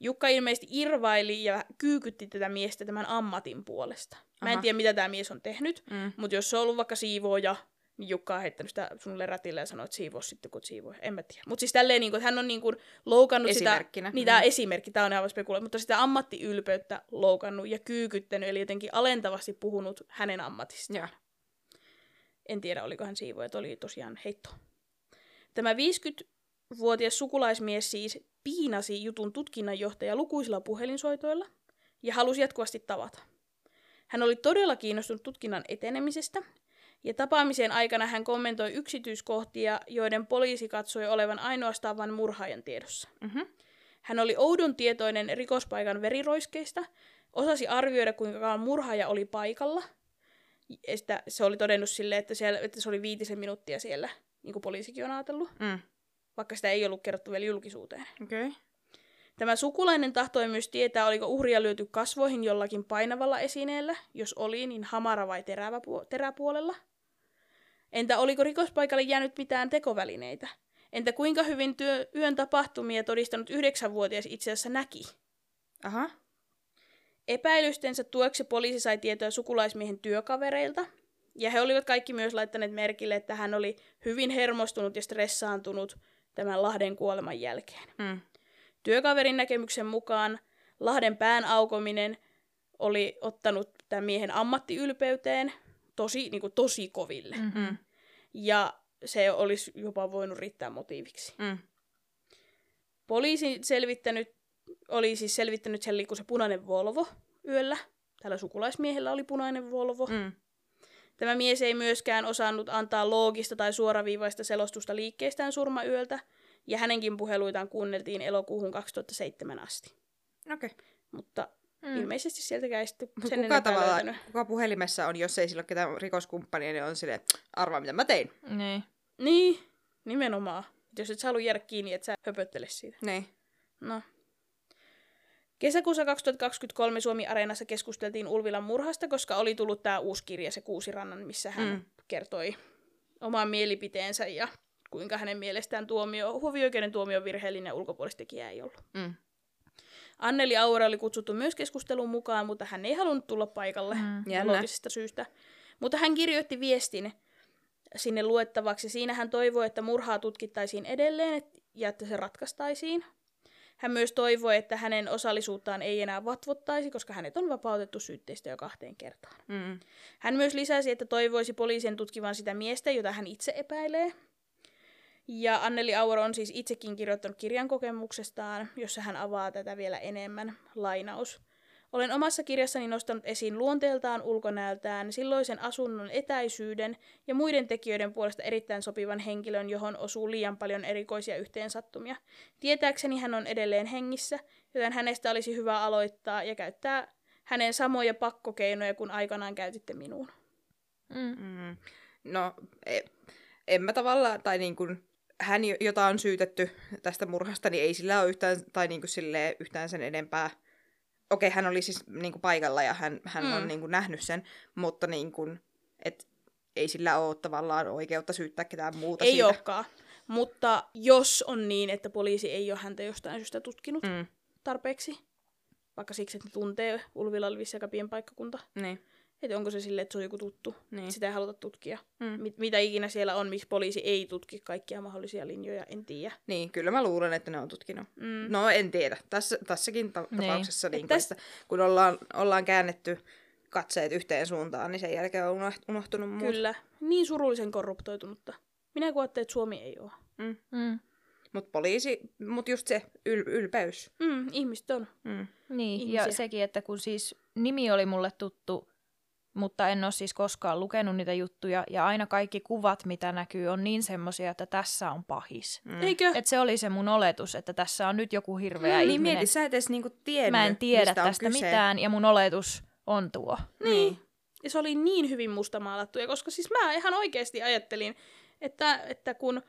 Jukka ilmeisesti irvaili ja kyykytti tätä miestä tämän ammatin puolesta. Mä en Aha. tiedä, mitä tämä mies on tehnyt, Mm. mutta jos se on ollut vaikka siivooja, niin Jukka on heittänyt sitä sulle rätille ja sanoo, että siivoo sitten, kun siivoo. En mä tiedä. Mutta siis tälleen, niin kuin, että hän on niin kuin, loukannut sitä... Niin, tämä Mm. esimerkki, tämä on aivan spekulointi, mutta sitä ammattiylpeyttä loukannut ja kyykyttänyt, eli jotenkin alentavasti puhunut hänen ammatistaan. Joo. En tiedä, oliko hän siivoja, oli tosiaan heitto. Tämä 50-vuotias sukulaismies siis piinasi jutun tutkinnanjohtaja lukuisilla puhelinsoitoilla ja halusi jatkuvasti tavata. Hän oli todella kiinnostunut tutkinnan etenemisestä, ja tapaamisen aikana hän kommentoi yksityiskohtia, joiden poliisi katsoi olevan ainoastaan vain murhaajan tiedossa. Mhm. Hän oli oudon tietoinen rikospaikan veriroiskeista, osasi arvioida, kuinka kauan murhaaja oli paikalla. Sitä, se oli todennut sille, että, siellä, että se oli viitisen minuuttia siellä, niin kuin poliisikin on ajatellut, Mm. vaikka sitä ei ollut kerrottu vielä julkisuuteen. Okay. Tämä sukulainen tahtoi myös tietää, oliko uhria lyöty kasvoihin jollakin painavalla esineellä. Jos oli, niin hamara vai terävä puo- teräpuolella. Entä oliko rikospaikalle jäänyt mitään tekovälineitä? Entä kuinka hyvin työ, yön tapahtumia todistanut yhdeksänvuotias itse asiassa näki? Aha. Epäilystensä tueksi poliisi sai tietoa sukulaismiehen työkavereilta, ja he olivat kaikki myös laittaneet merkille, että hän oli hyvin hermostunut ja stressaantunut tämän Lahden kuoleman jälkeen. Mm. Työkaverin näkemyksen mukaan Lahden pään aukominen oli ottanut tämän miehen ammattiylpeyteen tosi, niin kuin tosi koville. Mm. Mm. Ja se olisi jopa voinut riittää motiiviksi. Mm. Poliisi selvittänyt, oli siis selvittänyt sen liikkuu se punainen Volvo yöllä. Tällä sukulaismiehellä oli punainen Volvo. Mm. Tämä mies ei myöskään osannut antaa loogista tai suoraviivaista selostusta liikkeestään surmayöltä, ja hänenkin puheluitaan kuunneltiin elokuuhun 2007 asti. Okei. Okay. Mutta Mm. ilmeisesti sieltäkään ei sitten Mut sen kuka, tavalla, löytänyt. kuka puhelimessa on, jos ei sillä ole ketään rikoskumppania, niin on silleen, arvaa mitä mä tein. Niin. Niin, nimenomaan. Et Jos et sä halua jäädä kiinni, et sä höpöttele siitä. Niin. No. Kesäkuussa 2023 Suomi-areenassa keskusteltiin Ulvilan murhasta, koska oli tullut tämä uusi kirja, se Kuusirannan, missä hän Mm. mm. kertoi oman mielipiteensä ja kuinka hänen mielestään tuomio, hovioikeuden tuomio on virheellinen ja ulkopuolistekijä ei ollut. Mm. Anneli Aura oli kutsuttu myös keskusteluun mukaan, mutta hän ei halunnut tulla paikalle Mm. Jännä. loogisesta syystä. Mutta hän kirjoitti viestin sinne luettavaksi. Siinä hän toivoi, että murhaa tutkittaisiin edelleen ja että se ratkaistaisiin. Hän myös toivoi, että hänen osallisuuttaan ei enää vatvottaisi, koska hänet on vapautettu syytteistä jo kahteen kertaan. Mm. Hän myös lisäsi, että toivoisi poliisien tutkivan sitä miestä, jota hän itse epäilee. Ja Anneli Auro on siis itsekin kirjoittanut kirjan kokemuksestaan, jossa hän avaa tätä vielä enemmän. Lainaus. Olen omassa kirjassani nostanut esiin luonteeltaan, ulkonäöltään, silloisen asunnon etäisyyden ja muiden tekijöiden puolesta erittäin sopivan henkilön, johon osuu liian paljon erikoisia yhteensattumia. Tietääkseni hän on edelleen hengissä, joten hänestä olisi hyvä aloittaa ja käyttää hänen samoja pakkokeinoja kuin aikanaan käytitte minuun. Mm. No, e, en mä tavallaan, tai niin kuin, hän, jo- jota on syytetty tästä murhasta, niin ei sillä ole yhtään, tai niin kuin silleen, yhtään sen enempää. Okei, hän oli siis niin kuin paikalla ja hän, hän mm. on niin kuin nähnyt sen, mutta niin kuin, et, ei sillä ole tavallaan oikeutta syyttää ketään muuta Ei siitä. olekaan. Mutta jos on niin, että poliisi ei ole häntä jostain syystä tutkinut mm. Tarpeeksi, vaikka siksi, että ne tuntee Ulvilla oli vissi aika pieni paikkakunta, Niin, että onko se silleen, että se on joku tuttu, niin. sitä ei haluta tutkia. Mm. Mit, mitä ikinä siellä on, miksi poliisi ei tutki kaikkia mahdollisia linjoja, en tiedä. niin, kyllä mä luulen, että ne on tutkinut. Mm. No en tiedä. Tässä, tässäkin ta- Niin. tapauksessa, niin. Niin täs- että kun ollaan, ollaan käännetty katseet yhteen suuntaan, niin sen jälkeen on unoht- unohtunut muut. Kyllä. Niin surullisen korruptoitunutta. Minä kun että Suomi ei ole. Mm. Mm. Mutta poliisi, mutta just se yl- ylpeys. Mm, ihmiset on. Mm. Niin, ihmisiä. ja sekin, että kun siis nimi oli mulle tuttu, mutta en ole siis koskaan lukenut niitä juttuja, ja aina kaikki kuvat, mitä näkyy, on niin semmoisia, että tässä on pahis. Mm. Eikö? Et se oli se mun oletus, että tässä on nyt joku hirveä niin ihminen. mieti, sä et edes niinku tiennyt, Mä en tiedä mistä on tästä kyse. mitään, ja mun oletus on tuo. Niin. Ja se oli niin hyvin mustamaalattu. Ja koska siis mä ihan oikeasti ajattelin, että, että kun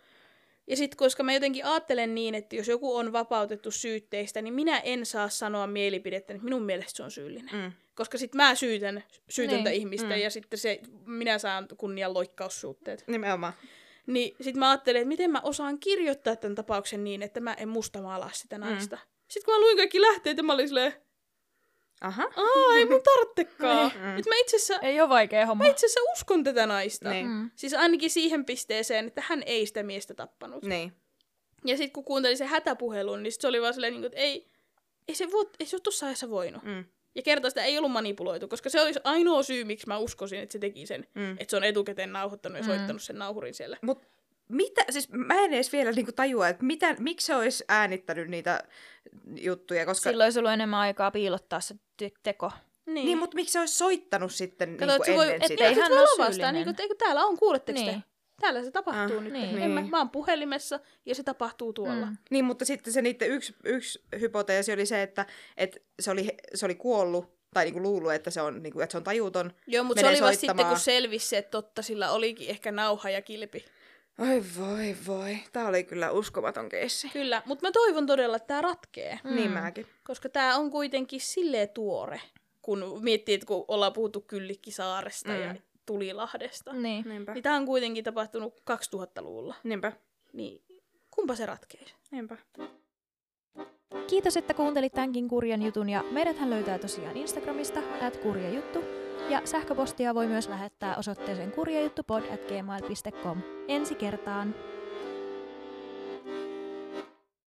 Ja sitten koska mä jotenkin ajattelen niin, että jos joku on vapautettu syytteistä, niin minä en saa sanoa mielipidettä, että minun mielestä se on syyllinen. Mm. Koska sitten mä syytän syytöntä Niin, ihmistä mm. ja sitten se, minä saan kunnian loikkaussuutteet. Nimenomaan. Niin sit mä ajattelin, että miten mä osaan kirjoittaa tämän tapauksen niin, että mä en mustamaalaa sitä naista. Sitten kun mä luin kaikki lähteet, mä olin silleen, Aha. aa, ei mun tarvitsekaan. Mm. Että mä itse asiassa, Ei ole vaikea homma. mä itse asiassa uskon tätä naista. Niin. Mm. Siis ainakin siihen pisteeseen, että hän ei sitä miestä tappanut. Niin. Ja sitten kun kuuntelin sen hätäpuhelun, niin sit se oli vaan silleen, niin kuin, että ei, ei se, vo, ei se ole tuossa ajassa voinut. Mm. Ja kertoo sitä ei ollut manipuloitu, koska se olisi ainoa syy, miksi mä uskoisin, että se teki sen. Mm. Että se on etukäteen nauhoittanut ja Mm. soittanut sen nauhurin siellä. Mut mitä, siis mä en edes vielä niinku tajua, että mitä, miksi se olisi äänittänyt niitä juttuja, koska... Silloin olisi ollut enemmän aikaa piilottaa se te- teko. Niin, Niin, mutta miksi se olisi soittanut sitten Kato, niinku että se voi, ennen et, sitä? ei ei hän ole vastaan, syyllinen. niin kuin, että eikö täällä on, kuuletteko Niin. te? Täällä se tapahtuu Ah, nyt. niin. En mä, Niin. mä oon puhelimessa ja se tapahtuu tuolla. Mm. Niin, mutta sitten se niiden yksi, yksi hypoteesi oli se, että, että se, oli, se oli kuollut, tai niinku luullut, että se on, niinku, että se on tajuton. Joo, mutta se oli vasta sitten, kun selvisi se, että totta, sillä olikin ehkä nauha ja kilpi. Oi voi voi, tää oli kyllä uskomaton keissi. Kyllä, mutta mä toivon todella, että tämä ratkee. Mm. Niin mäkin. Koska tämä on kuitenkin silleen tuore, kun miettii, että kun ollaan puhuttu Kyllikkisaaresta Mm. ja Tulilahdesta. Niin. Niinpä. Niin tämä on kuitenkin tapahtunut 2000-luvulla. Niinpä. Niin kumpa se ratkeisi? Niinpä. Kiitos, että kuuntelit tämänkin kurjan jutun ja meidäthän löytää tosiaan Instagramista at kurjajuttu ja sähköpostia voi myös lähettää osoitteeseen kurjajuttupod at gmail.com. Ensi kertaan!